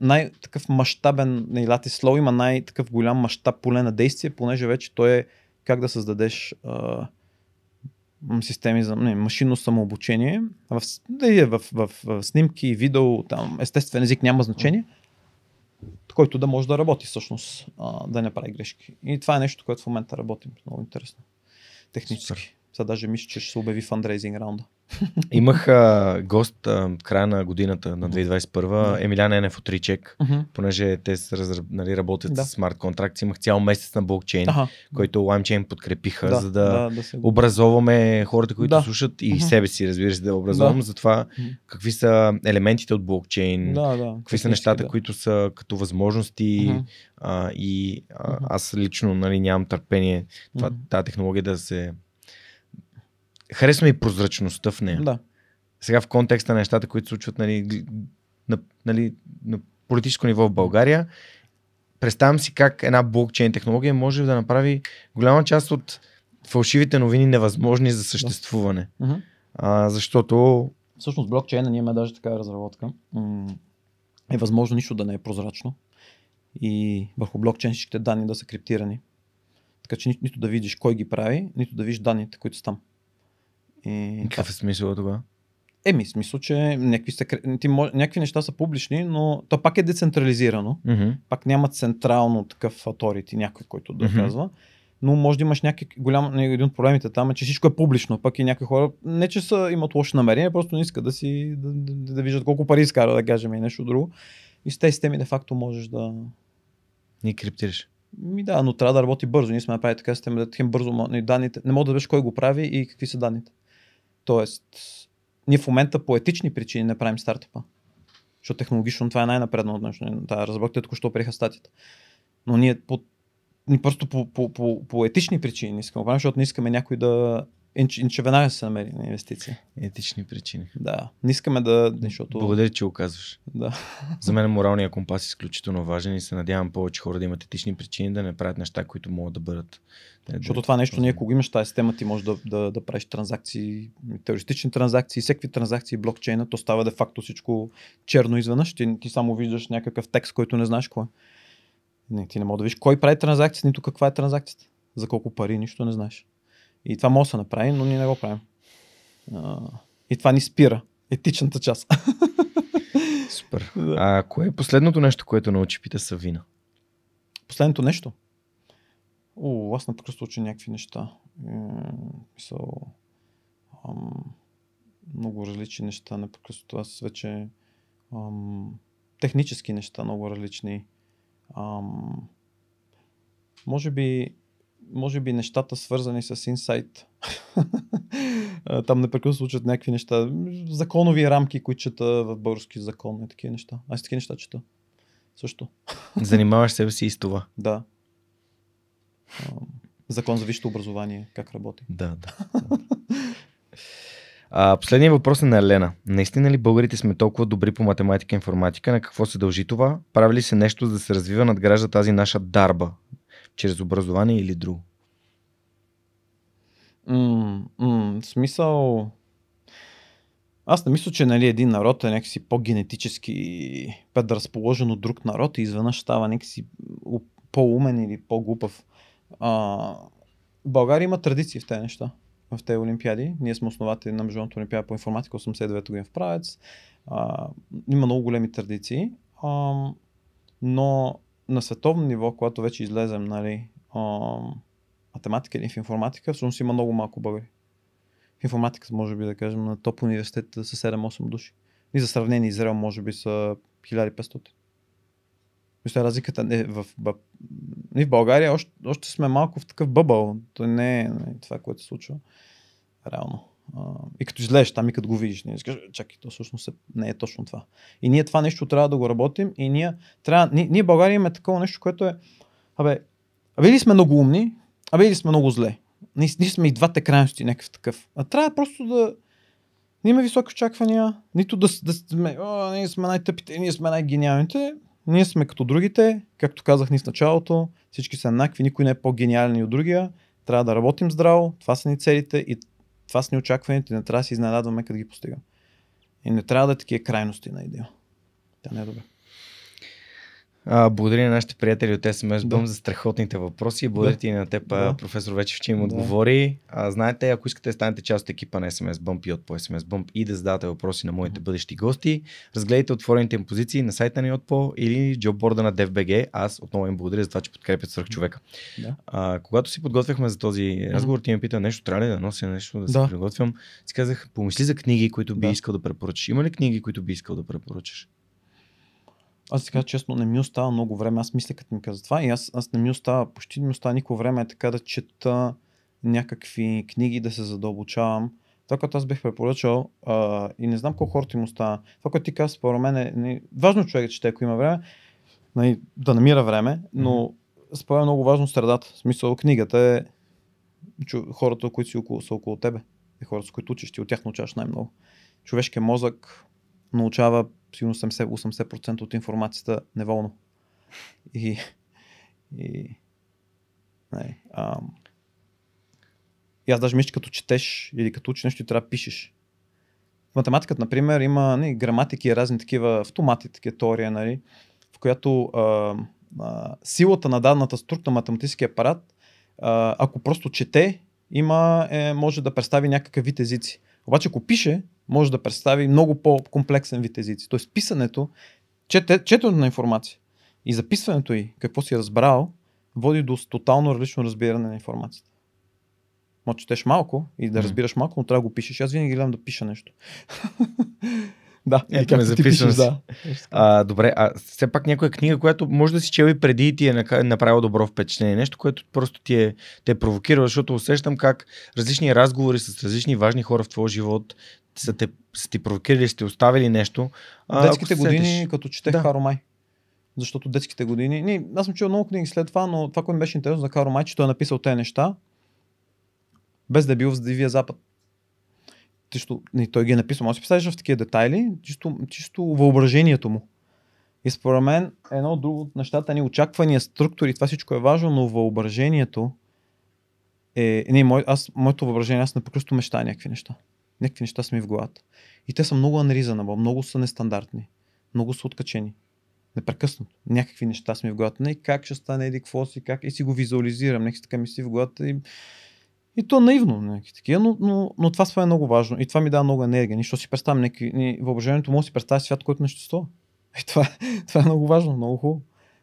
най-такъв мащабен, на Lattice Slow има най-такъв голям мащаб поле на действие, понеже вече той е как да създадеш м, системи за не, машинно самообучение. В, да е в, в, в, снимки, видео, там, естествен език няма значение, който да може да работи всъщност, а, да не прави грешки. И това е нещо, което в момента работим. Много интересно. Технически. Супер. Сега даже мисля, че ще се обяви фандрейзинг раунда. Имах а, гост а, края на годината на 2021, Да. Емилян Енев от Ричек, понеже те са, разраб- нали, работят Да. с смарт контракти. Имах цял месец на блокчейн, Аха. който LimeChain подкрепиха, Да, за да, да, да се... образоваме хората, които Да. слушат и себе си, разбира се, да образовам Да. за това какви са елементите от блокчейн, Да, да. какви са нещата, да. които са като възможности а, и а, аз лично нали, нямам търпение Мгм. тази технология да се... Харесва ми прозрачността в нея. Да. Сега в контекста на нещата, които се случват нали, на, нали, на политическо ниво в България, представям си как една блокчейн технология може да направи голяма част от фалшивите новини невъзможни за съществуване. Мгм. А, защото Всъщност блокчейна ние имаме даже такава разработка. М, Е възможно нищо да не е прозрачно. И върху блокчейн всичките данни да са криптирани. Така че ни- нито да видиш кой ги прави, нито да видиш данните, които са там. И какъв е смисъл тогава? Еми, смисъл, че някакви, секре... ти мож... някакви неща са публични, но то пак е децентрализирано. Мгм. Пак няма централно такъв авторити, някой, който да Мгм. казва. Но може да имаш някакъв голям, един от проблемите там е, че всичко е публично. Пък и някои хора, не че са, имат лошо намерение, просто не искат да си, да, да, да виждат колко пари изкара, да кажем и нещо друго. И с тези системи, де факто, можеш да... Ни криптираш. Ми да, но трябва да работи бързо. Ние сме направили така система, да хем бързо данните. Не мога да видиш кой го прави и какви са данните. Тоест, ние в момента по етични причини не правим стартъпа. Защото технологично това е най-напредно от нещо. Та разработките току-що приеха статията. Но ние по, ние просто по, по, по, по етични причини не искаме, да защото не искаме някой да инч, инче веднага се намери на инвестиция. Етични причини. Да. Не искаме да... Защото... Благодаря, че го казваш. Да. За мен моралният компас е изключително важен и се надявам повече хора да имат етични причини да не правят неща, които могат да бъдат. да- Защото това нещо, ние ако го имаш тази система, ти можеш да, да, да правиш транзакции, терористични транзакции, всеки транзакции, блокчейна, то става де факто всичко черно изведнъж. Ти, ти само виждаш някакъв текст, който не знаеш кой. е. Не, ти не можеш да видиш кой прави транзакцията, нито каква е транзакцията. За колко пари, нищо не знаеш. И това може да се направи, но ние не го правим. А, и това ни спира. Етичната част. Супер. Да. А кое е последното нещо, което научи Пита Савина? Последното нещо. О, аз непрекъснато уча някакви неща. Мисъл, ам, много различни неща непрекъснато. Аз вече ам, технически неща много различни. Ам, може би може би нещата свързани с инсайт. Там непрекъснато случат някакви неща. Законови рамки, които чета в български закон и такива неща. Аз такива неща чета. Също. Занимаваш себе си и с това. Да. Закон за висшето образование, как работи. Да, да. А, последният въпрос е на Елена. Наистина ли българите сме толкова добри по математика и информатика? На какво се дължи това? Прави ли се нещо за да се развива, надгражда тази наша дарба? Чрез образование или друго? М, м, смисъл... Аз не мисля, че нали, един народ е някакси по-генетически предразположен от друг народ и изведнъж става някакси по-умен или по-глупав. А, България има традиции в тези неща, в тези олимпиади. Ние сме основатели на Международната олимпиада по информатика 89 година в Правец. А, има много големи традиции. А, но на световно ниво, когато вече излезем, нали, а, математика или в информатика, всъщност има много малко българи. В информатиката, може би да кажем, на топ университета са 7-8 души. И за сравнение Израел, може би са 1500. Мисля, разликата е в, в, в България още, още сме малко в такъв бъбъл. То не е е това, което се случва реално. И като излезеш там и като го видиш, не кажеш, чакай, то всъщност е, не е точно това. И ние това нещо трябва да го работим и ние трябва, ние, ние в България имаме такова нещо, което е, абе, абе или сме много умни, абе или сме много зле. Ние, ние сме и двата крайности някакъв такъв. А трябва просто да, не има високи очаквания, нито да, да сме, о, ние сме най-тъпите, ние сме най-гениалните. Ние сме като другите, както казах ни в началото, всички са еднакви, никой не е по-гениален от другия. Трябва да работим здраво, това са ни целите и това са ни очакваните, не трябва да се изненадваме, като ги постигам. И не трябва да е такива крайности на идея. Тя не е добре. А, благодаря на нашите приятели от SMS Bum да. за страхотните въпроси. Благодаря да. ти на теб, да. професор Вечев, че им да. отговори. А, знаете, ако искате да станете част от екипа на SMS Bump и от по SMS Bump и да задавате въпроси на моите бъдещи гости, разгледайте отворените им позиции на сайта на по или джобборда на DFBG. Аз отново им благодаря за това, че подкрепят свърх човека. Да. А, когато си подготвяхме за този разговор, ти ме пита нещо, трябва ли да нося нещо, да, да. се приготвям. Си казах, помисли за книги, които би да. искал да препоръчаш. Има ли книги, които би искал да препоръчаш? Аз така честно не ми остава много време. Аз мисля, като ми каза това и аз, аз не ми остава, почти не ми остава никакво време е така да чета някакви книги, да се задълбочавам. Това, което аз бих препоръчал, а, и не знам колко хората им остава, това, което ти каза, според мен е не, важно човек да чете, ако има време, не, да намира време, но mm-hmm. според мен е много важно средата. В смисъл, книгата е чу, хората, които си около, са около тебе, е хората, с които учиш, ти от тях научаваш най-много. Човешкият мозък научава сигурно 80% от информацията неволно. И, и, не, ам, и аз даже мисля, като четеш или като учиш нещо, трябва да пишеш. В математиката, например, има не, граматики разни такива автомати, такива теория, нали, в която а, а, силата на дадената структура на математическия апарат, а, ако просто чете, има, е, може да представи някакъв вид езици. Обаче ако пише, може да представи много по-комплексен вид езици. Тоест писането, чете, четенето на информация и записването й, какво си разбрал, води до тотално различно разбиране на информацията. Може четеш малко и да разбираш малко, но трябва да го пишеш. Аз винаги гледам да пиша нещо. Да, е, как ме записвам. Да. А, добре, а все пак някоя книга, която може да си чел и преди и ти е направила добро впечатление. Нещо, което просто ти е, те е провокирало, защото усещам как различни разговори с различни важни хора в твоя живот са, те, са ти провокирали, сте оставили нещо. А, детските години, сетиш... като четех да. Харомай. Защото детските години. Не, аз съм чел много книги след това, но това, което ми беше интересно за Харо Май, че той е написал тези неща, без да е бил в Дивия Запад чисто, не, той ги е написал, може да си представиш в такива детайли, чисто, чисто въображението му. И според мен едно от друго от нещата ни очаквания, структури, това всичко е важно, но въображението е... Не, мой, аз, моето въображение, аз непрекъснато мечтая някакви неща. Някакви неща са ми в главата. И те са много анализана, много са нестандартни, много са откачени. Непрекъснато. Някакви неща са ми в главата. Не, как ще стане, еди, какво си, как. И си го визуализирам, нека така ми си в главата. И и то наивно, някакви такива, но, но, но това, това е много важно. И това ми дава много енергия. Нищо си представям, някакви, въображението да си представя свят, който не съществува. И това, това е много важно, много хубаво.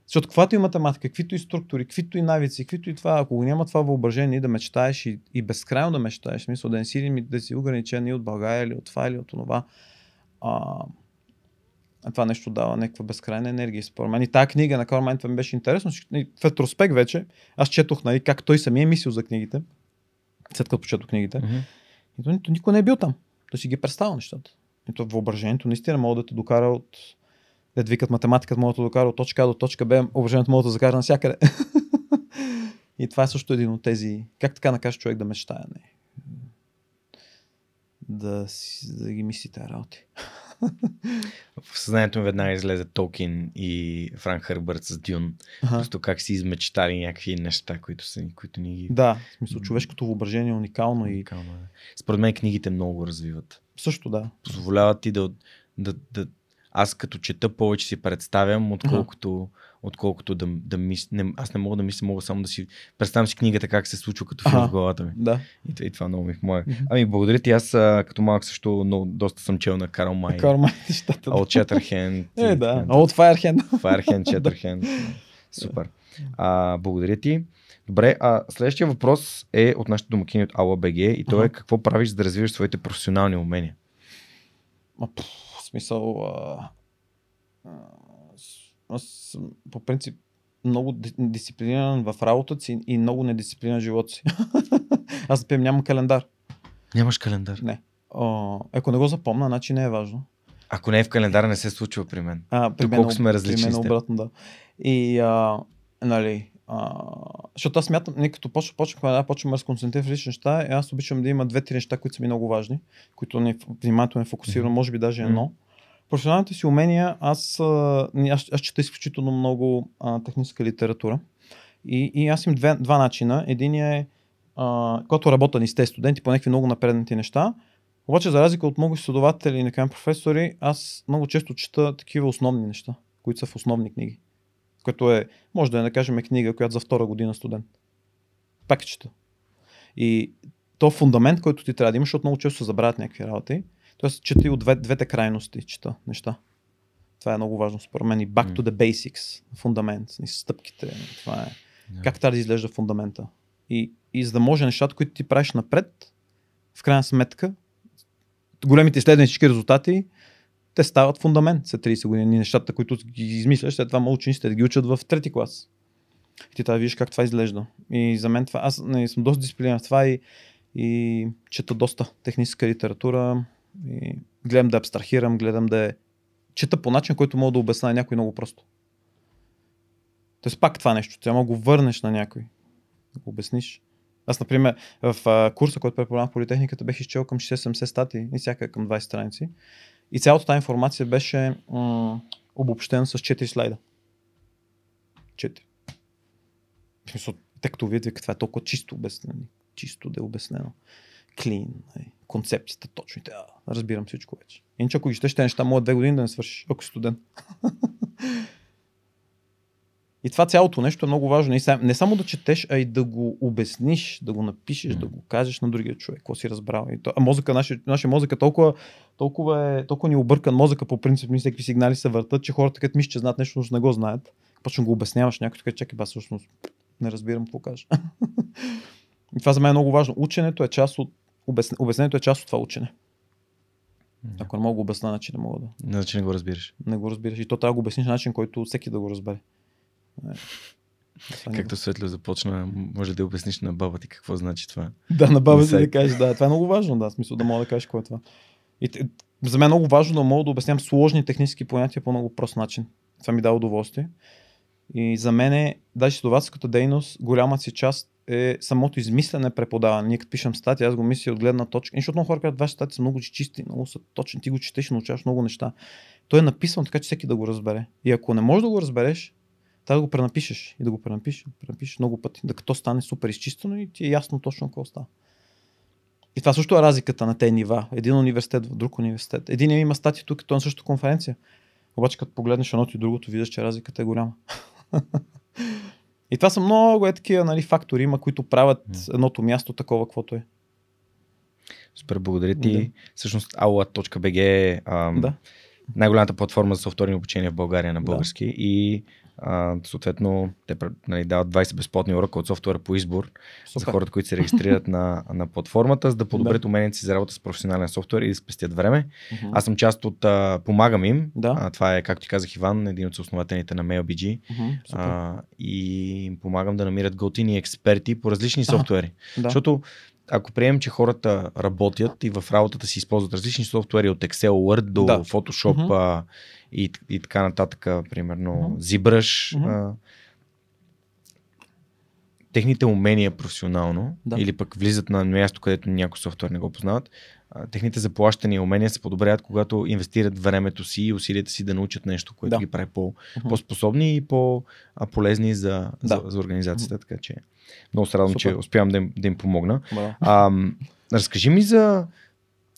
Защото каквато и математика, каквито и структури, каквито и навици, каквито и това, ако го няма това въображение да мечтаеш и, и безкрайно да мечтаеш, смисъл да не си, да си ограничен и от България или от това или от това, а, това нещо дава някаква безкрайна енергия. Според мен и тази книга на Карл Майнт ми беше интересно. В ретроспект вече, аз четох нали, как той самия е мислил за книгите след като прочетох книгите. Mm-hmm. И то, никой не е бил там. Да си ги представя нещата. И то въображението наистина може да те докара от да викат математиката, може да докара от точка А до точка Б, въображението може да закара навсякъде. и това е също един от тези. Как така накажеш човек да мечтае? Не? Да, си, да ги мислите работи. в съзнанието ми веднага излезе Толкин и Франк Хърбърт с Дюн. Ага. Просто как си измечтали някакви неща, които, са, които ни ги... Да, в смисъл човешкото въображение е уникално. уникално и... Да. Според мен книгите много развиват. Също да. Позволяват ти да, да, да... Аз като чета повече си представям, отколкото... Отколкото да, да мисля. Аз не мога да мисля, мога само да си представям си книгата как се случва като филм в главата ми. Да. И, и това много ми в Mm-hmm. Ами, благодаря ти. Аз като малък също много, доста съм чел на Карл Май. Карл Май, нещата. От Четърхен. Е, да. От Файерхен. Файерхен, Четърхен. Супер. А, благодаря ти. Добре, а следващия въпрос е от нашите домакини от Ала БГ и то е какво правиш за да развиваш своите професионални умения? А, смисъл, а, аз съм по принцип много дисциплиниран в работата си и много недисциплиниран в живота си. аз, например, нямам календар. Нямаш календар. Не. А, ако не го запомна, значи не е важно. Ако не е в календара, не се случва при мен. А, при мен, колко сме при различни мен с теб. обратно, да. И, а, нали, а, защото аз смятам, ние като почва, почваме, да, почваме да се концентрираме в различни неща, и аз обичам да има две-три неща, които са ми много важни, които не, вниманието ме фокусира, Мгм. може би даже едно. Професионалните си умения, аз, аз, аз чета изключително много а, техническа литература. И, и аз имам две, два начина. Единият е, а, когато работя ни с тези студенти по някакви много напреднати неща, обаче за разлика от много изследователи и професори, аз много често чета такива основни неща, които са в основни книги. Което е, може да е, да кажем, книга, която за втора година студент. Пак я чета. И то фундамент, който ти трябва да имаш, защото много често се забравят някакви работи. Тоест, чета и от две, двете крайности, чета неща. Това е много важно според мен. И back to the basics, фундамент, и стъпките. Това е. Да. Как трябва да изглежда фундамента. И, и за да може нещата, които ти правиш напред, в крайна сметка, големите изследванически резултати, те стават фундамент след 30 години. Нещата, които ги измисляш, след това учениците да ги учат в трети клас. И ти трябва да видиш как това изглежда. И за мен това, аз не, съм доста дисциплиниран в това и, и чета доста техническа литература. И гледам да абстрахирам, гледам да е... Чета по начин, който мога да обясня някой много просто. Тоест пак това нещо, трябва да го върнеш на някой. Да го обясниш. Аз, например, в а, курса, който преподавам в Политехниката, бех изчел към 60-70 статии и всяка е към 20 страници. И цялата тази информация беше м- обобщена с 4 слайда. 4. В смисъл, видят, това е толкова чисто обяснено. Чисто да е обяснено. Клин, нали, концепцията, точно. Да, разбирам всичко вече. Иначе ако ги четеш неща, могат две години да не свършиш, ако си студент. И това цялото нещо е много важно. Не, сам- не само да четеш, а и да го обясниш, да го напишеш, да го кажеш на другия човек, какво си разбрал. И то, а мозъка, нашия, нашия мозък е толкова, толкова, е, толкова ни е объркан мозъка по принцип, мисля, всякакви сигнали се въртат, че хората, като мислят, че знаят нещо, но не го знаят. Почвам го обясняваш, някой така, чакай, ба, всъщност не разбирам какво кажа. и това за мен е много важно. Ученето е част от, обясн... обяснението е част от това учене. Ако не мога да го обясня, значи не мога да Значи не го разбираш. не го разбираш. И то трябва да го обясниш на начин, който всеки да го разбере. Е, Както Светло започна, може да обясниш на баба ти какво значи това. Да, на баба си да кажеш, да. Това е много важно, да. В смисъл да мога да кажеш какво е това. И, за мен е много важно да мога да обяснявам сложни технически понятия по много прост начин. Това ми дава удоволствие. И за мен е, даже изследователската дейност, голямата си част е самото измислене преподаване. Ние като пишем статия, аз го мисля от гледна точка. И защото много хора казват, вашите статии са много чисти, много са точни, ти го четеш научаваш много неща. Той е написан така, че всеки да го разбере. И ако не можеш да го разбереш, трябва да го пренапишеш и да го пренапишеш, да пренапишеш много пъти, да като стане супер изчистено и ти е ясно точно какво става. И това също е разликата на тези нива. Един университет в друг университет. Един има статия тук, той е на същата конференция. Обаче като погледнеш едното и другото, виждаш, че разликата е голяма. и това са много е такива нали, фактори, има, които правят едното място такова, каквото е. Супер, благодаря ти. Да. Всъщност aula.bg е ам, Да. най-голямата платформа за софтуерни обучение в България на Да. български и а, съответно те нали, дават 20 безплатни урока от софтуера по избор за Супер. хората, които се регистрират на, на платформата, за да подобрят Да. уменията си за работа с професионален софтуер и да спестят време. Мгм. Аз съм част от, а, помагам им. Да. А, това е, както ти казах, Иван, един от основателите на MailBG. Супер. А, и им помагам да намират готини експерти по различни Да. софтуери. да. Защото ако приемем, че хората работят и в работата си използват различни софтуери от Excel, Word до Да. Photoshop Мгм. И, и така нататък, примерно Мгм. ZBrush, Мгм. а, техните умения професионално Да. или пък влизат на място, където някой софтуер не го познават, техните заплащания и умения се подобряват, когато инвестират времето си и усилията си да научат нещо, което Да. ги прави по, Мгм. по-способни и по-полезни за, Да. за, за организацията. Така че много се радвам, че Супер. успявам да им, да им помогна. Браво. А, разкажи ми за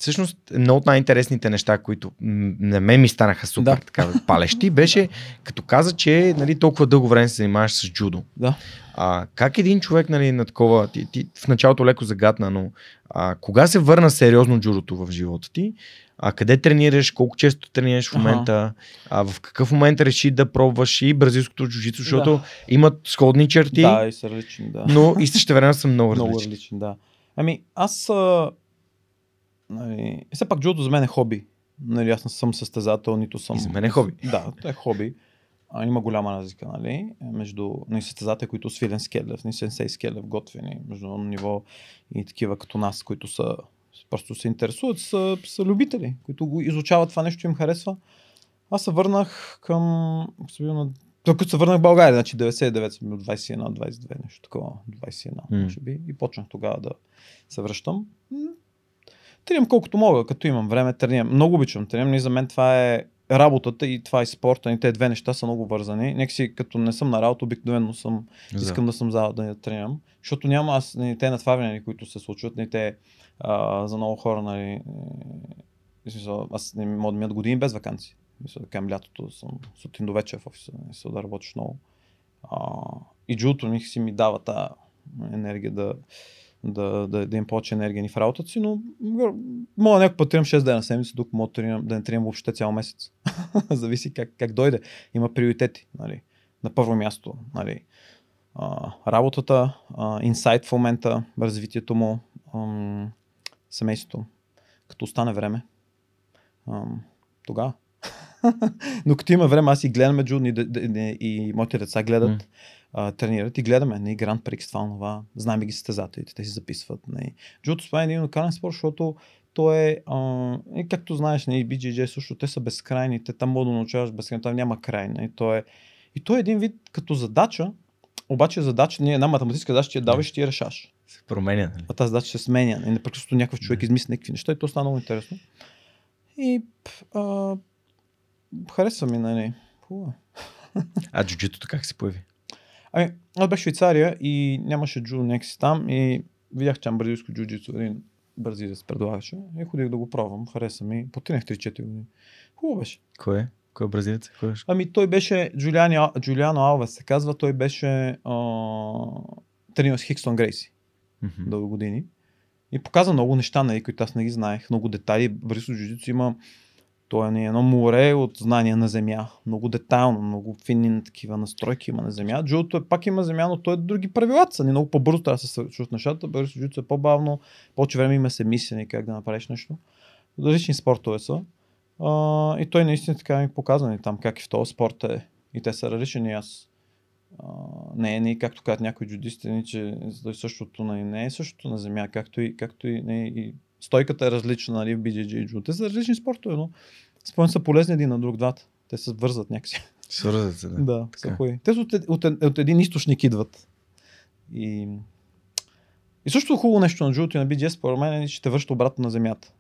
всъщност едно от най-интересните неща, които на мен ми станаха супер Да. така палещи, беше като каза, че нали, толкова дълго време се занимаваш с джудо. Да. А, как един човек нали, на такова, ти, ти в началото леко загадна, но а, кога се върна сериозно джудото в живота ти? А къде тренираш, колко често тренираш в момента, а, в какъв момент реши да пробваш и бразилското джуджицу, защото Да. имат сходни черти, Да, и са различни, да. но и също време са много Много различни. различни, да. Ами, аз. А, нали, все пак джудо за мен е хоби. Нали, аз не съм състезател, нито съм. И за мен е хоби. Да, то е хоби. А, има голяма разлика, нали? Между нали, състезатели, които Свилен Скелев, нали, Сенсей Скелев, готвени, международно ниво и такива като нас, които са просто се интересуват, са, са любители, които го изучават това нещо, им харесва. Аз се върнах към... Тук се върнах в България, значи 99 съм бил 21, 22, нещо такова, 21, mm. може би. И почнах тогава да се връщам. Тренирам колкото мога, като имам време, тренирам. Много обичам тренирам, и за мен това е работата и това е спорта. И те две неща са много вързани. Нека си, като не съм на работа, обикновено съм, искам да съм зала да я тренирам. Защото няма аз, не, те натваряния, които се случват, не те а, за много хора, нали, е, аз не мога да ми години без вакансии. Мисля, към лятото съм сутрин до вечер в офиса, мисля да работиш много. А, и джуто ми си ми дава тази енергия да, да, да, да им повече енергия ни в работата си, но мога някой път тренирам 6 дена на седмица, тук мога да, не тренирам въобще цял месец. Зависи как, как дойде. Има приоритети. Нали. На първо място нали. а, работата, а, инсайт в момента, развитието му, ам, семейството. Като остане време, ам, тогава. Но като има време, аз и гледаме Джуд и, и, и моите деца гледат. Mm а, тренират и гледаме не, Гранд Прикс, това, това, знаем ги състезателите, те си записват. Не. Джуто това е един уникален спорт, защото то е, а, и както знаеш, не, и BJJ също, те са безкрайни, те там могат да научаваш безкрайно, там няма край. Не, то е, и то е един вид като задача, обаче задача, не е една математическа задача, ти я даваш ти я решаш. Се променя. Нали? А тази задача се сменя. И непрекъснато някакъв човек измисля някакви неща и то стана много интересно. И а, харесва ми, нали. Хубаво. А джуджитото как се появи? Ами, аз бях в Швейцария и нямаше джудо някакси там и видях там бразилско джуджицу, един бразилец предлагаше и ходих да го пробвам, хареса ми, потинах 3-4 години. Хубаво беше. Кой е? Кой е бразилец? Кой е? Ами той беше Джулиано, Джулиано Алвес се казва, той беше тренирал с Хикстон Грейси mm-hmm. дълго години. И показа много неща, нали, които аз не ги знаех, много детайли. Бразилско джуджицу има то е едно море от знания на земя. Много детайлно, много финни такива настройки има на земя. Джудото е, пак има земя, но той е други правила са. Ни много по-бързо трябва да се случват нещата. Бързо джудото е по-бавно, повече време има се мислени как да направиш нещо. Различни спортове са. А, и той наистина така ми показва там как и в този спорт е. И те са различни. Аз а, не е не, както казват някои джудисти, не, че е същото, не е същото на земя, както и, както и, не, и стойката е различна нали, в BJJ и Judo. Те са различни спортове, но според са полезни един на друг двата. Те се вързат някакси. Свързват се, да. Да, са хуи. Те от, от, от, от, един източник идват. И, и също хубаво нещо на Judo и на BJJ, според мен, е, че те връща обратно на земята.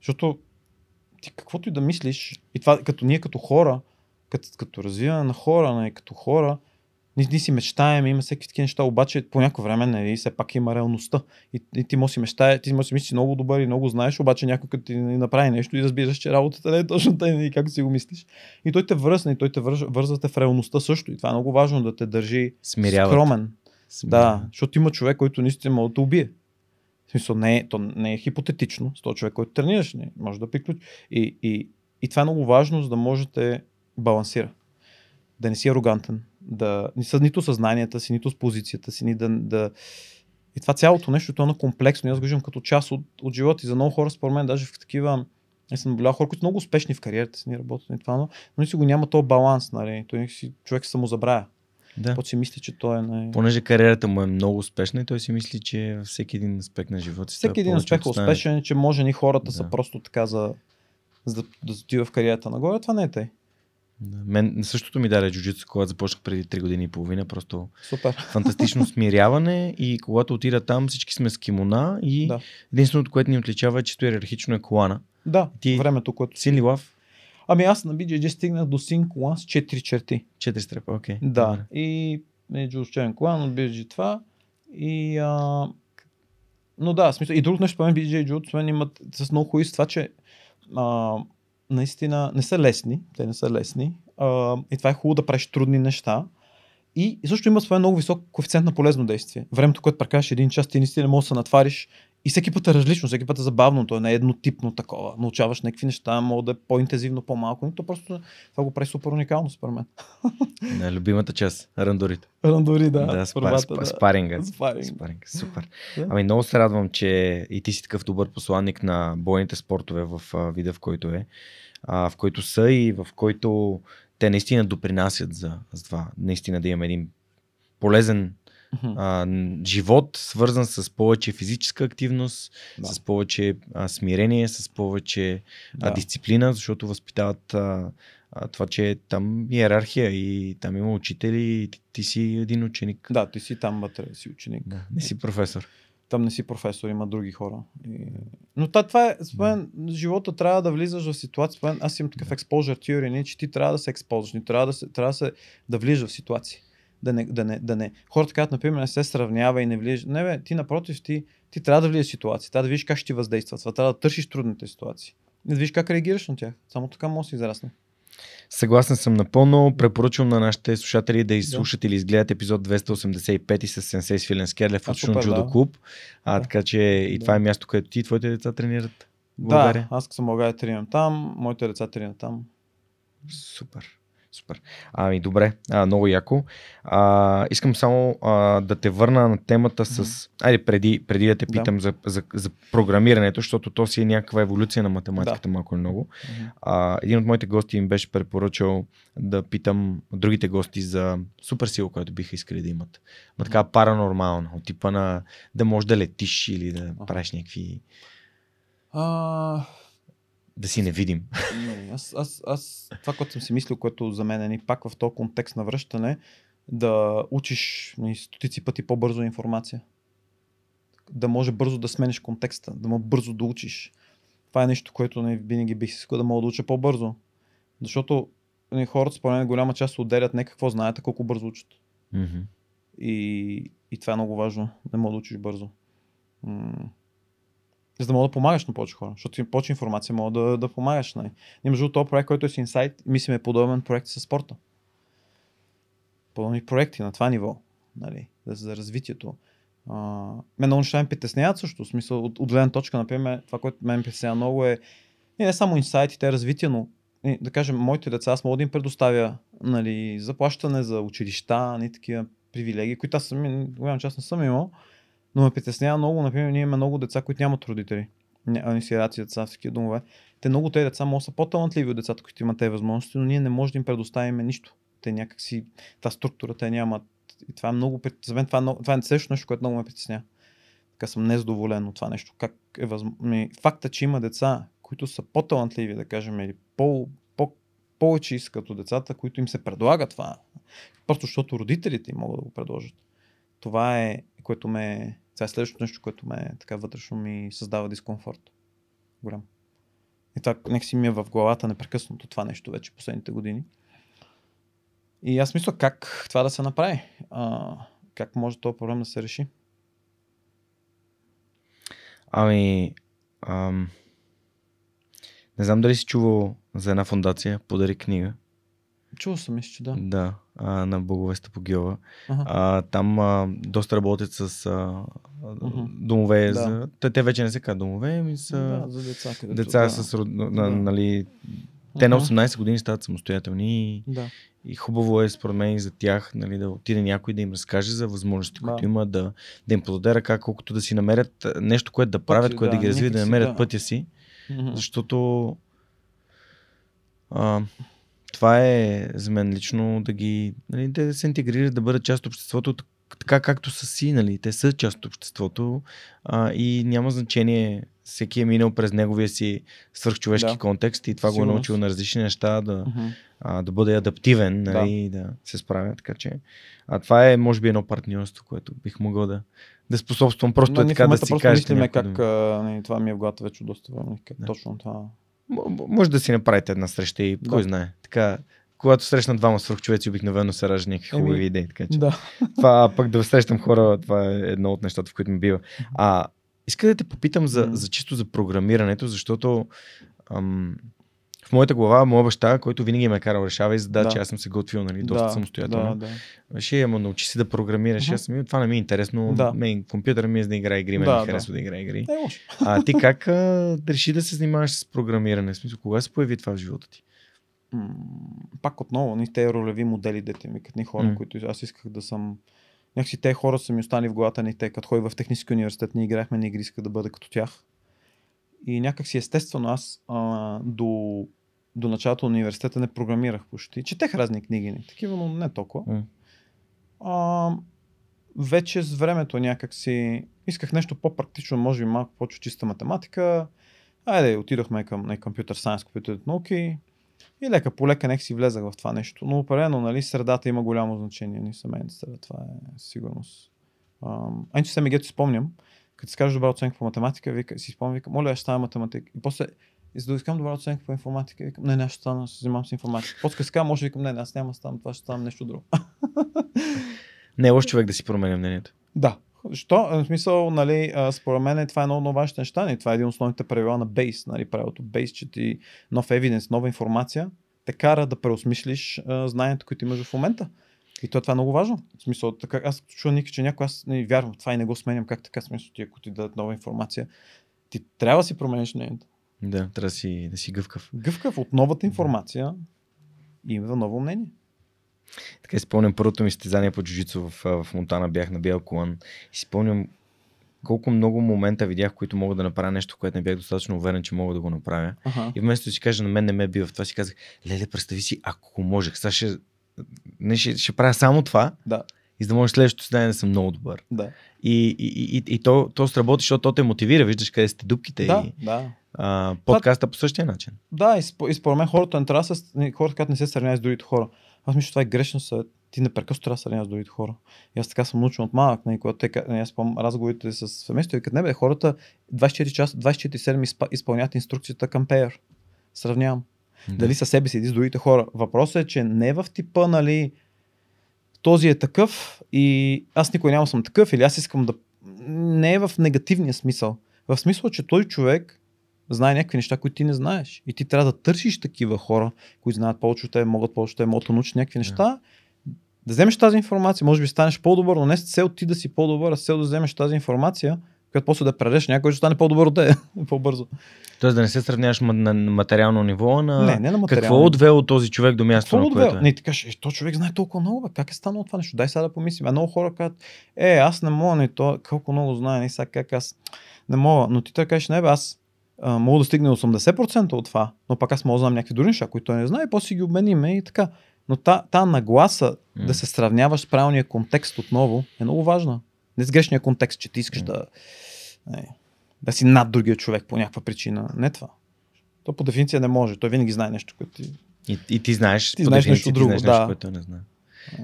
Защото ти каквото и да мислиш, и това като ние като хора, като, като развиване на хора, не, като хора, ние, ние си мечтаем, има всеки такива неща, обаче по някое време нали, все пак има реалността. И, и ти може си мечтае, ти може си мислиш много добър и много знаеш, обаче някой като ти направи нещо и разбираш, че работата не е точно тъй, и как си го мислиш. И той те връзне, и той те върз, вързвате в реалността също. И това е много важно да те държи Смиряват. скромен. Смиряват. Да, защото има човек, който наистина може да те убие. В смисъл, не е, то не е хипотетично. С този човек, който тренираш, не, може да приключи. И, и, и това е много важно, за да можете балансира. Да не си арогантен, да, нито съзнанията си, нито с позицията си, ни да, да... И това цялото нещо, то е на комплексно. Аз го виждам като част от, от живота и за много хора, според мен, даже в такива аз съм наблюдавал хора, които са много успешни в кариерата си, ни работят и това, но, но си го няма то баланс, нали? Той си, човек се самозабравя. Да. Той си мисли, че той е най... Понеже кариерата му е много успешна и той си мисли, че във всеки един аспект на живота си. Всеки един аспект е успешен, че може ни хората да. са просто така за, за да, да отива в кариерата нагоре. Това не е тъй. Да. Мен същото ми даде джуджитсу, когато започнах преди 3 години и половина. Просто Супер. фантастично смиряване и когато отида там всички сме с кимона и да. единственото, което ни отличава е чисто иерархично е колана. Да, Ти времето, което... Син ли лав? Ами аз на BJJ стигнах до син колан с 4 черти. 4 стрепа, окей. Okay. Да. Добре. И е черен колан от BJJ това. И а... Но да, смисъл. И другото нещо, по мен BJJ мен имат с много хубави с това, че а, наистина не са лесни. Те не са лесни. А, и това е хубаво да правиш трудни неща. И, също има своя много висок коефициент на полезно действие. Времето, което прекараш един час, ти наистина можеш да се натвариш. И всеки път е различно, всеки път е забавно, то е не еднотипно такова. Научаваш някакви неща, може да е по-интензивно, по-малко, но то просто това го прави супер уникално, според мен. Не, любимата част, рандорите. Рандори, да. Да, спа, спа, да. спаринга. Спаринг. спаринг. Супер. Да. Ами много се радвам, че и ти си такъв добър посланник на бойните спортове в вида, в който е а, в който са и в който те наистина допринасят за, за това. Наистина да имаме един полезен а, живот, свързан с повече физическа активност, Да. с повече а, смирение, с повече а, Да. дисциплина, защото възпитават а, а, това, че там иерархия и там има учители и ти, ти си един ученик. Да, ти си там вътре, си ученик. Да, не си професор. Там не си професор, има други хора. И... Но та, това е, според живота трябва да влизаш в ситуация. Според аз имам такъв exposure theory, не, че ти трябва да се експозваш, не трябва да, се, трябва да, се, да влизаш в ситуации. Да не, да, не, да не. Хората казват, например, не се сравнява и не влизаш. Не, бе, ти напротив, ти, ти трябва да влизаш в ситуации, трябва да видиш как ще ти въздейства. Това трябва да търсиш трудните ситуации. И да видиш как реагираш на тях. Само така може да израсне. Съгласен съм напълно. Препоръчвам на нашите слушатели да изслушат или изгледат епизод 285 с Сенсей Свилен Скерлев от Шун да. Клуб. А, Да. така че и Да. това е място, където ти и твоите деца тренират. България. Да, аз съм България тренирам там, моите деца тренират там. Супер. Супер. Ами добре, а, много яко. А, искам само а, да те върна на темата с... Айде, преди, преди да те Да. питам за, за, за програмирането, защото то си е някаква еволюция на математиката, малко или много. А, един от моите гости им беше препоръчал да питам другите гости за супер сила, която биха искали да имат. Но така паранормална, от типа на да можеш да летиш или да Аха. правиш някакви... А, да си невидим. Не, аз, аз, аз, това, което съм си мислил, което за мен е ни пак в този контекст на връщане, да учиш нали, стотици пъти по-бързо информация. Да може бързо да смениш контекста, да може бързо да учиш. Това е нещо, което не, винаги бих искал да мога да уча по-бързо. Защото нали, хората, според мен, голяма част отделят не какво знаят, а колко бързо учат. Мгм. И, и това е много важно. Не мога да учиш бързо. М. За да мога да помагаш на повече хора. Защото им повече информация мога да, да помагаш. Нали. Ние, между този проект, който е с Insight, мислим е подобен проект със спорта. Подобни проекти на това ниво. Нали, за- развитието. А, мен много неща ме притесняват също. В смисъл, от, от гледна точка, например, това, което мен ме притеснява много е не, не само инсайтите, развитие, но е, да кажем, моите деца, аз мога да им предоставя нали, заплащане за училища, ни такива привилегии, които аз сами, голяма част не съм имал, но ме притеснява много, например, ние имаме много деца, които нямат родители. Они сираци деца в такива домове. Те много тези деца могат са по-талантливи от децата, които имат тези възможности, но ние не можем да им предоставим нищо. Те някакси, тази структура, те нямат. И това е много, за мен това е, много, това е също нещо, което много ме притеснява. Така съм незадоволен от това нещо. Как е възможно? Факта, че има деца, които са по-талантливи, да кажем, или по, повече искат от децата, които им се предлага това. Просто защото родителите им могат да го предложат. Това е, което ме... Това е следващото нещо, което ме така вътрешно ми създава дискомфорт. Голям. И това нека си ми е в главата непрекъснато това нещо вече последните години. И аз мисля как това да се направи. А, как може този проблем да се реши. Ами, ам, не знам дали си чувал за една фундация, подари книга. Чувал съм, мисля, че да. Да, а, на Боговеста по Гила. А, там а, доста работят с а, Мгм. домове. Да. За... Те, те вече не се казват домове, ами са Да, за деца. Където, деца да. с... На, Да. нали, те на Мгм. 18 години стават самостоятелни и, Да. и хубаво е според мен и за тях нали, да отиде някой да им разкаже за възможностите, Да. които има, да, да им подаде ръка, колкото да си намерят нещо, което да правят, което да, да, ги развие, да намерят да. пътя си. Мгм. Защото а, това е за мен лично да ги нали, да се интегрират, да бъдат част от обществото, так- така както са си, нали, те са част от обществото а, и няма значение, всеки е минал през неговия си свърхчовешки Да. контекст и това го е научил на различни неща да, Мгм. а, да бъде адаптивен нали, Да. да се справя, така че а, това е може би едно партньорство, което бих могъл да, да способствам, просто Но е така да си кажете мислиме как, а, не, това ми е в главата вече доста време, как Да. точно това. Може да си направите една среща и Да. кой знае. Така, когато срещна двама свръхчовеци, обикновено се ражда някакви Еми, хубави идеи. Така че. Да. Това а пък да срещам хора, това е едно от нещата, в които ми бива. А, иска да те попитам за, за чисто за програмирането, защото ам, в моята глава, моя баща, който винаги ме е карал решава и задачи, Да. аз съм се готвил, нали, доста да, самостоятелно. Да, да. Беше, ама научи се да програмираш. Аз съм, това не ми е интересно. Да. Мен, компютъра ми е за да играе игри, мен Да, ми да. харесва да играе игри. Не е. А ти как а, реши да се занимаваш с програмиране? В смисъл, кога се появи това в живота ти? М, Пак отново, ни те ролеви модели, дете ми, като ни хора, М. които аз исках да съм. Някакси те хора са ми останали в главата ни, те като ходих в технически университет, ние играхме на игри, исках да бъда като тях. И някакси естествено аз а, до, до началото на университета не програмирах почти. Четех разни книги, не, такива, но не толкова. М. А, вече с времето някак си исках нещо по-практично, може би малко по-чиста математика. Айде, отидохме към не, компютър сайенс, компютърните науки и лека по лека нека си влезах в това нещо. Но определено, нали, средата има голямо значение. Ни семейната среда, това е сигурност. Ай, че се ми гето спомням, като си кажеш добра оценка по математика, вика, си спомням, вика, моля, ще става математика. И после, и за да искам добра оценка по информатика, викам, не, не, ще стана, се занимавам с информатика. После си може викам, не, не, аз няма да ставам, това ще ставам нещо друго. Не е лош човек да си променя мнението. Да. Що? В смисъл, нали, според мен това е много, много важни неща. Нали? Това е един от основните правила на Бейс. Нали? Правилото Бейс, че ти нов евиденс, нова информация, те кара да преосмислиш а, знанието, които имаш в момента. И то, това е много важно. В смисъл, така, аз чуя Ники, че някой аз не вярвам в това и не го сменям. Как така смисъл ти, ако ти дадат нова информация, ти трябва да си промениш мнението. Да, трябва да си, да си гъвкав. Гъвкав от новата информация има ново мнение. Така си спомням първото ми стезание по джуджицу в, в Монтана, бях на бял колан и си спомням колко много момента видях, които мога да направя нещо, което не бях достатъчно уверен, че мога да го направя. Ага. И вместо да си кажа, на мен не ме бива в това, си казах, леле, представи си, ако можех, сега ще, не, ще, ще правя само това, Да, и за да може следващото стане да съм много добър. да. И, и, и, и, и то, то сработи, защото то те мотивира, виждаш къде сте дупките Да, и да. А, подкаста по същия начин. Да, и, спо, и според мен хората не трябва да се, хората, когато не се сравняват с другите хора. Аз мисля, че това е грешно съвет. Ти непрекъснато трябва да сравняваш с другите хора. И аз така съм научен от малък, нали, когато те, нали, аз спомням разговорите с семейството и като не бе, хората 24 часа, 24-7 изпа- изпълняват инструкцията към Pair. Сравнявам. Дали със себе си или с другите хора. Въпросът е, че не в типа, нали, този е такъв и аз никой няма съм такъв или аз искам да... Не е в негативния смисъл. В смисъл, че той човек знае някакви неща, които ти не знаеш. И ти трябва да търсиш такива хора, които знаят повече от теб, могат повече от теб, могат да научат някакви неща. Да вземеш тази информация, може би станеш по-добър, но не с цел ти да си по-добър, а с цел да вземеш тази информация, която после да предадеш някой, ще стане по-добър от теб, по-бързо. Тоест да не се сравняваш на материално ниво, на Не, не на материално. какво е отвело този човек до мястото, Какво на отвел? което е. Не, ти кажеш, е, то човек знае толкова много, бе. как е станало това нещо? Дай сега да помислим. А много хора казват, е, аз не мога, не, то, колко много знае, не сега как аз не мога. Но ти така кажеш, не, бе, аз а, мога да стигна 80% от това, но пак аз мога да знам някакви други неща, които той не знае, и после си ги обмениме и така. Но та, та нагласа М. да се сравняваш с правилния контекст отново е много важна. Не с грешния контекст, че ти искаш М. да, не, да си над другия човек по някаква причина. Не това. То по дефиниция не може. Той винаги знае нещо, което ти И, и ти знаеш, Ти по знаеш дефиниция, нещо друго, ти знаеш нещо, да. което той не знае.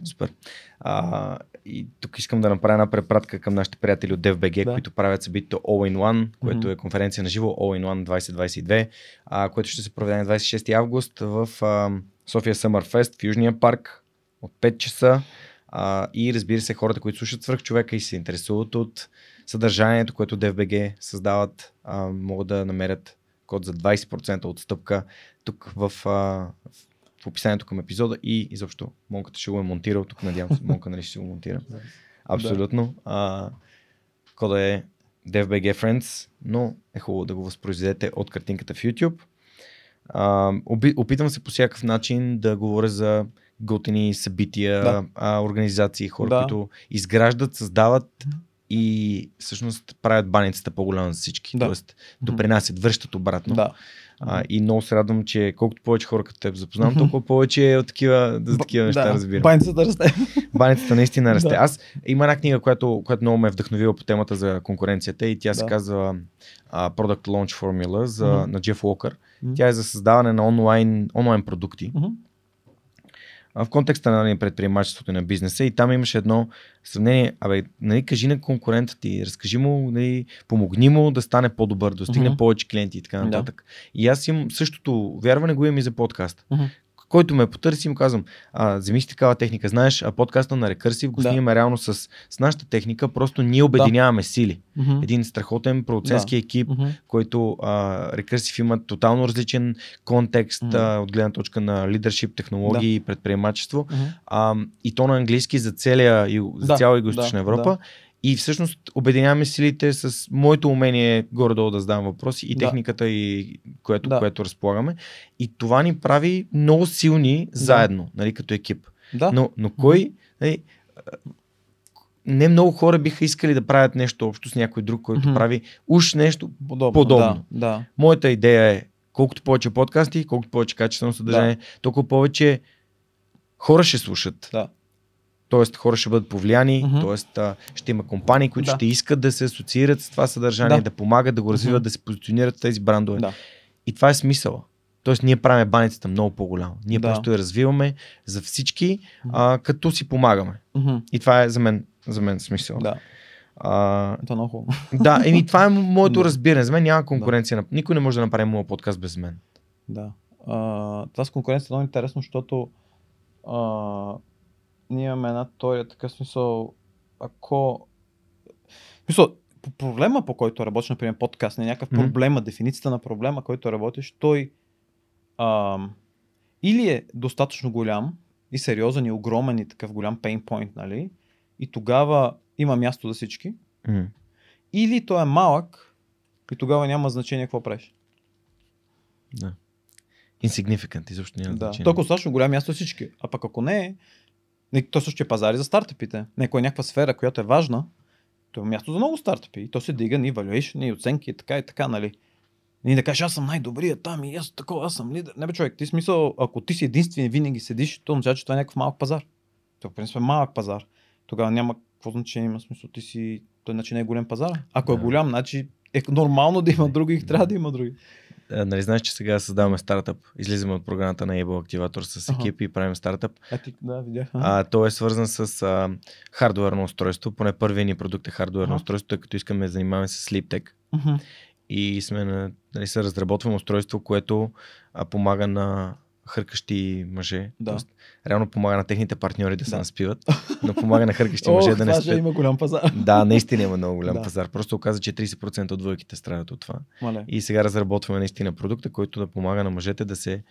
Супер. А, и тук искам да направя една препратка към нашите приятели от DFBG, Да. които правят събитието All in One, което Мгм. е конференция на живо All in One 2022, а, което ще се проведе на 26 август в а, София Summer Fest в Южния парк от 5 часа. А, и разбира се, хората, които слушат свърх човека и се интересуват от съдържанието, което DFBG създават, а, могат да намерят код за 20% отстъпка тук в, а, в описанието към епизода и изобщо Монката ще го е монтирал. Тук надявам се, Монка нали ще го монтира. Абсолютно. А, кода е DFBG Friends, но е хубаво да го възпроизведете от картинката в YouTube. А, опитвам се по всякакъв начин да говоря за готини събития, Да. а, организации, хора, Да. които изграждат, създават и всъщност правят баницата по-голяма за всички. Да. Тоест допринасят, връщат обратно. Да. А, и много се радвам, че колкото повече хора като теб запознавам, толкова повече от такива, за такива неща разбирам. Баницата расте. Баницата наистина расте. Да. Аз има една книга, която, която много ме е вдъхновила по темата за конкуренцията и тя се Да. казва а, Product Launch Formula за, Мгм. на Джеф Уокър. Мгм. Тя е за създаване на онлайн, онлайн продукти Мгм. В контекста на нали, предприемачеството и на бизнеса и там имаше едно сравнение, абе, нали, кажи на конкурента ти, разкажи му, нали, помогни му да стане по-добър, да достигне Мгм. повече клиенти и така Да. нататък. И аз имам същото вярване, го имам и за подкаст. Мгм. Който ме потърси, му казвам, а, вземи си такава техника. Знаеш, а подкаста на Recursive го Да. снимаме реално с, с нашата техника, просто ние обединяваме сили. Мгм. Един страхотен продуцентски екип, Мгм. който а, Recursive има тотално различен контекст Мгм. а, от гледна точка на лидершип, технологии и предприемачество. Мгм. А, и то на английски за, целия, за Да, цяла Юго-Источна да, Европа. да. И всъщност обединяваме силите с моето умение горе-долу да задавам въпроси и Да. техниката, и, което, Да. което разполагаме. И това ни прави много силни заедно, нали, като екип. Да. Но, но кой... Нали, не много хора биха искали да правят нещо общо с някой друг, който Мгм. прави уж нещо. Подобно. подобно. Да. да. Моята идея е колкото повече подкасти, колкото повече качествено съдържание, толкова повече хора ще слушат. Да. Тоест хора ще бъдат повлияни, т.е. а, ще има компании, които Да. ще искат да се асоциират с това съдържание, Да. да, помагат да го развиват, Мгм. да се позиционират в тези брандове. Да. И това е смисъла. Тоест ние правим баницата много по-голяма. Ние Да. просто я развиваме за всички, а, като си помагаме. Мгм. И това е за мен, за мен смисъл. Да, А, това е много хубаво. да, еми това е мо- моето Да. разбиране. За мен няма конкуренция. на- Никой не може да направи моят подкаст без мен. Да. А, това с конкуренция е много интересно, защото а, ние имаме една теория, така смисъл, ако... Мисъл, по проблема, по който работиш, например, подкаст, не някакъв Мгм. проблема, дефиницията на проблема, който работиш, той а, или е достатъчно голям и сериозен и огромен и такъв голям pain point, нали? И тогава има място за всички, М. или той е малък и тогава няма значение какво правиш. Да. Insignificant, изобщо няма Да. значение. Той е достатъчно голям място всички. А пък ако не е, то също е пазари за стартъпите. Некоя е някаква сфера, която е важна, то е място за много стартъпи. И то се дига ни valuation, и оценки, и така и така, нали? И да кажеш, аз съм най-добрият там и аз такова, аз съм лидер. Не бе, човек, ти смисъл, ако ти си единствен и винаги седиш, то означава, че това е някакъв малък пазар. То, в принцип, е малък пазар. Тогава няма какво значение има смисъл. Ти си, той значи не е голям пазар. Ако е Да. голям, значи е нормално да има други трябва да има други. А, нали знаеш, че сега създаваме стартъп. Излизаме от програмата на Able Activator с екип и правим стартъп. А ти, да, видях. А, то е свързан с а, хардуерно устройство. Поне първият ни продукт е хардуерно Аха. устройство, тъй като искаме да занимаваме с Sleep Tech. Мгм. И сме на, нали, се разработваме устройство, което а, помага на хъркащи мъже. Да. Тоест, реално помага на техните партньори да се Да. наспиват, но помага на хъркащи Ох, мъже да не спят. има голям пазар. Да, наистина има много голям Да. пазар. Просто оказа, че 30% от двойките страдат от това. Мале. И сега разработваме наистина продукта, който да помага на мъжете да се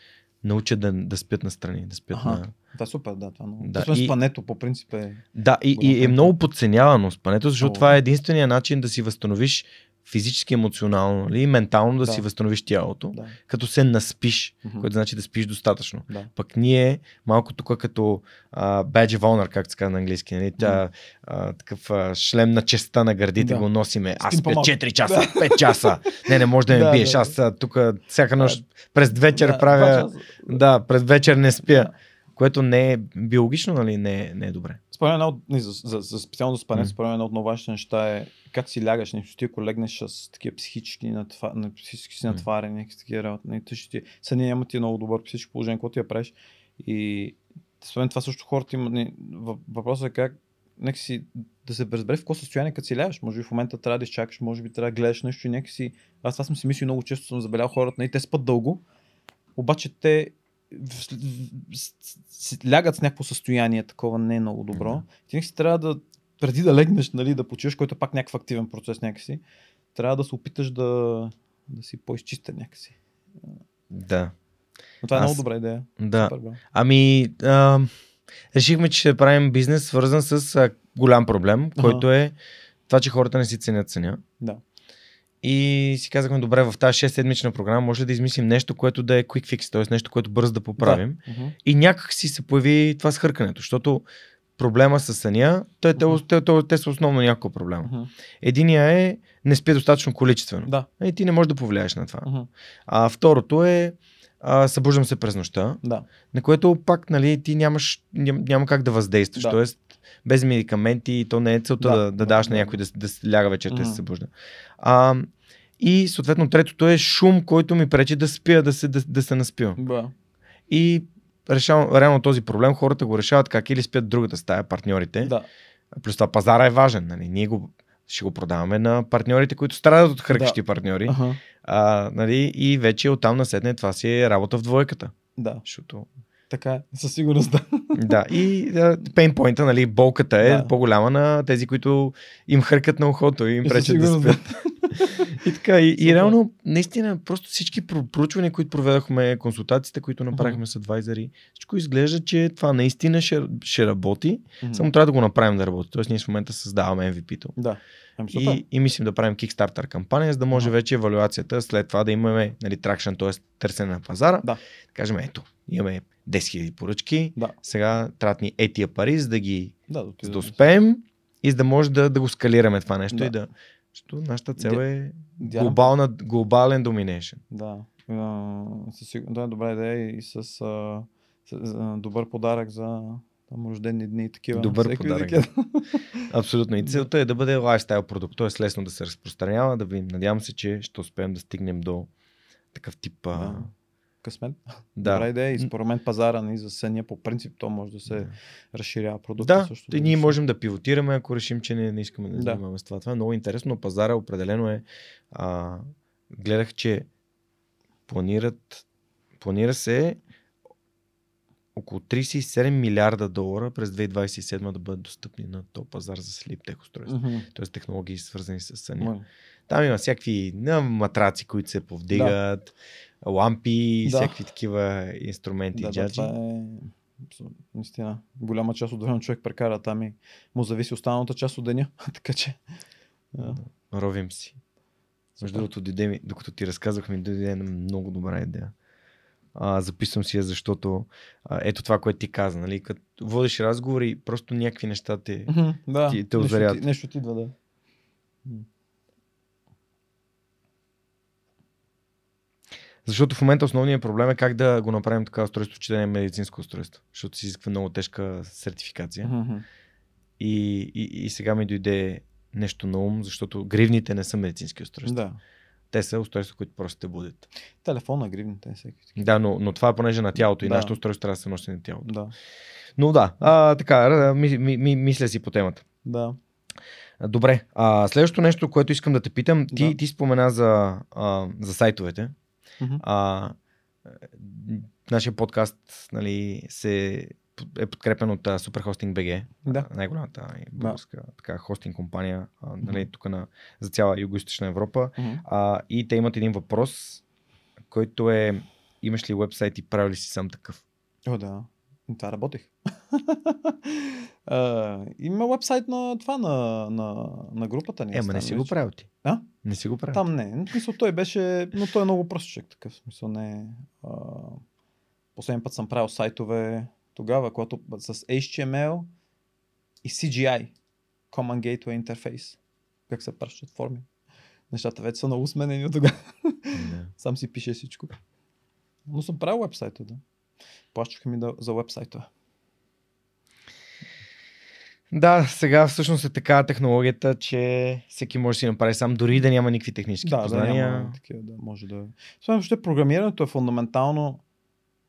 научат да, да спят настрани, да спят Аха. на... Това е супер, да. Това е много. Да, Да, и- спането по принцип е... Да, и, и е много подценявано спането, защото Много. това е единствения начин да си възстановиш физически, емоционално нали, и ментално да, Да. си възстановиш тялото, Да. като се наспиш, Мгм. което значи да спиш достатъчно. Да. Пък ние малко тук като а, badge of honor, както се казва на английски, нали? Тя, а, такъв а, шлем на честа на гърдите Да. го носиме. Аз спя по-малко. 4 часа, 5 часа. Не, не може да ме Да, биеш. да, Аз тук всяка нощ през вечер Да, правя... Да, през вечер не спя. Да. Което не е биологично, нали? Не, е- не е добре. Според едно не, за, за, за специално за спането, според мен едно от много важните неща е как си лягаш, нещо ти ако легнеш с такива психически, натва, на, психически си натварени, някакви такива работи, не, тъй, ще ти, съня няма ти много добър психическо положение, ти я правиш. И според това също хората имат, не, въ- въпросът е как нека си да се разбере в какво състояние като си лягаш. Може би в момента трябва да изчакаш, може би трябва да гледаш нещо и нека си... Аз това съм си мислил много често съм забелял хората, нали, те спят дълго, обаче те лягат с някакво състояние, такова не е много добро. Да. Ти някакси трябва да, преди да легнеш, нали, да почиваш, който е пак някакъв активен процес някакси, трябва да се опиташ да, да си по-изчистен някакси. Да. Но това е Аз- много добра идея. Да. Супер. Ами, а, решихме, че ще правим бизнес свързан с а, голям проблем, който е това, че хората не си ценят ценя. Да. И си казахме, добре, в тази 6-седмична програма може ли да измислим нещо, което да е quick fix, т.е. нещо, което бързо да поправим. Да. Мгм. И някак си се появи това схъркането, защото проблема с съня, те, те, те, те, те са основно няколко проблема. Мгм. Единия е не спи достатъчно количествено. Да. И ти не можеш да повлияеш на това. Мгм. А второто е а, събуждам се през нощта, Да. на което пак нали, ти нямаш, ням, няма как да въздействаш. Да. Тоест, без медикаменти, то не е целта Да, да, да, да, даваш да. на някой да, да се ляга вечерта и да се събужда. А, и съответно третото е шум, който ми пречи да спя, да се, да, да се наспивам. Ба. И решавам, реално този проблем хората го решават как или спят другата стая, партньорите. Да. Плюс това пазара е важен. Нали? Ние го, ще го продаваме на партньорите, които страдат от хъркащи партньори. Аха. А, нали? И вече оттам насетне това си е работа в двойката. Да. Защото Така е. Със сигурност да. да, и пейнпойнта, нали, болката е Да. по-голяма на тези, които им хъркат на ухото и им пречат да спят. и така, и, и реално, наистина, просто всички про- проучвания, които проведохме, консултациите, които направихме с адвайзери, всичко изглежда, че това наистина ще, ще работи, Мгм. само трябва да го направим да работи. Тоест ние в момента създаваме MVP-то. Да. Ами. И, и мислим да правим Kickstarter кампания, за да може Ага. вече евалуацията след това да имаме нали, тракшн, т.е. търсене на пазара. Да. Да кажем, ето, имаме 10 000 поръчки, Да. сега трябват ни е тия пари, за да ги Да, да, да успеем и за да може да, да го скалираме това нещо Да. и да... Защото нашата цел е глобална, глобален доминейшн. Да. Сигурност, да, добра идея и с, а, с а, добър подарък за там рождени дни и такива. Добър всеки подарък. такива. Абсолютно. И целта е да бъде лайфстайл продукт. Тоест лесно да се разпространява. Да ви, надявам се, че ще успеем да стигнем до такъв тип. Да. Късмет. Да. Добра идея. И според мен пазара ни за сения по принцип то може да се Да. разширява продукта. Да, също и ние можем да пивотираме, ако решим, че не, не искаме да Да. занимаваме с това. Това е много интересно, но пазара определено е. А, гледах, че планират, планира се около 37 милиарда долара през 2027 да бъдат достъпни на този пазар за слип тех устройства. Мгм. Т.е. технологии свързани с съня. Може. Там има всякакви на, матраци, които се повдигат, лампи, Да. всякакви такива инструменти, Да, да, това е наистина. Голяма част от време човек прекара там и му зависи останалата част от деня. така че. Да. Ровим си. Между другото, дойде ми, докато ти разказвах, ми дойде една много добра идея. А, записвам си я, защото а, ето това, което ти каза, нали? Като водиш разговори, просто някакви неща те... Мгм, да, Ти- те нещо, озарят. ти, нещо ти идва, да. Защото в момента основният проблем е как да го направим така устройство, че да не е медицинско устройство. Защото си изисква много тежка сертификация. Мгм. И, и, и сега ми дойде нещо на ум, защото гривните не са медицински устройства. Да. Те са устройства, които просто те будят. Телефона, гривните, всеки. Да, но, но това е понеже на тялото и Да. нашето устройство трябва да се носи на тялото. Да. Но да, а, така, ми, ми, ми, мисля си по темата. Да. Добре, а, следващото нещо, което искам да те питам, ти, Да. ти спомена за, а, за сайтовете. Мгм. А, нашия подкаст нали, се, е подкрепен от Superhosting BG, Да. най-голямата българска така, хостинг компания а, нали, тук на, за цяла Юго-Источна Европа. Мгм. А, и те имат един въпрос, който е имаш ли вебсайт и правил ли си сам такъв? О, да. Това работех. А, има вебсайт на това, на, на, на групата ни. Е, ама не си го правил ти. А? Не си го правил. Там не. В смисъл, той беше, но той е много простичък такъв. Смисъл, не. А, последния път съм правил сайтове тогава, когато с HTML и CGI. Common Gateway Interface. Как се пращат форми. Нещата вече са много сменени от тогава. Да. Сам си пише всичко. Но съм правил вебсайта, да. Плащаха ми да, за вебсайта. Да, сега всъщност е така технологията, че всеки може да си направи сам, дори да няма никакви технически Да, да, познания. няма такива, да, може да. Спомням, че програмирането е фундаментално.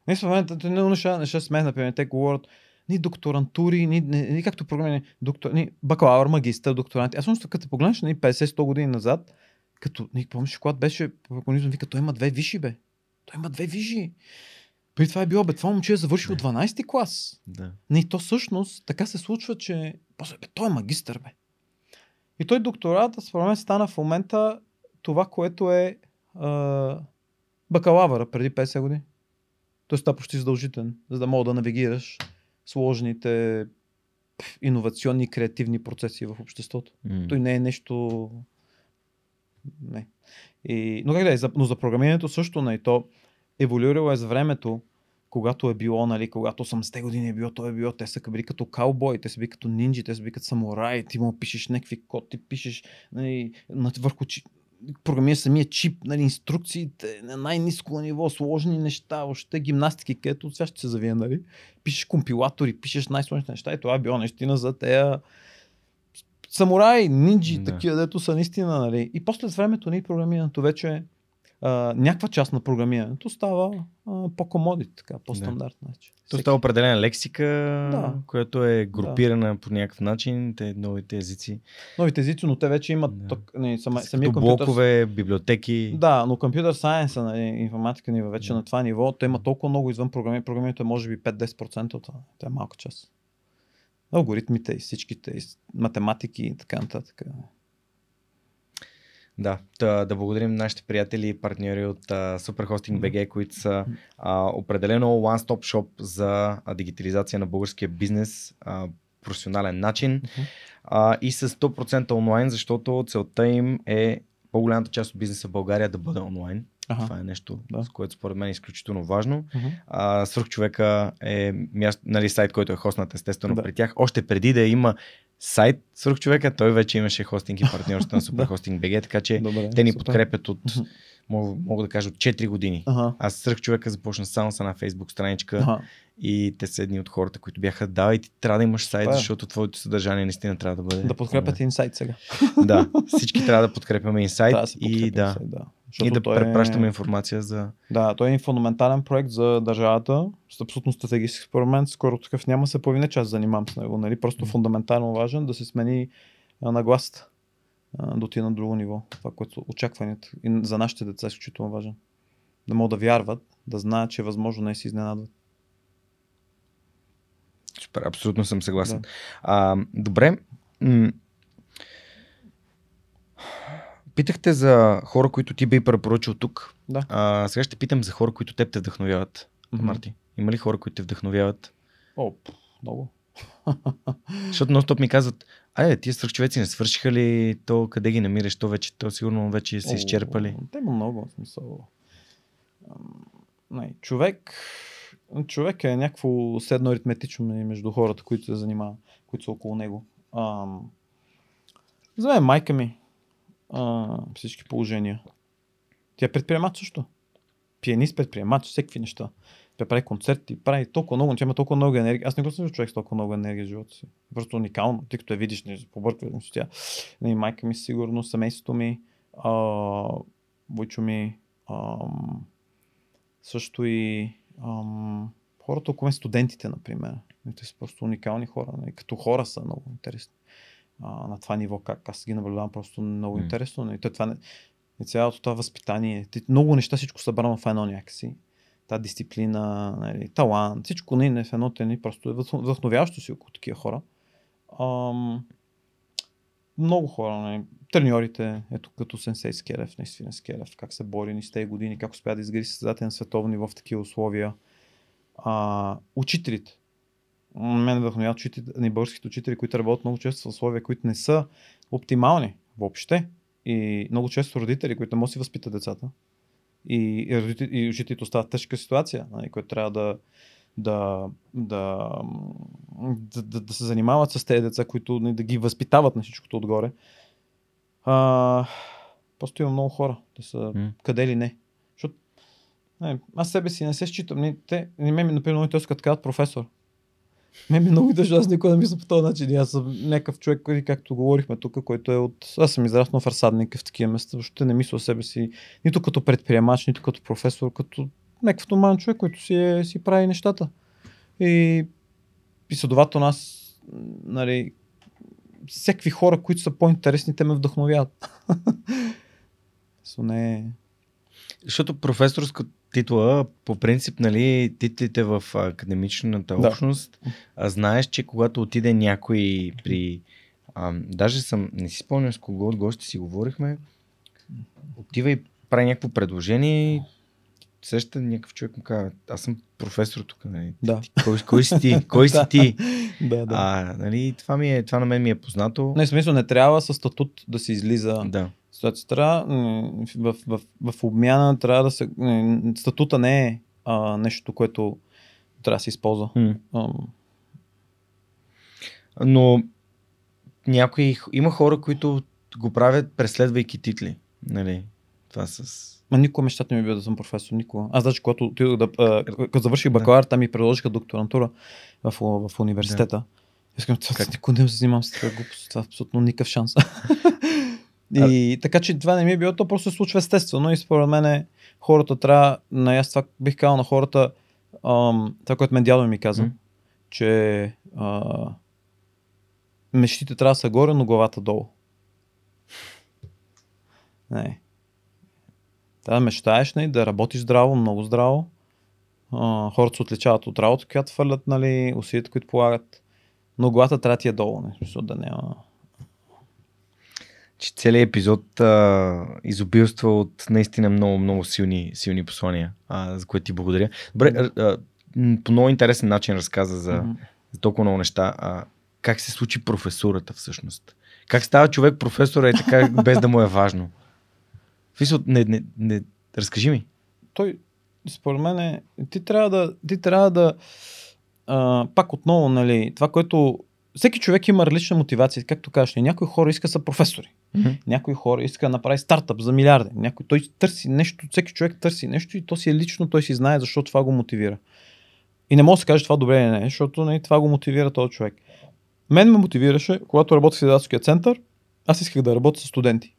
Не в момента, не неща, неща смех, например, те говорят ни докторантури, ни, ни, ни както програмиране, доктор, ни бакалавър, магистър, докторанти. Аз също като погледнеш ни 50-100 години назад, като, ни помниш, когато беше програмизъм, вика, той има две виши, бе. Той има две виши. При това е било, бе, това момче е завършил 12-ти клас. Да. Не, то всъщност така се случва, че после, бе, той е магистър, бе. И той доктората, според мен, стана в момента това, което е а, бакалавъра преди 50 години. Той става почти задължителен, за да мога да навигираш сложните иновационни, креативни процеси в обществото. М. Той не е нещо... Не. И... Но как да е, за- но за програмирането също не. То еволюирало е с времето, когато е било, нали, когато 80-те години е било, то е било, те са били като каубой, те са били като нинджи, те са били като самураи, ти му пишеш някакви код, ти пишеш нали, върху програмира самия чип, нали, инструкциите на най-низко ниво, сложни неща, още гимнастики, където сега ще се завия, нали? Пишеш компилатори, пишеш най-сложните неща и това е било наистина за тея самураи, нинджи, да. такива, дето са наистина, нали. И после с времето ни програмирането вече а, някаква част на програмирането става а, по-комодит, така, по-стандартна. вече. То Всеки- става определена лексика, Да. която е групирана по някакъв начин, те новите езици. Новите езици, но те вече имат Да. да. тък, не, сама, самия компютър. блокове, библиотеки. Да, но компютър сайенса, нали, информатика ни е вече Да. на това ниво, те има толкова много извън програми. Програмирането е може би 5-10% от това. Тя е малка част. Алгоритмите и всичките, и математики и така нататък. Да, да, да благодарим на нашите приятели и партньори от uh, Superhosting BG, които са а, определено one-stop shop за а, дигитализация на българския бизнес, а, професионален начин а, и с 100% онлайн, защото целта им е по-голямата част от бизнеса в България да бъде онлайн. Ага. Това е нещо, Да. с което според мен е изключително важно. Мгм. А, Свърхчовека е място, нали, сайт, който е хостнат естествено Да. при тях. Още преди да има сайт Свърхчовека, той вече имаше хостинг и партньорство на Superhosting BG, така че Добре, те ни супер. подкрепят от мога, мога да кажа от 4 години. Ага. Аз сръх човека започна само с една фейсбук страничка Ага. и те са едни от хората, които бяха, давай ти трябва да имаш сайт, е. защото твоето съдържание наистина трябва да бъде. Да подкрепяте инсайт сега. Да, всички трябва да подкрепяме инсайт да и да, инсайт, да. И да той е- препращаме информация за... Да, той е фундаментален проект за държавата, с абсолютно стратегически експеримент, скоро такъв няма се появи, че аз занимавам с него, нали? просто фундаментално важен да се смени нагласата, да отиде на друго ниво. Това, което очакванията и за нашите деца е изключително важен. Да могат да вярват, да знаят, че е възможно не се изненадват. Супер, абсолютно съм съгласен. Да. А, добре. Питахте за хора, които ти би препоръчал тук. Да. А, сега ще питам за хора, които теб те вдъхновяват. Мгм. Марти, има ли хора, които те вдъхновяват? О, много. Защото нон-стоп ми казват, айде, тия свръхчовеци не свършиха ли, то къде ги намираш, то вече, то сигурно вече О, изчерпали. Те има много смисъл. Не, човек, човек е някакво седно аритметично между хората, които се занимават, които са около него. Ам, за мен майка ми а, всички положения. Тя е предприемач също. Пианист, предприемач, всеки неща. Тя прави концерти, прави толкова много, тя има толкова много енергия. Аз не го съм човек с толкова много енергия в живота си. Просто уникално, тъй като я видиш, не побърква с тя. И майка ми сигурно, семейството ми, а, Войчо ми, ам, също и ам, хората около студентите, например. Те са просто уникални хора. нали, Като хора са много интересни. А, на това ниво, как аз ги наблюдавам, просто много М. интересно. нали. То това не, и цялото това възпитание, много неща, всичко събрано в едно някакси. Та дисциплина, нали, талант, всичко не в едно ни просто е вдъхно- вдъхновяващо си около такива хора. Ам, много хора, нали, треньорите, ето като Сенсей Скелев, наистина Скелев, как се бори ни с тези години, как успя да изгради състезател на световно ниво в такива условия. А, учителите. Мен вдъхновяват учителите, ни българските учители, които работят много често в условия, които не са оптимални въобще. И много често родители, които не могат да си възпитат децата. И, и, родители, и учителите остават тежка ситуация, нали, които трябва да, да, да, да, да, се занимават с тези деца, които нали, да ги възпитават на всичкото отгоре. А, просто има много хора, да са М. къде ли не. Защото не, аз себе си не се считам. Не, те, не ме, например, интересно, като казват професор. Ме ми е много държа, аз никога не мисля по този начин. Аз съм някакъв човек, както говорихме тук, който е от... Аз съм израснал в разсадника в такива места, защото не мисля себе си нито като предприемач, нито като професор, като някакъв нормален човек, който си, е, си прави нещата. И, и следователно аз, нали, всякакви хора, които са по-интересни, те ме вдъхновяват. Со не... Защото професорска титла, по принцип, нали, титлите в академичната Да. общност, а, знаеш, че когато отиде някой при... А, даже съм, не си спомням с кого от гости си говорихме, отива и прави някакво предложение и сеща някакъв човек му казва, аз съм професор тук, нали? Да. Ти, кой, кой си ти? Кой си ти? Да, да. А, нали, това, ми е, това на мен ми е познато. Не, в смисъл не трябва с статут да се излиза. Да. Ситуация трябва, м, в, в, в, обмяна трябва да се... Статута не е а, нещо, което трябва да се използва. Ам, Но някои, има хора, които го правят преследвайки титли. Нали? Това с... Ма никога мечтата ми е била да съм професор, никога. Аз даже когато, отидох да, а, като завърших бакалавър, там ми предложиха докторантура в, в университета. Искам, това никога не се занимавам с такава глупост. Това е абсолютно никакъв шанс. и така че това не ми е било, то просто се случва естествено и според мен хората трябва, на аз това бих казал на хората, ам, това, което мен дядо ми каза, М. че а, мечтите трябва да са горе, но главата долу. Не. Трябва да мечтаеш, нали, да работиш здраво, много здраво. А, хората се отличават от работа, която фърлят, нали, усилията, които полагат. Но главата трябва да ти е долу, не, смисъл да няма... че целият епизод а, изобилства от наистина много, много силни, силни послания, а, за което ти благодаря. Добре, а, по много интересен начин разказа за, Мгм. за толкова много неща. А, как се случи професурата всъщност? Как става човек професор е така, без да му е важно? В смисъл, не, не, не, разкажи ми. той, според мен, е, ти трябва да, ти трябва да а, пак отново, нали, това, което всеки човек има различна мотивация. Както кажеш, някои хора искат са професори. Мгм. Някои хора искат да направи стартъп за милиарди. Някой той търси нещо, всеки човек търси нещо и то си е лично, той си знае защо това го мотивира. И не може да се каже това добре или не, защото не, това го мотивира този човек. Мен ме мотивираше, когато работех в изследователския център, аз исках да работя с студенти.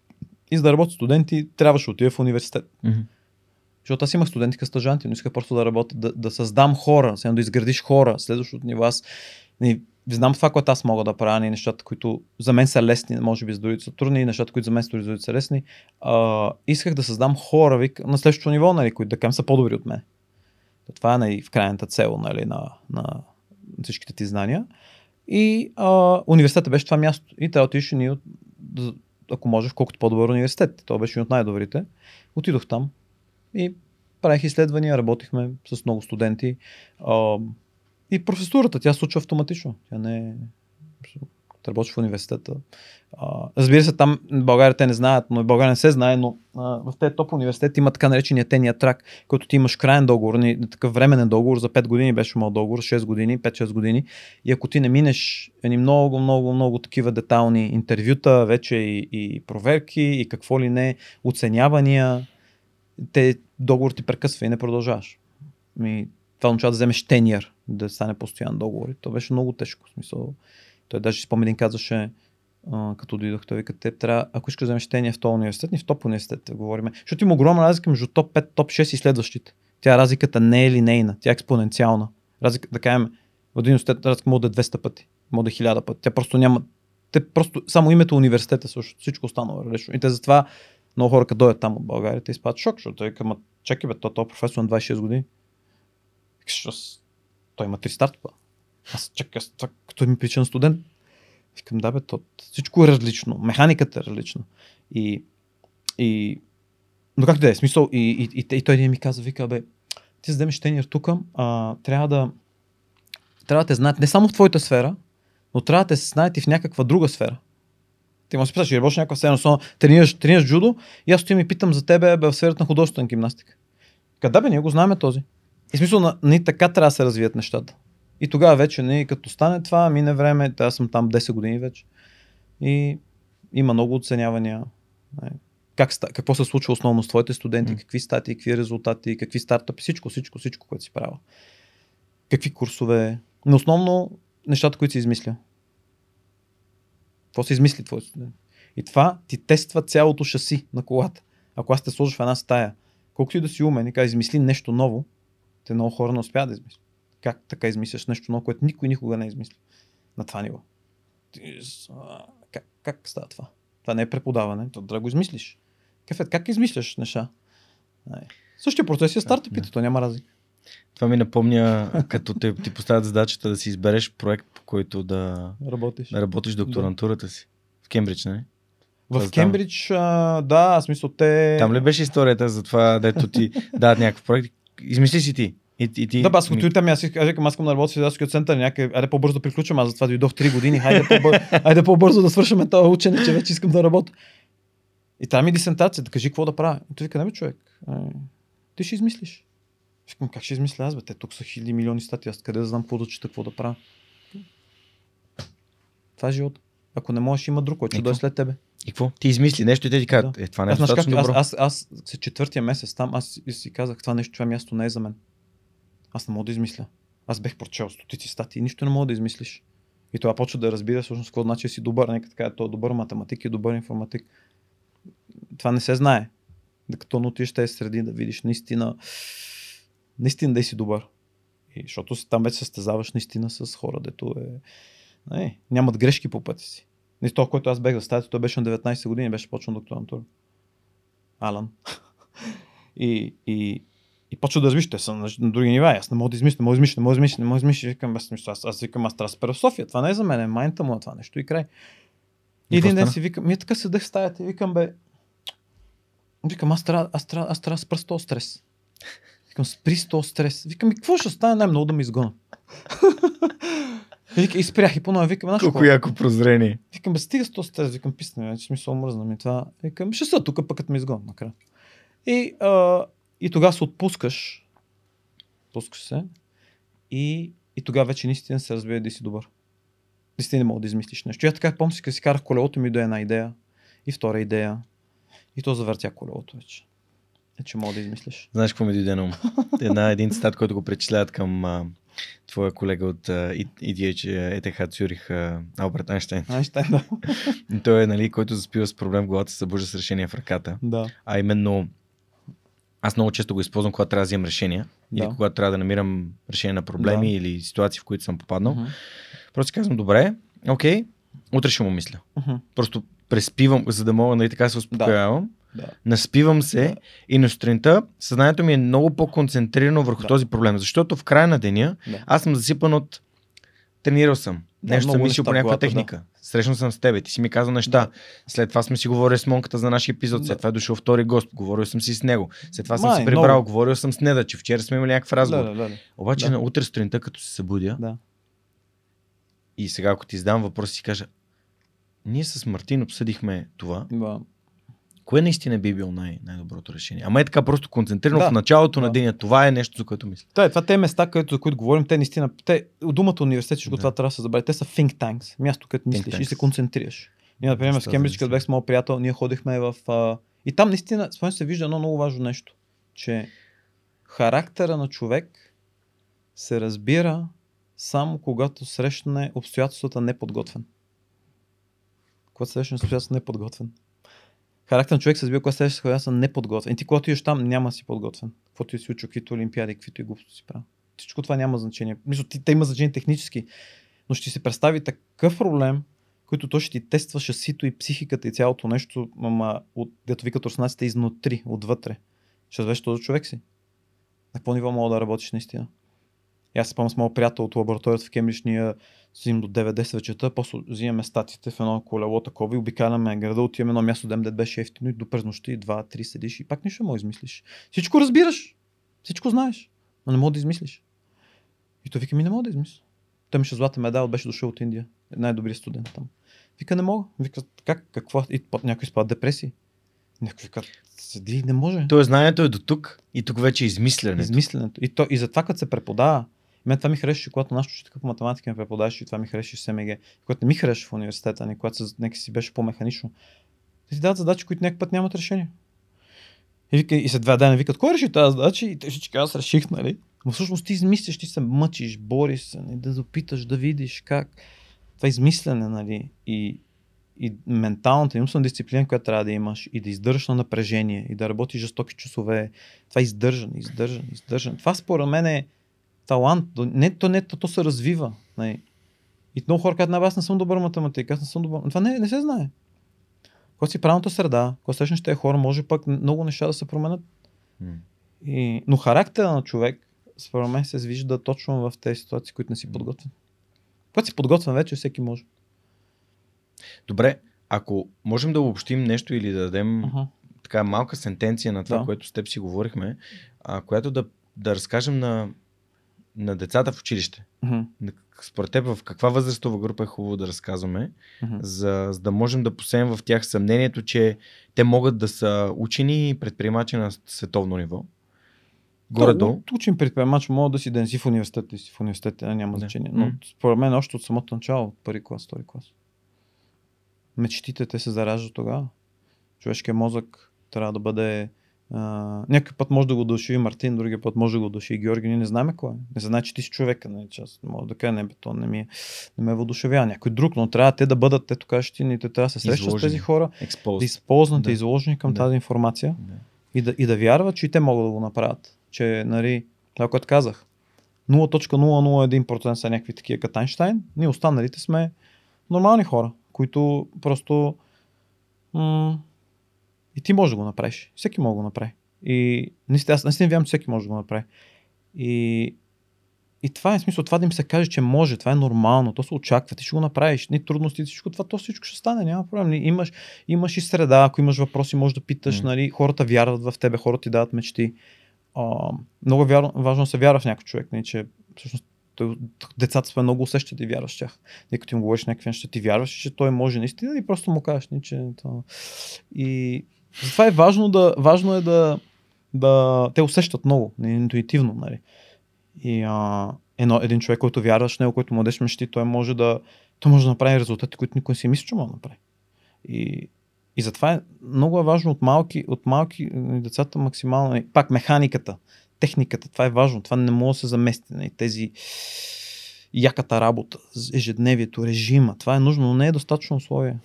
И за да работя с студенти, трябваше да отида в университет. Мгм. Защото аз имах студенти като стажанти, но исках просто да работя, да, да създам хора, сега да изградиш хора. Следващото ниво аз не, знам това, което аз мога да правя, не нещата, които за мен са лесни, може би за другите са трудни, нещата, които за мен са са лесни. А, исках да създам хора вик, на следващото ниво, нали, които да кажем са по-добри от мен. Това е нали, в крайната цел нали, на, на всичките ти знания. И а, университетът беше това място. И трябва да отидеш и ние, от- ако можеш, колкото по-добър университет. Това беше един от най-добрите. Отидох там и правих изследвания, работихме с много студенти. А, и професурата, тя случва автоматично. Тя не е... В университета. А, разбира се, там в България те не знаят, но и в България не се знае, но а, в тези топ университети има така наречения тения трак, който ти имаш крайен договор, не, такъв временен договор, за 5 години беше имал договор, 6 години, 5-6 години. И ако ти не минеш едни много, много, много такива детални интервюта, вече и, и проверки, и какво ли не, оценявания, те договор ти прекъсва и не продължаваш. Ми, това означава да вземеш тениер, да стане постоянен договор. То беше много тежко. В смисъл, той даже спомня един казваше, а, като дойдох, той вика, те трябва, ако искаш да вземеш тения в този университет, ни в топ университет говорим. Защото има огромна разлика между топ 5, топ 6 и следващите. Тя разликата не е линейна, тя е експоненциална. Разлика, да кажем, в един университет разлика може да е 200 пъти, може да е 1000 пъти. Тя просто няма, те просто, само името университета също, всичко останало е различно. И те затова много хора, като дойдат там от България, те изпадат шок, защото той казва, чакай бе, то, то професор на 26 години. Той има три старта. Аз чакай, аз това, като ми причина студент. Викам, да бе, то, всичко е различно. Механиката е различна. И, и но как да е, смисъл, и, и, и, и той един ми каза, вика, бе, ти за да тенир тук, а, трябва да трябва да те знаят не само в твоята сфера, но трябва да те знаят и в някаква друга сфера. Ти му се питаш, работиш някаква сфера, но тренираш, тренираш джудо и аз стоим и питам за тебе бе, в сферата на художествена гимнастика. Къде бе, ние го знаем този. И смисъл, на, не така трябва да се развият нещата. И тогава вече, не, като стане това, мине време, аз съм там 10 години вече. И има много оценявания. Не, Как, какво се случва основно с твоите студенти, какви статии, какви резултати, какви стартъпи, всичко, всичко, всичко, което си правил. Какви курсове. Но основно нещата, които си измисля. Какво се измисли твой студент? И това ти тества цялото шаси на колата. Ако аз те сложа в една стая, колкото и да си умен и кажа, измисли нещо ново, те много хора не успяват да измислят. Как така измисляш нещо ново, което никой никога не е на това ниво? Как, как става това? Това не е преподаване, то да го измислиш. Кефет, как измисляш неща? Същия процес е стартъпите, Да. то няма разлика. Това ми напомня, като те, ти поставят задачата да си избереш проект, по който да, Работиш. да работиш докторантурата си. В Кембридж, не? В Аз там- Кембридж, а, да, в смисъл те... Там ли беше историята за това, дето ти дадат някакъв проект? Измисли си ти. И, и ти Да, аз като там, аз искам, аз искам да работя в изследователския център, някъде, айде по-бързо да приключвам, аз затова дойдох 3 години, хайде, по-бързо, айде по-бързо да свършим това учене, че вече искам да работя. И там ми дисентация, да кажи какво да правя. И той вика, не бе, човек, ти ще измислиш. Викам, как ще измисля аз, бе? Те тук са хиляди милиони статии, аз къде да знам какво да чета, какво да правя. Това е живот. Ако не можеш, има друг, който ще дойде след тебе. И какво? Ти измисли нещо и те ти казват, Да. е, това не е Аз, достатъчно аз, добро. аз, аз, след четвъртия месец там, аз си- си казах, това нещо, това място не е за мен. Аз не мога да измисля. Аз бех прочел стотици статии, нищо не мога да измислиш. И това почва да разбира всъщност какво значи си добър. Нека така, той е добър математик и добър информатик. Това не се знае. Докато не отидеш тези среди да видиш наистина, наистина да си добър. И, защото там вече състезаваш наистина с хора, дето е... Не, нямат грешки по пътя си. Не то, който аз бех в стадията, той беше на 19 години, беше почнал докторантура. Алан. и, и, и почва да разбиш, те са на, на други нива. Аз не мога да измисля, не мога да измисля, не мога да измисля, не мога да измисля. Викам, смисъл. Аз, аз викам, аз трябва да спера в София. Това не е за мен, е майнта му е това нещо и край. И един ден си викам, ми така седех в стаята и викам, бе, викам, аз трябва, аз трябва, аз трябва да спра с този стрес. Викам, спри с този стрес. Викам, и какво ще стане най-много да ме изгона? Вика, и спрях и по-нове викам, знаеш Колко яко прозрение. Викам, бе, стига с този стрес, викам, писна, вече смисъл мръзна ми това. Викам, ще са тук, пък като ме изгон накрая. И, а, и тогава се отпускаш, отпускаш се и, и тогава вече наистина се разбира да си добър. Наистина не мога да измислиш нещо. И аз така помня, си си карах колелото ми до една идея. И втора идея. И то завъртя колелото вече. Е, че мога да измислиш. Знаеш какво ми дойде на ум? Една, един цитат, който го причисляват към а, твоя колега от EDH, ETH Цюрих, Алберт Айнштейн. Айнштейн, да. Той е, нали, който заспива с проблем главата, се събужда с решение в ръката. да. А именно, аз много често го използвам, когато трябва да вземам решения. Или Да. когато трябва да намирам решение на проблеми Да. или ситуации, в които съм попаднал. Мгм. Просто казвам, добре, окей, утре ще му мисля. Мгм. Просто преспивам, за да мога нали, така се успокоявам. Да. Наспивам се Да. и на сутринта съзнанието ми е много по-концентрирано върху Да. този проблем. Защото в края на деня Да. аз съм засипан от тренирал съм. Да, Нещо съм мислил по някаква главата, техника. Срещнал съм с тебе, ти си ми казал неща. Да. След това сме си говорили с Монката за нашия епизод. След Да. това е дошъл втори гост. Говорил съм си с него. След това съм Май, си прибрал. много. Говорил съм с Неда, че вчера сме имали някакъв Да, разговор. да, да, да. Обаче Да. на утре сутринта, като се събудя да. и сега ако ти задам въпрос, си кажа, ние с Мартин обсъдихме това. да. Кое наистина би било най- най-доброто решение? Ама е така просто концентрирано Да. в началото на Да. деня. Това е нещо, за което мисля. Да, това те места, където, за които говорим, те наистина, те, думата университет, всичко Да. това трябва да се забрави. Те са think tanks, място, където Think мислиш и се концентрираш. Ние, например, с Кембридж, като бях с моят приятел, ние ходихме в... А... И там наистина, спомням се, вижда едно много важно нещо, че характера на човек се разбира само когато срещне обстоятелствата неподготвен. Когато срещне обстоятелствата неподготвен. Характер на човек се разбира, когато срещне обстоятелствата неподготвен. И ти, когато идеш там, няма си подготвен. Каквото и се случва, каквито олимпиади, каквито и глупости си правил. Всичко това няма значение. Мисля, те има значение технически, но ще си представи такъв проблем, който то ще ти тества шасито и психиката и цялото нещо, ама от, дето викат руснаците, изнутри, отвътре. Ще разбереш този човек си. На какво ниво мога да работиш наистина? И аз се спомням с моят приятел от лабораторията в Кембридж, ние седим до 9-10 вечерта, после взимаме статите в едно колело такова и обикаляме града, отиваме на място, дем дет беше ефтино и до през нощта и 2-3 седиш и пак нищо да измислиш. Всичко разбираш, всичко знаеш, но не можеш да измислиш. И той вика ми не мога да измисля. Той ми ще златен медал, беше дошъл от Индия. Най-добрият студент там. Вика не мога. Вика как, какво? И някой спада депресии. Някой вика, седи, не може. То знанието е до тук и тук вече е измисленето. Измисленето. И, то, и затова като се преподава, мен това ми харесваше, когато нашата учителка по математика ме преподаваше и това ми харесваше в СМГ. Когато не ми харесваше в университета, ни, когато се, нека си беше по-механично. Те ти дават задачи, които някакъв път нямат решение. И, вика, и след два дена викат, кой реши тази задача? И те ще аз реших, нали? Но всъщност ти измисляш, ти се мъчиш, бориш се, нали? да допиташ, да видиш как. Това измислене, нали? И, и менталната и умствена дисциплина, която трябва да имаш и да издържаш на напрежение и да работиш жестоки часове. Това е издържане, издържане, издържане. Това според мен е талант. Не, то, не, то, то се развива. Нали? И много хора казват, «Не, аз не съм добър математик, аз не съм добър. Това не, не се знае. Когато си правилната среда, когато срещнеш тези хора, може пък много неща да се променят. М. И... Но характера на човек, според мен, се вижда точно в тези ситуации, които не си подготвен. Когато си подготвен вече, всеки може. Добре, ако можем да обобщим нещо или да дадем Аха. така малка сентенция на това, Да. което с теб си говорихме, а, която да, да разкажем на, на децата в училище. На- Според теб в каква възрастова група е хубаво да разказваме, Мгм. за, за да можем да посеем в тях съмнението, че те могат да са учени и предприемачи на световно ниво. Горе-долу. Учим предприемач, мога да си да не си в университета и си в университета, няма Да. значение. Но М. според мен още от самото начало, от първи клас, втори клас. Мечтите те се зараждат тогава. Човешкият мозък трябва да бъде... А, някой път може да го души Мартин, другия път може да го души Георги. Ние не знаем кой е. Не знае, че ти си човека. Че аз мога да кажа, не, бе, то не, ми, е- не ме въодушевява. Някой друг, но трябва те да бъдат, те кажеш ти, ни те трябва да се срещат с тези хора, Експоз. да използват. Да. изложени към Да. тази информация Да. и да, и да вярват, че и те могат да го направят. Че, нали, това, което казах, 0.001% са някакви такива като Айнштайн, ние останалите сме нормални хора, които просто м- и ти можеш да го направиш. Всеки може да го направи. И наистина, аз наистина вярвам, че всеки може да го направи. И, и това е смисъл, това да им се каже, че може, това е нормално, то се очаква, ти ще го направиш, ни трудности, всичко това, то всичко ще стане, няма проблем. Ни- Имаш, имаш и среда, ако имаш въпроси, можеш да питаш, М. нали, хората вярват в тебе, хората ти дават мечти. А, много е вярно, важно да се вярва в някой човек, нали, че всъщност децата сме много усещат и вярваш в тях. И като им говориш някакви неща, ти вярваш, че той може наистина и просто му кажеш, нали, че. И затова е важно да, важно е да, да те усещат много, нали, интуитивно, нали. И, а, едно, един човек, който вярваш в него, който младеж мечти, той може да, той може да направи резултати, които никой не си мисли, че може да направи. И, и затова е много е важно от малки, от малки нали, децата максимално, нали, пак механиката, техниката, това е важно, това не може да се замести. Нали, тези яката работа, ежедневието, режима, това е нужно, но не е достатъчно условие.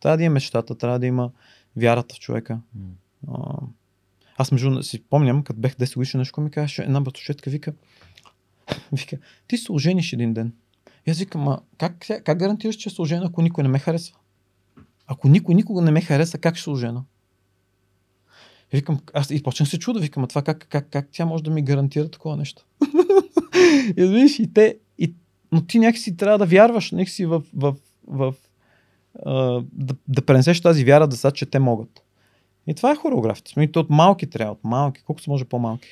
Трябва да има мечтата, трябва да има вярата в човека. А, аз между си помням, като бех 10 годишен, нещо ми казваше, една батушетка вика, вика, ти се ожениш един ден. И аз викам, а как, как гарантираш, че се ожена, ако никой не ме харесва? Ако никой никога не ме хареса, как ще се ожена? И викам, аз и почнах се чуда, викам, а това как, как, как тя може да ми гарантира такова нещо? и виж, и те, и, но ти някакси трябва да вярваш някакси в, в, в, в да, да пренесеш тази вяра да са, че те могат. И това е хореографията. Смисъл, от малки трябва, от малки, колкото се може по-малки.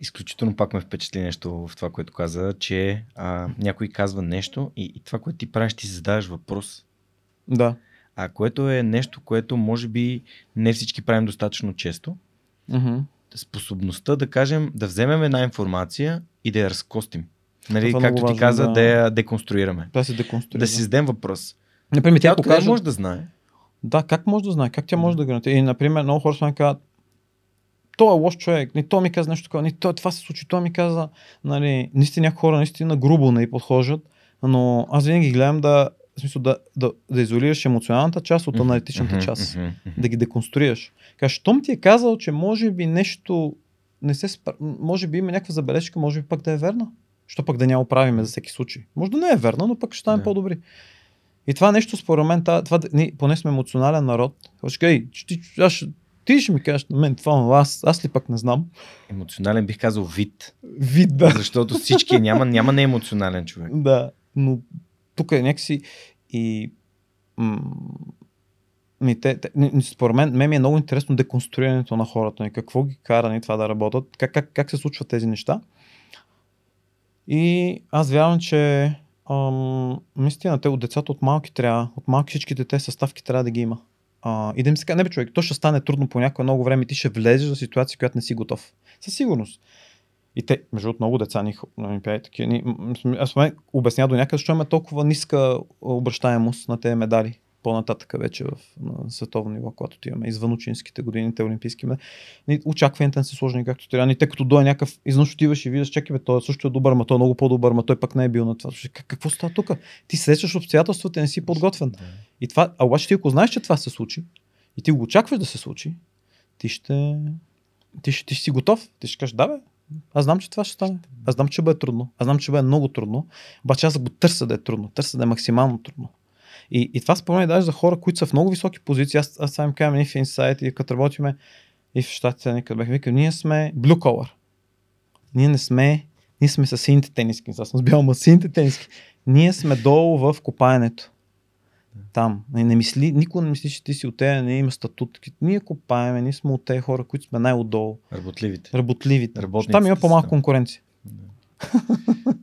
Изключително пак ме впечатли нещо в това, което каза, че а, някой казва нещо и, и това, което ти правиш, ти задаваш въпрос. Да. А което е нещо, което може би не всички правим достатъчно често. Mm-hmm. Способността да кажем, да вземем една информация и да я разкостим. Нали, Това е както ти важно, каза, да. да я деконструираме. Да се деконструира. Да си зададем въпрос. Например, Тя тя откъде покажа... може да знае? Да, как може да знае? Как тя може да гарантира? И, например, много хора ми казват, той е лош човек, не той ми каза нещо такова, не той, това се случи, той ми каза, нали, наистина някои хора наистина грубо не подхожат, но аз винаги гледам да, в смисъл да, да, да изолираш емоционалната част от аналитичната част, да ги деконструираш. Кажеш, щом ти е казал, че може би нещо не се спра... може би има някаква забележка, може би пък да е верна. Що пък да няма оправиме за всеки случай. Може да не е верна, но пък ще станем Да. по-добри. И това нещо, според мен, това, това, ние, поне сме емоционален народ. «Ей, ти, аз ти ще ми кажеш на мен това, аз, аз ли пък не знам. Емоционален бих казал вид. Вид, да. Защото всички няма, няма неемоционален човек. Да, но тук е някакси и м- ми, те, те, според мен, мен ми е много интересно деконструирането на хората, и какво ги кара ни това да работят, как, как, как се случват тези неща. И аз вярвам, че ам, наистина те от децата от малки трябва, от малки всички дете съставки трябва да ги има. А, и да им се каже, не бе човек, то ще стане трудно по някое много време ти ще влезеш в ситуация, която не си готов. Със сигурност. И те, между другото, много деца ни такива. Ни, м- м- аз мен обясня до някъде, защо има толкова ниска обращаемост на тези медали по-нататък вече в, на световно ниво, когато отиваме извън ученическите години, те олимпийски медали. Ни, очакванията не са сложни както трябва. И те като дойде някакъв, изнъж отиваш и виждаш, чакай, бе, той също е добър, ма той е много по-добър, ма той пък не е бил на това. Как, какво става тук? Ти срещаш обстоятелствата, не си подготвен. И това, а обаче ти ако знаеш, че това се случи, и ти го очакваш да се случи, ти ще, ти ще, ти ще си готов. Ти ще кажеш, да бе, аз знам, че това ще стане. Аз знам, че ще бъде трудно. Аз знам, че ще бъде много трудно. Обаче аз го търся да е трудно. Търся да е максимално трудно. И, и това спомня даже за хора, които са в много високи позиции. Аз, аз сега им казвам и в Insight, и като работиме и в щатите, никъде бях викал, ние сме blue collar. Ние не сме, ние сме с сините тениски. Аз съм с бял, сините тениски. Ние сме долу в копаенето. Там. Не, не мисли, никой не мисли, че ти си от тея, не има статут. Ние копаеме, ние сме от тези хора, които сме най-отдолу. Работливите. Работливите. Работниците Там има по-малко конкуренция.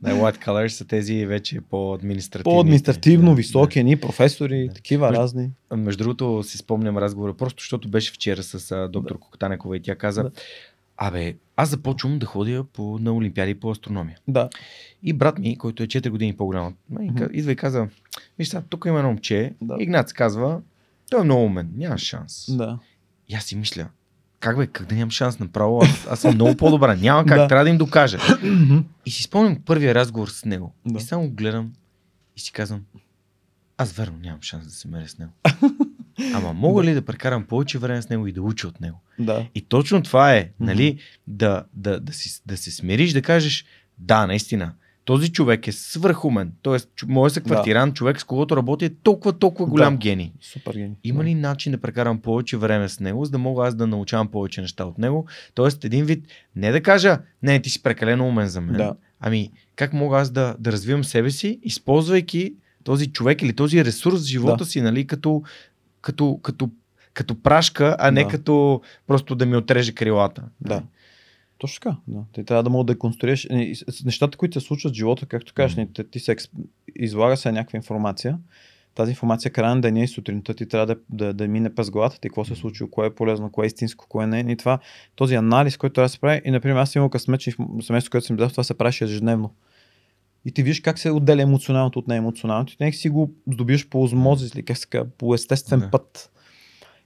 Най-white colors са тези вече по-административни. По-административно, Да, високи, ни професори, Да. такива Между- разни. да. Между другото си спомням разговора, просто защото беше вчера с а, доктор Кокотанекова и тя каза, Да. абе, аз започвам да ходя по, на Олимпиади по астрономия. Да. И брат ми, който е 4 години по-голям Мгм. идва и каза, виж сега, тук има едно момче, Да. Игнат казва, той е много умен, няма шанс. Да. И аз си мисля, как бе, как да нямам шанс направо, аз, аз съм много по-добра, няма как, Да. трябва да им докажа. И си спомням първия разговор с него. Да. И само гледам и си казвам, аз верно нямам шанс да се меря с него. Ама мога ли да прекарам повече време с него и да уча от него? Да. И точно това е, нали, да, да, да, си, да се смириш, да кажеш, да, наистина, този човек е свърхумен. Тоест, моят съквартирант, човек с когото работи е толкова, толкова голям Да. гений. Супер гений. Има ли начин да прекарам повече време с него, за да мога аз да научавам повече неща от него? Тоест, един вид, не да кажа, не, ти си прекалено умен за мен. Да. Ами, как мога аз да, да развивам себе си, използвайки този човек или този ресурс в живота Да. си, нали, като, като, като, като прашка, а не Да. като просто да ми отреже крилата. Да. Точно така. Да. Ти трябва да мога да конструираш. е, Нещата, които се случват в живота, както кажеш, Мгм. mm. ти, ти се експ... излага се някаква информация. Тази информация края на деня и сутринта ти трябва да, да, да мине през главата ти, какво се е случило, кое е полезно, кое е истинско, кое не е. И това, този анализ, който трябва да се прави. И, например, аз имам късмет, че в семейството, което съм дал, това се правеше ежедневно. И ти виждаш как се отделя емоционалното от неемоционалното. И нека си го здобиваш по озмозис или как се по естествен Да. път.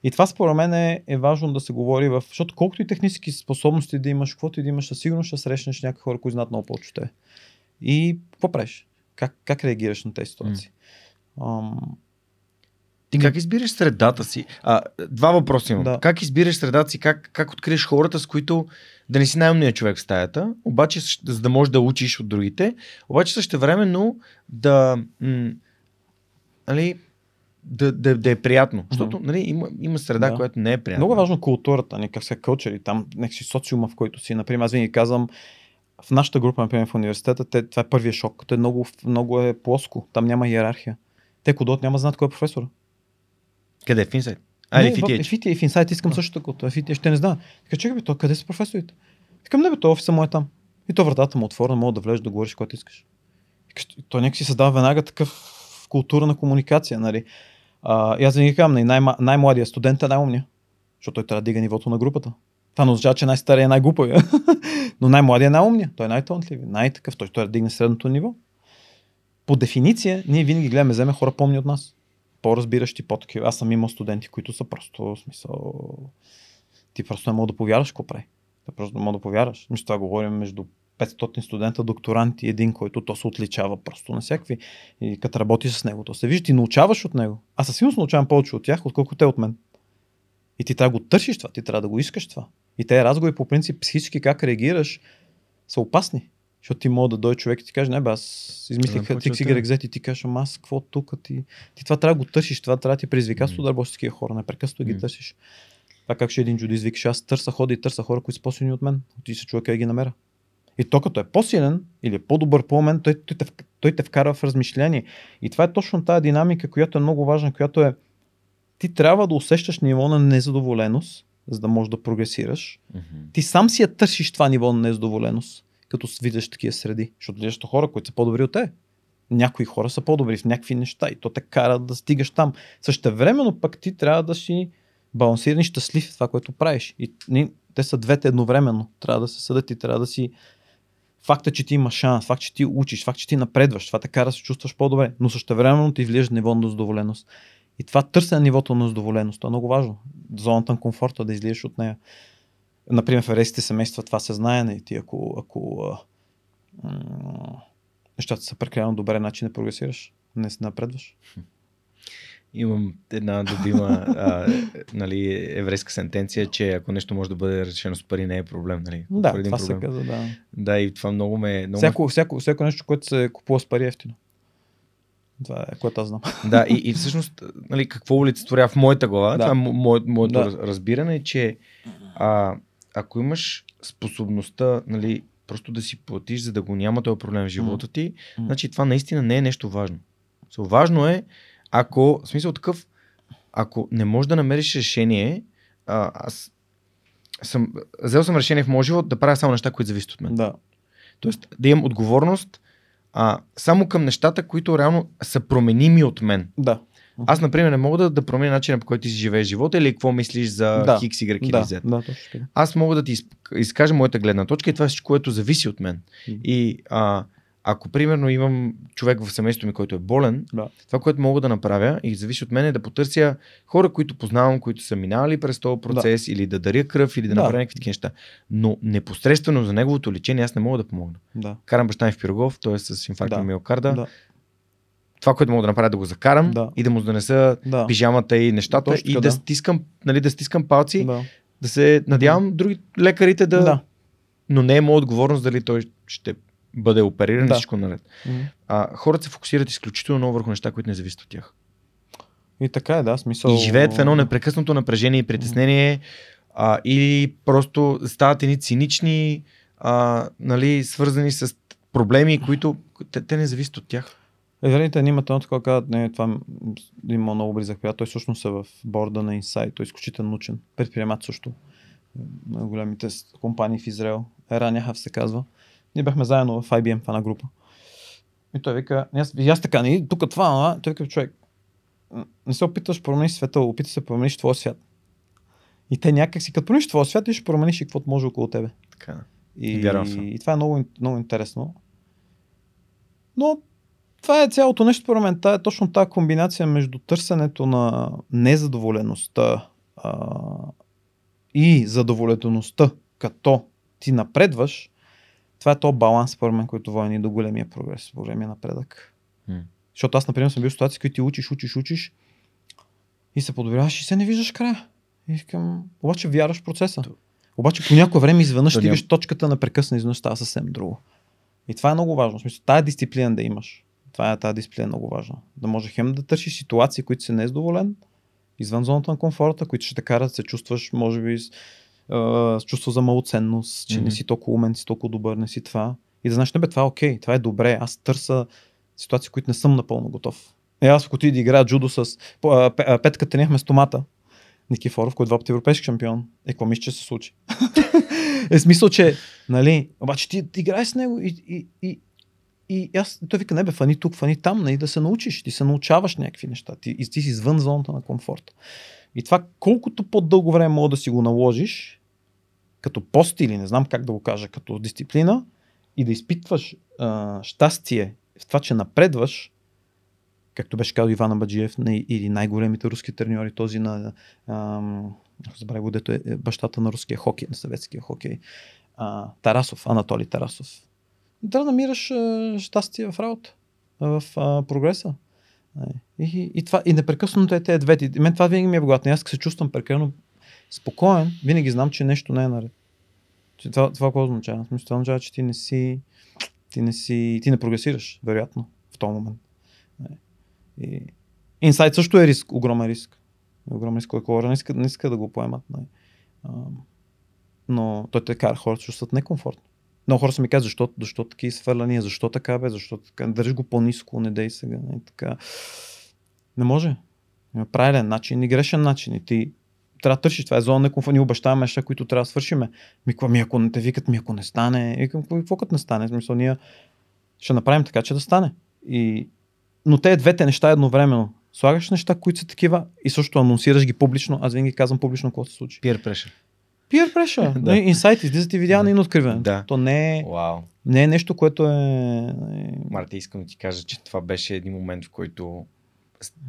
И това според мен е, е важно да се говори в... Защото колкото и технически способности да имаш, каквото и да имаш, със сигурност ще срещнеш някакви хора, които знаят много повече теб. И какво правиш? Как, как реагираш на тези ситуации? Ам, Ти как избираш средата си? А, два въпроса имам. Да. Как избираш средата си? Как, как откриеш хората, с които да не си най-умният човек в стаята, обаче за да можеш да учиш от другите, обаче същевременно да, м- нали, да, да, да е приятно. Защото нали, има, има среда, Да. която не е приятна. Много е важно културата, не как се кълчери, там някакси социума, в който си. Например, аз винаги казвам, в нашата група, например, в университета, те, това е първия шок. Те много, много е плоско, там няма иерархия. Те кодот няма знаят кой е професор. Къде? В Insight? А, или в в? FITH и в Insight искам също така. В FITH ще не знае. Така, чакай, бе, то, къде са професорите? Викам, не бе, то офиса му е там. И то вратата му е отворена, мога да влезеш да говориш, което искаш. Той някак си създава веднага такъв култура на комуникация, нали? А, и аз винаги казвам, нали, най- най-младият студент е най-умният, защото той трябва да дига нивото на групата. Това не означава, че най-стария е най-глупавия. Но най-младият е най-умният. Той е най-талантливият, най-такъв. Той, трябва да дигне средното ниво. По дефиниция, ние винаги гледаме, вземе хора помни от нас. По-разбиращи, по-такива. Аз съм имал студенти, които са просто, в смисъл, ти просто не мога да повярваш какво прави. Ти просто не мога да повярваш. Мисля, това говорим между 500 студента, докторант и един, който то се отличава просто на всякакви. И като работи с него, то се вижда, ти научаваш от него. Аз със сигурност научавам повече от тях, отколкото те от мен. И ти трябва да го търсиш това, ти трябва да го искаш това. И те разговори по принцип психически как реагираш са опасни. Защото ти мога да дойде човек и ти каже, не бе, аз измислих почва Грекзет и ти кажеш, ама аз какво тук ти... Ти това трябва да го търсиш, това трябва да ти е предизвикателство Мгм. да работиш с такива хора, непрекъснато ги Мгм. търсиш. Това как ще един джудист викаш, аз търса, хода и търса хора, които са по-силни от мен. Ти се чува как ги намеря. И то като е по-силен или е по-добър по мен, той, той, те, вк- той те вкара в размишление. И това е точно тази динамика, която е много важна, която е ти трябва да усещаш ниво на незадоволеност, за да можеш да прогресираш. Мгм. Ти сам си я търсиш това ниво на незадоволеност, като видиш такива среди. Защото виждаш хора, които са по-добри от те. Някои хора са по-добри в някакви неща и то те кара да стигаш там. Същевременно пък ти трябва да си балансиран и щастлив в това, което правиш. И те са двете едновременно. Трябва да се съдат и трябва да си факта, че ти имаш шанс, факт, че ти учиш, факт, че ти напредваш, това те кара да се чувстваш по-добре, но същевременно ти влияш ниво на задоволеност. И това търсене на нивото на задоволеност, това е много важно. Зоната на комфорта, да излизаш от нея. Например, в арестите семейства това се знае, не? ти ако, ако а, м- нещата са прекалено добре, начин да прогресираш, не се напредваш. Имам една любима а, нали, еврейска сентенция, че ако нещо може да бъде решено с пари, не е проблем. Нали? Да, един това се проблем. казва, да. Да, и това много ме... Много ме Всяко, всяко, всяко нещо, което се купува с пари е ефтино. Това е, което аз знам. Да, и, и всъщност, нали, какво олицетворява в моята глава, Да. това е мо- мое, моето Да. раз- разбиране, е, че а, ако имаш способността, нали, просто да си платиш, за да го няма този проблем в живота ти, М. значи това наистина не е нещо важно. So, важно е, ако, в смисъл такъв, ако не можеш да намериш решение, а, аз съм, взел съм решение в моят живот да правя само неща, които зависят от мен. Да. Тоест да имам отговорност а, само към нещата, които реално са променими от мен. Да. Аз, например, не мога да, да променя начина по който ти си живееш живота или какво мислиш за Да. Хикс, Y или Да, Z. да, точно. Аз мога да ти изкажа моята гледна точка и това е всичко, което зависи от мен. И а, ако, примерно, имам човек в семейството ми, който е болен, Да. това, което мога да направя и зависи от мен е да потърся хора, които познавам, които са минали през този процес или да даря кръв или да, Да. направя някакви такива неща. Но непосредствено за неговото лечение аз не мога да помогна. Да. Карам баща ми в Пирогов, той е с инфаркт Да. на миокарда. Да. Това, което мога да направя е да го закарам Да. и да му донеса Да. пижамата и нещата Точно и да, да. стискам, нали, да стискам палци, да. Да. се надявам други лекарите да... Да. Но не е моя отговорност дали той ще бъде опериран и Да. всичко наред. М. А, хората се фокусират изключително много върху неща, които не зависят от тях. И така е, да, смисъл. И живеят в едно непрекъснато напрежение и притеснение а, или просто стават едни цинични, а, нали, свързани с проблеми, които те, те не зависят от тях. Верните ни имат едно такова, казват, не, това има много близък приятел. Той всъщност е в борда на Insight. Той е изключително научен. Предприемач също. На големите компании в Израел. Ераняхав се казва. Ние бяхме заедно в IBM в една група. И той вика, и аз, и аз така, не, тук това, а? той вика, човек, не се опитваш да промениш света, опитай се да промениш твоя свят. И те някак си, като промениш твоя свят, ти ще промениш и каквото може около тебе. Така. И, Вярвам и това е много, много интересно. Но това е цялото нещо, според мен. Та е точно тази комбинация между търсенето на незадоволеността а, и задоволеността, като ти напредваш, това е то баланс, според мен, който води до големия прогрес, големия напредък. М. Защото аз, например, съм бил в ситуации, в които ти учиш, учиш, учиш и се подобряваш и се не виждаш края. И викам, обаче вярваш в процеса. Обаче по някое време изведнъж То стигаш точката на прекъсна, изведнъж става съвсем друго. И това е много важно. В смисъл, тая дисциплина да имаш. Това е тази дисциплина е много важна. Да може хем да търсиш ситуации, които си незадоволен, извън зоната на комфорта, които ще те карат да се чувстваш, може би, а, с чувство за малоценност, че Мгм. не си толкова умен, си толкова добър, не си това. И да знаеш, не бе, това е окей, това е добре. Аз търся ситуации, които не съм напълно готов. Е, аз ако ти да играя джудо с петка тренирахме с томата, Никифоров, който е два пъти европейски шампион. Е, какво мисля, че се случи? е смисъл, че, нали, обаче ти, ти играеш с него и, и, и, и аз, той вика, не бе, фани тук, фани там, нали, да се научиш, ти се научаваш някакви неща, ти, и ти си извън зоната на комфорт. И това, колкото по-дълго време мога да си го наложиш, като пост или не знам как да го кажа, като дисциплина, и да изпитваш а, щастие в това, че напредваш, както беше казал Ивана Баджиев, най- или най-големите руски треньори, този на забравя го, дето е е бащата на руския хокей, на съветския хокей, а, Тарасов, Анатолий Тарасов. Да намираш а, щастие в работа, в а, прогреса. И, и, това, и непрекъснато е тези двете. Мен това винаги ми е. И Аз се чувствам прекалено спокоен, винаги знам, че нещо не е наред. Че Това, това какво означава? Смисъл, Това означава, че ти не си, ти не си, ти не прогресираш, вероятно, в този момент. Инсайт също е риск, огромен риск. Огромен риск, който хора не искат, не искат да го поемат. Не. Но той те кара хората чувстват некомфортно. Много хора са ми казват, защо, защо таки свърляния, защо така бе, защо така, държи го по-низко, не дей сега. Не, така. не може. Има правилен начин и грешен начин. И ти трябва да търсиш. Това е зона на комфорт. Ние обещаваме неща, които трябва да свършиме. Ми, ми ако не те викат, ми ако не стане. И към какво като не стане? Смисъл, ние ще направим така, че да стане. И... Но те двете неща едновременно. Слагаш неща, които са такива и също анонсираш ги публично. Аз винаги казвам публично какво се случи. Peer pressure. Peer pressure. Да. Инсайт, излизат и видеа на ино откриване. Да. То не е, Вау. не е нещо, което е... Марти, искам да ти кажа, че това беше един момент, в който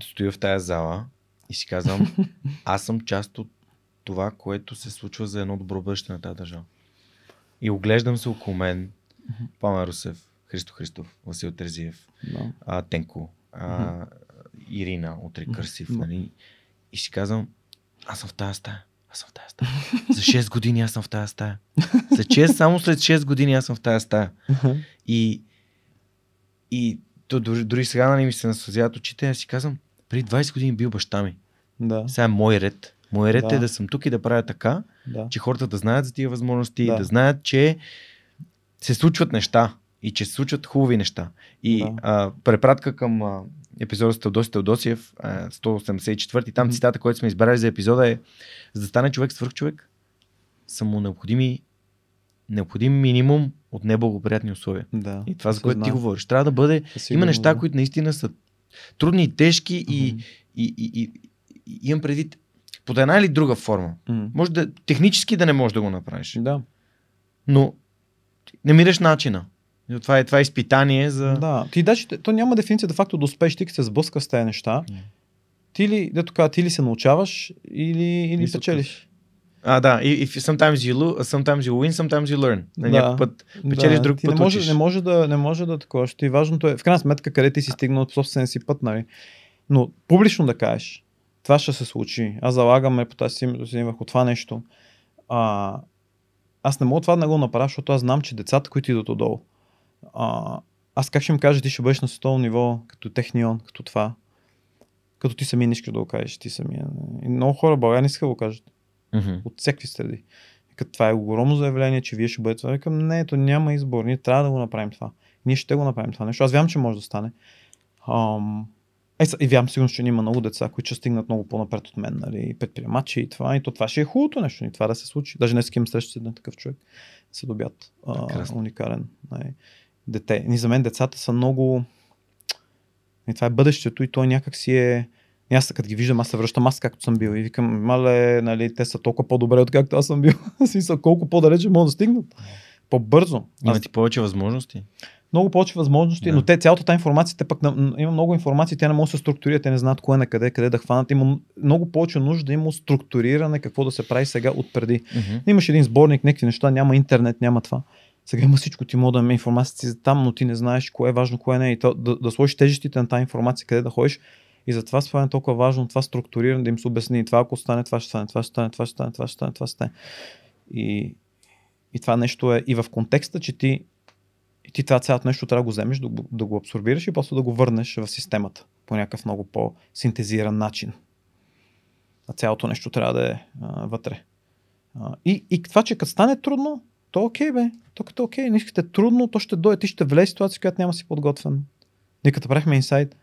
стоя в тая зала и си казвам, аз съм част от това, което се случва за едно добро бъдеще на тази държава. И оглеждам се около мен, Пламен Русев, Христо Христов, Васил Терзиев, Да. а, Тенко, а, Ирина от Рекърсив, Мгм. нали? И си казвам, аз съм в тази стая. Аз съм в тази стая. За 6 години аз съм в тази стая. За 6, само след 6 години аз съм в тази стая. И, и то, дори, дори сега нали, ми се насълзяват очите, аз си казвам, преди 20 години бил баща ми. Да. Сега е мой ред. Мой ред Да. е да съм тук и да правя така, да. че хората да знаят за тия възможности, да, Да. знаят, че се случват неща и че се случват хубави неща. И Да. а, препратка към а, епизода с Теодоси Теодосиев, а, 184, там цитата, който сме избрали за епизода е за да стане човек свърх човек, са му необходими необходим минимум от неблагоприятни условия. да. И това, за което ти знае. говориш. Трябва да бъде. Има неща, да. които наистина са трудни и тежки и, Мгм. и, и, и, и имам предвид под една или друга форма. Мгм. Може да технически да не можеш да го направиш, Да. но намираш начина. И Това е, това е изпитание за... Да. Ти даже, то няма дефиниция де факто да успееш, ти се сблъска с тези неща. М. Ти ли, дето казва, ти ли се научаваш или, или Мисля, печелиш? А, да. И, if sometimes you, lo- sometimes you win, sometimes you learn. На Да. някой път печелиш, друг ти път не може, учиш. не може да, не може да такова. И важното е, в крайна сметка, къде ти си стигнал по собствения си път, нали? Но публично да кажеш, това ще се случи. Аз залагам репутацията си върху това нещо. А, аз не мога това да не го направя, защото аз знам, че децата, които идват отдолу, а, аз как ще им кажа, ти ще бъдеш на световно ниво, като технион, като това. Като ти самия не искаш да го кажеш, ти самия. И много хора в България не искат да го кажат Мгм. от всеки среди. Като това е огромно заявление, че вие ще бъдете това. Викам, не, то няма избор. Ние трябва да го направим това. Ние ще го направим това нещо. Аз вярвам, че може да стане. Ам... Е, и вярвам сигурно, че има много деца, които ще стигнат много по-напред от мен, нали, предприемачи и това. И то това ще е хубавото нещо. И това да се случи. Даже днес имам среща с един такъв човек. Се добят. А, уникален. Нали, дете. И за мен децата са много... И това е бъдещето и той някак си е... И аз като ги виждам, аз се връщам аз както съм бил и викам, мале, нали, те са толкова по-добре от както аз съм бил. Смисъл, колко по-далече могат да стигнат. По-бързо. Аз, Има ти повече възможности. много повече възможности, Да. но те цялата тази информация, те пък има много информация, тя не може да се структурира, те не знаят кое на къде, къде да хванат. Има много повече нужда, има структуриране какво да се прави сега от преди. Мгм. Имаш един сборник, някакви неща, няма интернет, няма това. Сега има всичко, ти мога да има за там, но ти не знаеш кое е важно, кое не е. И то, да, да сложиш тежестите на тази информация, къде да ходиш. И затова това е толкова важно, това структуриране, да им се обясни. Това ако стане, това ще стане, това ще стане, това ще стане, това ще стане, това ще стане. И, и това нещо е и в контекста, че ти, ти това цялото нещо трябва да го вземеш, да, да го абсорбираш и после да го върнеш в системата по някакъв много по-синтезиран начин. А цялото нещо трябва да е а, вътре. А, и, и това, че като стане трудно, то окей, бе. То като е окей, не искате трудно, то ще дойде, ти ще влезе в ситуация, която няма си подготвен. Ние като правихме инсайт,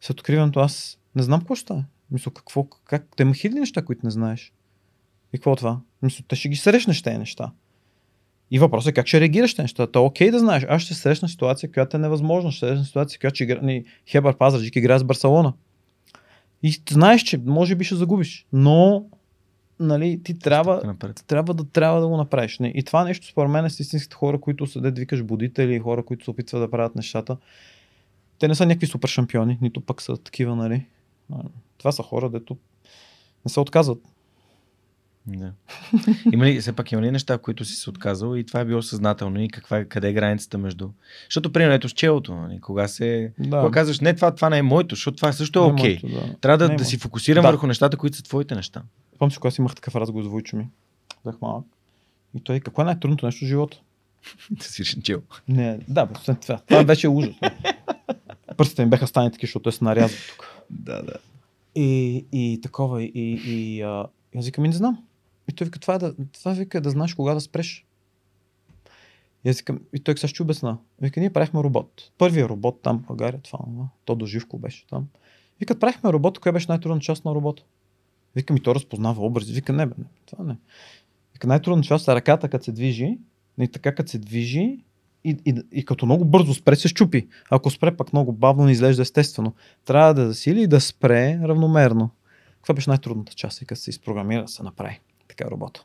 след откриването аз не знам какво ще. Мисля, какво, как, те има хиляди неща, които не знаеш. И какво е това? Мисля, те ще ги срещнеш тези неща. И въпросът е как ще реагираш тези неща. То е окей да знаеш. Аз ще срещна ситуация, която е невъзможна. Ще срещна ситуация, която ще игра... ни, Хебър Пазарджик играе с Барселона. И знаеш, че може би ще загубиш. Но нали, ти трябва, трябва да, трябва да го направиш. Не? И това нещо според мен е с истинските хора, които да викаш будители, хора, които се опитват да правят нещата. Те не са някакви супер шампиони, нито пък са такива, нали. Това са хора, дето не се отказват. Да. Има ли, все пак има ли неща, които си се отказал и това е било съзнателно и каква, е- къде е границата между... Защото, примерно, ето с челото, нали, кога се... Да. Кога казваш, не, това, това не е моето, защото това също е Не окей. моето, да. Трябва да, Не е да си фокусирам Да. върху нещата, които са твоите неща. Помня си, когато имах такъв разговор с Войчо ми. Бях малък. И той, какво е най-трудното нещо в живота? Да си чел. Не, да, това. Това беше ужас. Пръстите ми беха стани таки, защото той се нарязва тук. Да, да. И, и такова, и, и а, аз викам, не знам. И той вика, това е да, това вика, е да знаеш кога да спреш. И аз викам, и той сега ще обясна. Вика, ние правихме робот. Първият робот там в България, това, това то до Живко беше там. Вика, правихме робот, коя беше най-трудната част на робота? Вика, ми то разпознава образи. Вика, не, бе, не, това не. Вика, най-трудната част е ръката, като се движи, и така като се движи, и, и, и като много бързо спре, се щупи. Ако спре пък много бавно, не изглежда естествено. Трябва да засили и да спре равномерно. Това беше най-трудната част, вика, се изпрограмира се направи така работа.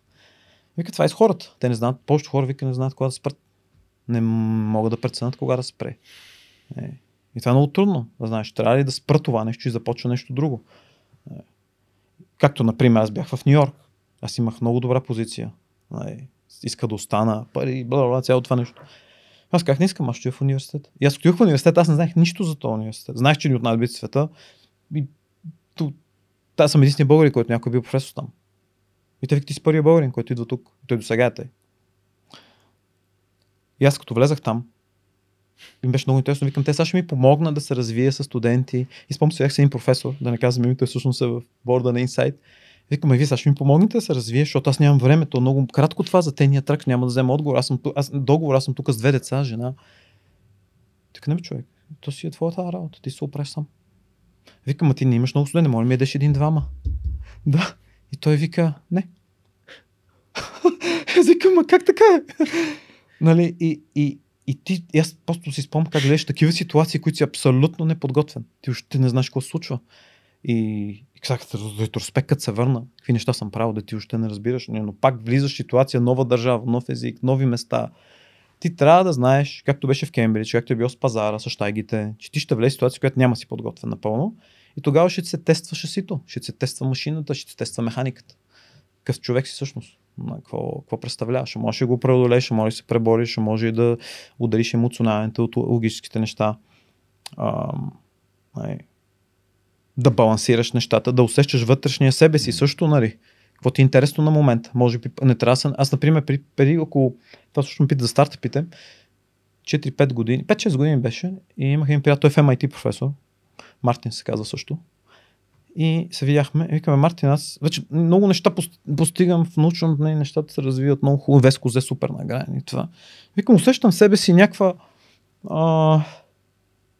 Вика, това е с хората. Те не знаят, повечето хора вика не знаят кога да спрат. Не могат да преценят кога да спре. Е. И това е много трудно. Да знаеш, трябва ли да спра това нещо и започва нещо друго. Е. Както, например, аз бях в Нью Йорк. Аз имах много добра позиция. Е. Иска да остана, пари, бла, бла, цялото това нещо. Аз как не искам, аз ще в университет. И аз отидох в университет, аз не знаех нищо за този университет. Знаех, че ни от най-добрите в света. И ту, аз съм единствения българин, който някой е бил професор там. И те викат, ти си първият българин, който идва тук. Той до сега е. И аз като влезах там, им беше много интересно. Викам, те сега ще ми помогна да се развия с студенти. И спомням се, един професор, да не казвам името, всъщност е в борда на Insight. Викам, а вие сега ще ми помогнете да се развие, защото аз нямам време. То е много кратко това за тения трак, няма да взема отговор. Аз съм аз, договор, аз съм тук с две деца, жена. Така не бе, човек. То си е твоята работа. Ти се оправиш сам. Викам, а ти не имаш много студенти, моля ми ядеш един-двама. Да. И той вика, не. Викам, ма как така е? нали, и, и, и ти, и аз просто си спомням как гледаш такива ситуации, които си абсолютно неподготвен. Ти още не знаеш какво се случва. И, и като ретроспект, като се върна, какви неща съм правил, да ти още не разбираш, но пак влизаш в ситуация, нова държава, нов език, нови места. Ти трябва да знаеш, както беше в Кембридж, както е било с пазара, с щайгите, че ти ще влезе в ситуация, която няма си подготвен напълно. И тогава ще се тества шасито, ще се тества машината, ще се тества механиката. Какъв човек си всъщност? На какво, какво представляваш? Може да го преодолееш, може да се пребориш, може да удариш емоционалните от логическите неща. А, да балансираш нещата, да усещаш вътрешния себе си също, нали? Какво ти е интересно на момента? Може би не трябва да. Аз, например, при, преди около... Това също ме пита за стартъпите. 4-5 години, 5-6 години беше и имах един приятел, той е в MIT професор. Мартин се казва също. И се видяхме викаме, Мартин, аз вече много неща пос- постигам в научното, не, нещата се развиват много хубаво, Веско взе супер награден и това. Викам, усещам в себе си някаква... А,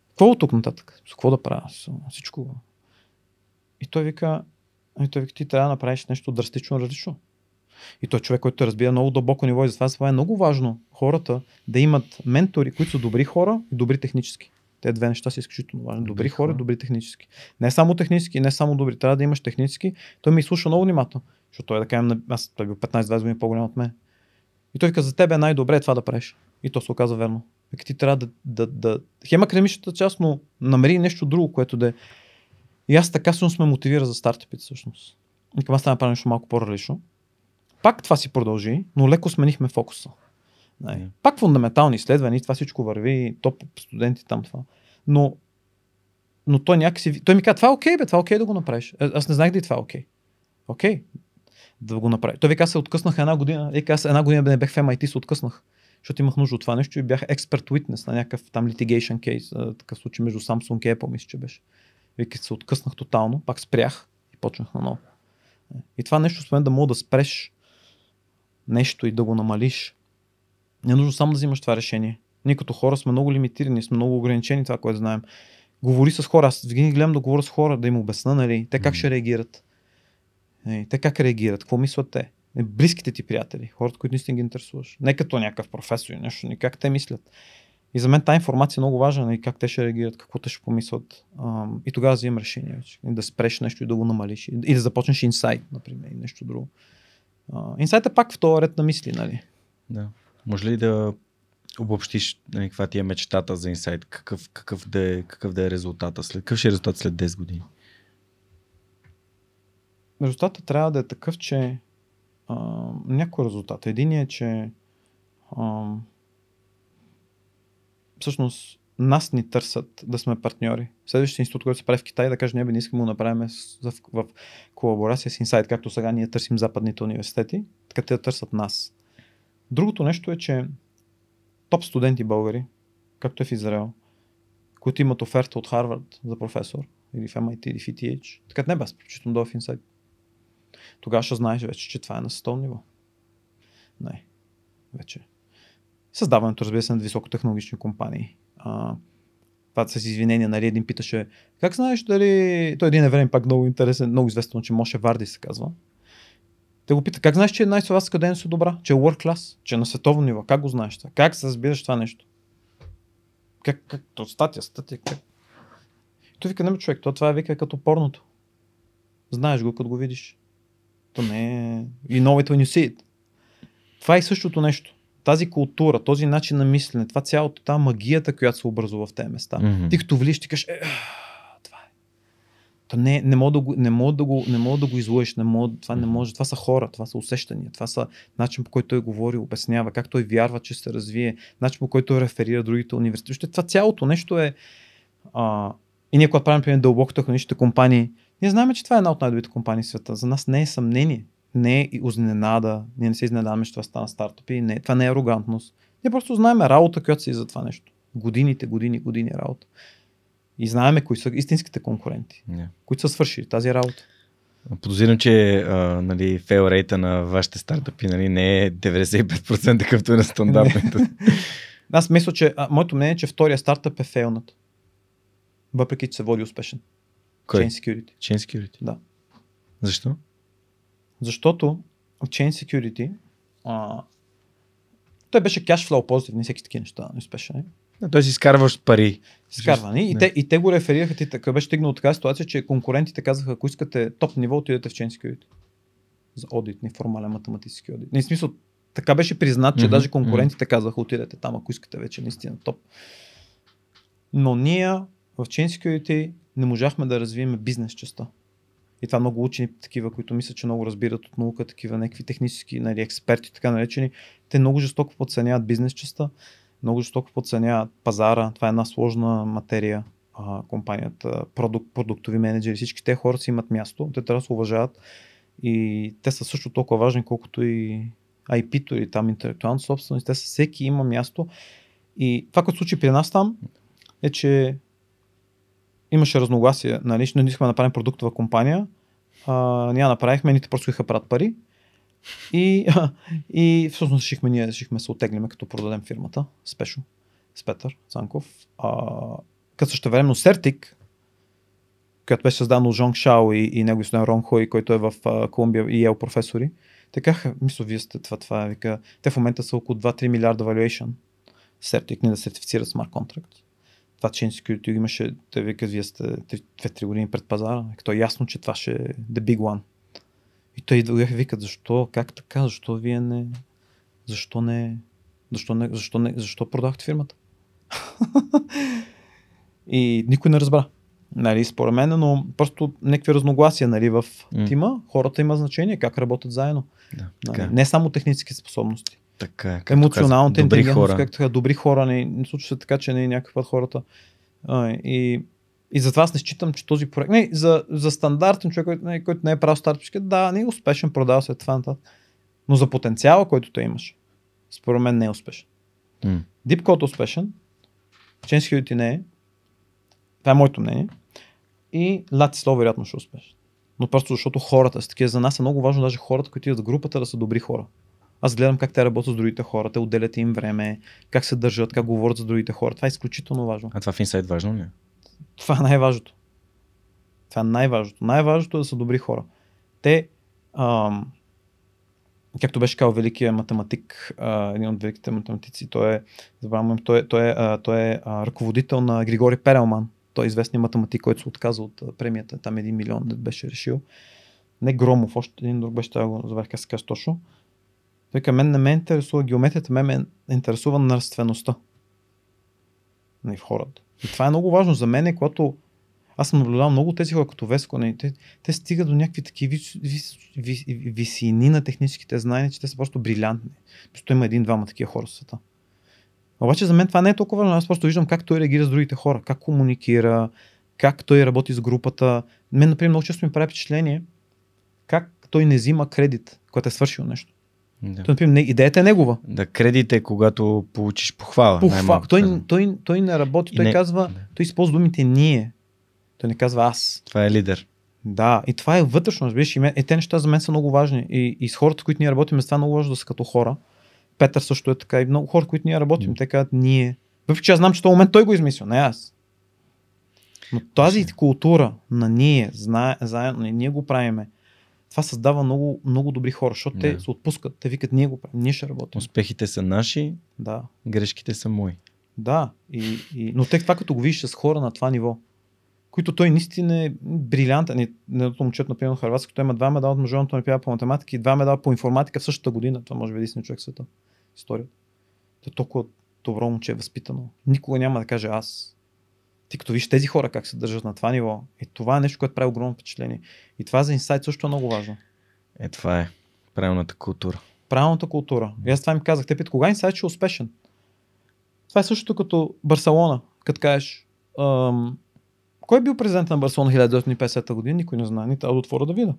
какво от тук нататък? С какво да правя? Всичко. И той вика, и той вика, ти трябва да направиш нещо драстично различно. И той е човек, който разбира много дълбоко ниво и затова това е много важно хората да имат ментори, които са добри хора и добри технически. Те две неща са изключително важни. Добри, Добри хора, добри технически. Не само технически, не само добри. Трябва да имаш технически. Той ми слуша много внимателно. Защото той е да кажем, аз той е бил 15-20 години по-голям от мен. И той вика, за теб е най-добре това да правиш. И то се оказа верно. Вика, ти трябва да, да, да... Хем академичната част, но намери нещо друго, което да е. И аз така съм сме мотивира за стартъпите всъщност. И аз трябва да нещо малко по-различно. Пак това си продължи, но леко сменихме фокуса. Yeah. Пак фундаментални изследвания, това всичко върви, топ студенти там това. Но, но той някакси... Той ми каза, това е окей, бе, това е окей да го направиш. А- Аз не знаех да и това е окей. Окей, да го направи. Той вика, се откъснах една година. Вика, аз една година не бех в MIT, се откъснах. Защото имах нужда от това нещо и бях експерт witness на някакъв там litigation кейс, такъв случай между Samsung и Apple, мисля, че беше. Вика, се откъснах тотално, пак спрях и почнах наново. И това нещо, освен да мога да спреш нещо и да го намалиш, не е нужно само да взимаш това решение. Ние като хора сме много лимитирани, сме много ограничени това, което знаем. Говори с хора. Аз винаги гледам да говоря с хора, да им обясна, нали, те как ще реагират. Е, те как реагират, какво мислят те. Е, Близките ти приятели, хората, които наистина ги интересуваш. Не като някакъв професор и нещо, ни как те мислят. И за мен тази информация е много важна, и как те ще реагират, какво те ще помислят. Ам, и тогава взимам решение вече. И да спреш нещо и да го намалиш. И, да започнеш инсайт, например, и нещо друго. Инсайт е пак в този ред на мисли, нали? Да. Може ли да обобщиш нали, каква ти е мечтата за инсайт? Какъв, какъв, да е, какъв да е резултата? След, какъв ще е резултат след 10 години? резултатът трябва да е такъв, че а, някой резултат. Единият е, че а, всъщност нас ни търсят да сме партньори. Следващия институт, който се прави в Китай, да каже, не бе, не искаме да направим в, в колаборация с Insight, както сега ние търсим западните университети, така те да търсят нас. Другото нещо е, че топ студенти българи, както е в Израел, които имат оферта от Харвард за професор, или в MIT, или в ETH, така не бе, аз предпочитам да е в Insight тогава ще знаеш вече, че това е на световно ниво. Не. Вече. Създаването, разбира се, на високотехнологични компании. А, това с извинения, нали, един питаше, как знаеш дали... Той един е време пак много интересен, много известно, че Моше Варди се казва. Те го пита, как знаеш, че изследователска дейност е добра, че е world class, че е на световно ниво, как го знаеш това? Как се разбираш това нещо? Как, как, то статия, статия, как? Той вика, не бе, човек, то това е вика като порното. Знаеш го, като го видиш. То не е... You know when you see it. Това е същото нещо. Тази култура, този начин на мислене, това цялото, тази магията, която се образува в тези места. Мгм. Ти като влиш, ти кажеш, е, това е. То не, не мога да го, не мога да го, не мога да го излъжеш, не мога, това не може. Това са хора, това са усещания, това са начин по който той говори, обяснява, как той вярва, че се развие, начин по който реферира другите университети. Това цялото нещо е. А, и ние, когато правим, например, дълбоко технологичните компании, ние знаем, че това е една от най-добрите компании в света. За нас не е съмнение, не е изненада, ние не се изненадаме, че това стана стартъпи, не, това не е арогантност. Ние просто знаем работа, която си е за това нещо. Годините, години, години работа. И знаеме кои са истинските конкуренти, Yeah. които са свършили тази работа. Подозирам, че а, нали, фейл рейта на вашите стартъпи нали, не е 95% какъвто е на стандартните. Аз мисля, че а, моето мнение е, че втория стартъп е фейлнат. Въпреки, че се води успешен. Кой? Chain Security. Chain Security. Да. Защо? Защото в Chain Security а, той беше cashflow позитив, не всеки такива неща не успешен. е. Да, той си изкарваш пари. Изкарвани. И, те, и те го реферираха, ти така беше стигнал така ситуация, че конкурентите казаха, ако искате топ ниво, отидете в Chain Security. За одит, неформален математически одит. Не, в смисъл, така беше признат, че Мгм, даже конкурентите казаха, отидете там, ако искате вече наистина топ. Но ние в Chain Security не можахме да развием бизнес частта. И това много учени, такива, които мислят, че много разбират от наука, такива някакви технически нали, експерти, така наречени, те много жестоко подценяват бизнес частта, много жестоко подценяват пазара. Това е една сложна материя. А, компанията, продукт, продуктови менеджери, всички те хора си имат място, те трябва да се уважават и те са също толкова важни, колкото и IP-то или там интелектуална собственост. Те са всеки има място. И това, което случи при нас там, е, че имаше разногласие. Нали? Не искаме да направим продуктова компания. А, ние направихме, ните просто иха правят пари. И, и всъщност решихме, ние решихме се отеглиме, като продадем фирмата. Спешо. С Петър Цанков. А, като също времено Сертик, която беше създана от Жонг Шао и, и негови студент Рон Хой, който е в а, Колумбия и Ел професори. Те казаха, мисля, вие сте това, това. Вика, те в момента са около 2-3 милиарда valuation. Сертик не да сертифицират смарт контракт. Това Chain Security имаше, те викат, вие сте 2-3 години пред пазара. Като е ясно, че това ще е the big one. И те идваха викат, защо, как така, защо вие не, защо не, защо не, защо не, защо продахте фирмата? и никой не разбра. Нали, според мен, но просто някакви разногласия нали, в тима, хората има значение как работят заедно. Да, Нали, е. не само технически способности. Така е, Емоционалната интелигентност, хора. както така, добри хора, не, не случва се така, че не някакъв път хората. А, и, и затова аз не считам, че този проект, не, за, за стандартен човек, който не, който не е правил стартъпски, да, не е успешен, продава се това нататък. Но за потенциала, който той имаш, според мен не е успешен. М. Deep Code е успешен, Chain Security не е. Това е моето мнение. И Latislaw вероятно ще е успешен. Но просто защото хората са такива. За нас е много важно даже хората, които идват в групата да са добри хора. Аз гледам как те работят с другите хора, те отделят им време, как се държат, как говорят за другите хора. Това е изключително важно. А това в инсайт важно ли? е? Това е най-важното. Това е най-важното. Най-важното е да са добри хора. Те, ам, както беше казал великия математик, а, един от великите математици, той е, забравям, той е, той е, а, той е а, ръководител на Григори Перелман. Той е известният математик, който се отказа от премията. Там един милион беше решил. Не Громов, още един друг беше, това го забравих как се казва точно. Той каза, мен не ме интересува геометрията, мен ме интересува нравствеността в хората. И това е много важно за мен, когато аз съм наблюдавал много тези хора като Веско, нали, те, те стигат до някакви такива вис, вис, вис, висини на техническите знания, че те са просто брилянтни. Просто има един-двама такива хора в света. Обаче за мен това не е толкова важно. Аз просто виждам как той реагира с другите хора, как комуникира, как той работи с групата. Мен, например, много често ми прави впечатление как той не взима кредит, когато е свършил нещо. Да. Той, например, идеята е негова. да, кредит е когато получиш похвала. Похва... най-малко Той, той, той не работи, И той не- казва, той използва думите ние. Той не казва аз. Това е лидер. Да, и това е вътрешно, разбираш. И, мен, и те неща за мен са много важни. И, и с хората, с които ние работим, с това е много важно да са като хора. Петър също е така. И много хора, с които ние работим, М. те казват ние. Въпреки че аз знам, че в този момент той го е измислил, не аз. Но тази култура на ние, знае, заедно, ние го правиме, това създава много, много добри хора, защото те Да. се отпускат, те викат, ние го правим, ние ще работим. Успехите са наши, Да. грешките са мои. Да, и, и, но те това като го видиш с хора на това ниво, които той наистина е брилянтен. Едното момчето, например, Харватска, той има два медала от Международната олимпиада по математика и два медала по информатика в същата година. Това може би е единствен човек в света. Историята. Той е толкова добро момче е възпитано. Никога няма да каже аз. Ти като виж тези хора как се държат на това ниво, и това е нещо, което прави огромно впечатление. И това за инсайт също е много важно. Е, това е правилната култура. Правилната култура. И аз това им казах. Те питат, кога инсайт ще е успешен? Това е същото като Барселона. Като кажеш, ам, кой е бил президент на Барселона 1950 година? Никой не знае. Ни трябва да отворя да видя.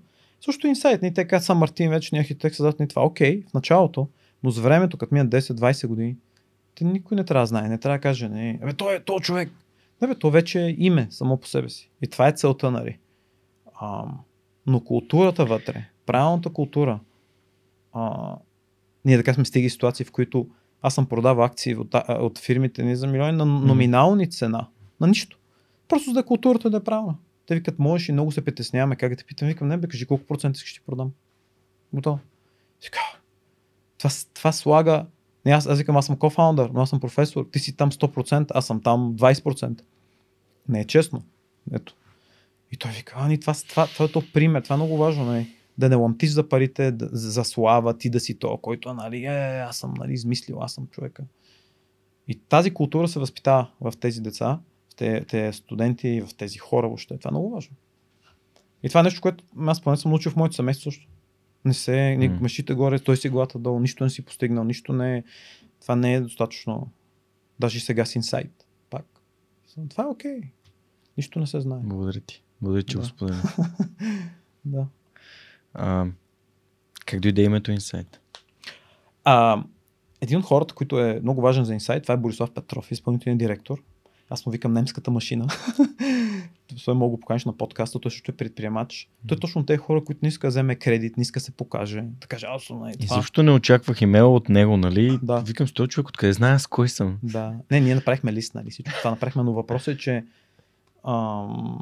Също инсайт. Ни те казват Сан Мартин, вече ни архитект създадат ни това. Окей, в началото, но с времето, като минат 10-20 години, те никой не трябва да знае. Не трябва да каже, не, абе, той е то човек. Не, бе, то вече е име само по себе си. И това е целта, нали? Ам, но културата вътре, правилната култура, а, ние така сме стигали ситуации, в които аз съм продавал акции от, а, от фирмите ни за милиони на номинални цена. На нищо. Просто за да културата да е правилна. Те викат, можеш и много се притесняваме, как да те питам. Викам, не бе, кажи колко процента да ти продам. Готово. Вика, това, това слага... Не, аз, аз викам, аз съм кофаундър, но аз съм професор. Ти си там 100%, аз съм там 20%. Не е честно. Ето. И той вика, а, ни, това, това, това е то пример, това е много важно. Не? Да не ламтиш за парите, да, за слава, ти да си то, който нали, е, аз съм нали, измислил, аз съм човека. И тази култура се възпитава в тези деца, в тези студенти, в тези хора въобще. Това е много важно. И това е нещо, което аз поне съм научил в моето семейство също. Не се, М. mm. мъжите горе, той си главата долу, нищо не си постигнал, нищо не е, това не е достатъчно. Даже и сега с инсайт. Това е окей. Нищо не се знае. Благодаря ти. Благодаря, че Да. го сподели. Да. А, как дойде името Insight? А, един от хората, който е много важен за инсайт, това е Борислав Петров, изпълнителен директор. Аз му викам немската машина. Той мога го поканиш на подкаста, той също е предприемач. Той е точно тези хора, които не иска да вземе кредит, не иска да се покаже. Да каже, аз съм И също не очаквах имейл от него, нали? Да. Викам, този човек, откъде знае аз кой съм. Да. Не, ние направихме лист, нали? Всичко това направихме, но въпросът е, че ам,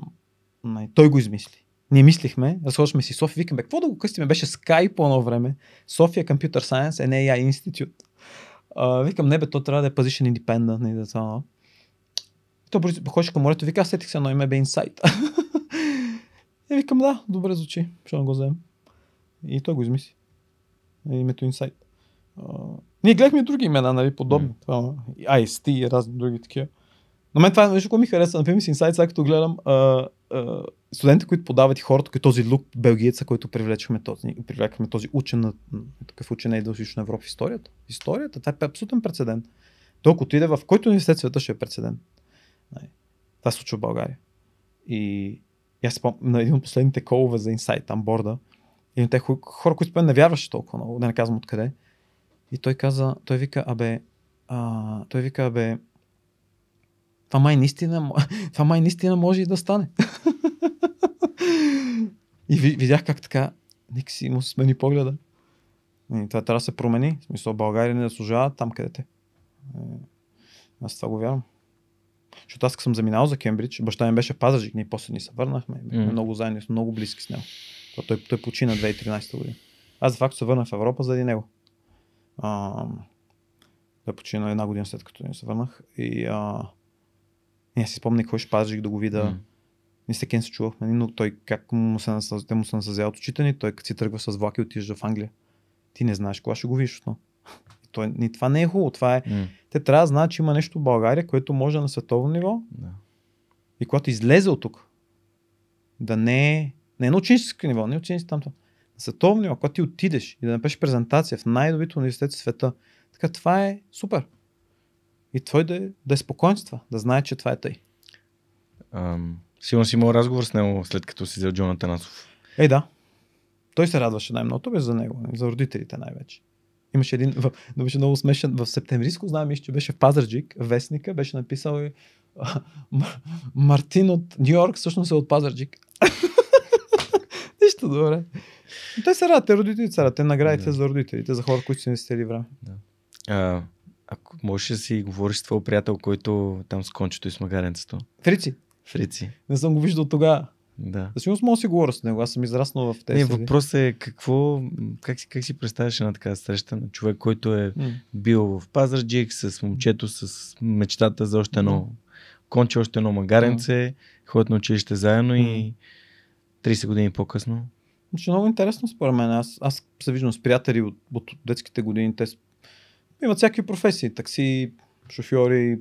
не, той го измисли. Ние мислихме, разхождахме си София, викаме, какво да го къстиме? Беше Sky по едно време. София Computer Science and AI Institute. А, викам, не бе, то трябва да е position independent. Не, да, това. То ходиш към морето, вика, аз сетих се едно име, бе Insight. и викам, да, добре звучи, ще го вземем. И той го измисли. Името Insight. А, Ние гледахме други имена, нали, подобни. М. Това, IST и разни други такива. Но мен това нещо, което ми хареса, например, с Insight, сега като гледам а, а, студентите, които подават и хората, като този Лук Белгиеца, който привлечахме този, привлекахме този учен такъв учен е в Европа в историята. Историята, това е абсолютен прецедент. Той ако отиде в който университет света ще е прецедент. Нали. Това се случва в България. И, аз спомням на един от последните колове за Insight, там борда, и те хо- хора, които не вярваше толкова много, да не казвам откъде. И той каза, той вика, абе, а, той вика, абе, това май наистина, това май наистина може и да стане. и ви- видях как така, ник си му смени погледа. И това трябва да се промени. В смисъл, България не заслужава там, където е. Е, Аз това го вярвам. Защото аз съм заминал за Кембридж, баща ми беше пазажик, ние после ни се върнахме, бяхме Мгм. много заедно, много близки с него. То той, той почина 2013 година. Аз de факто се върнах в Европа заради него. А, той почина една година след като ни се върнах. И а, аз си спомних кой ще пазажик да го видя. М. Ние с Кен се чувахме, но той как му се насъз... те му се насъзяват очите ни, той като си тръгва с влак и отижда в Англия. Ти не знаеш кога ще го видиш отново. Той, ни, това не е хубаво. Това е... М. Те трябва да знаят, че има нещо в България, което може на световно ниво Да. и когато излезе от тук, да не е, не е на ученическо ниво, не е ученическо там, на световно ниво, когато ти отидеш и да напишеш презентация в най-добрите университети в света, така това е супер. И той да, е- да е спокоен с това, да знае, че това е тъй. Ам, сигурно си имал разговор с него след като си взел Джона Танасов. Ей да, той се радваше най-много, беше за него, за родителите най-вече. Имаше един, в, но беше много смешен, в септемвриско, знам, мисля, че беше в Пазарджик, вестника, беше написал и Мартин от Нью Йорк, всъщност е от Пазарджик. Нищо добре. Но Те се радват, те родителите радват, те наградите Да. за родителите, за хора, които си инвестирали време. А, ако можеш да си говориш с твой приятел, който там с кончето и с магаренцето. Фрици, Фрици. не съм го виждал тогава. Да. За сигурност мога да си говоря с него, аз съм израснал в тези. Не, въпросът е какво, как си, как си представяш една такава среща на човек, който е М. бил в Пазарджик с момчето с мечтата за още едно конче, още едно магаренце, ходят на училище заедно и 30 години по-късно. Значи много интересно според мен. Аз, аз се виждам с приятели от, от детските години. Те имат всякакви професии. Такси, шофьори,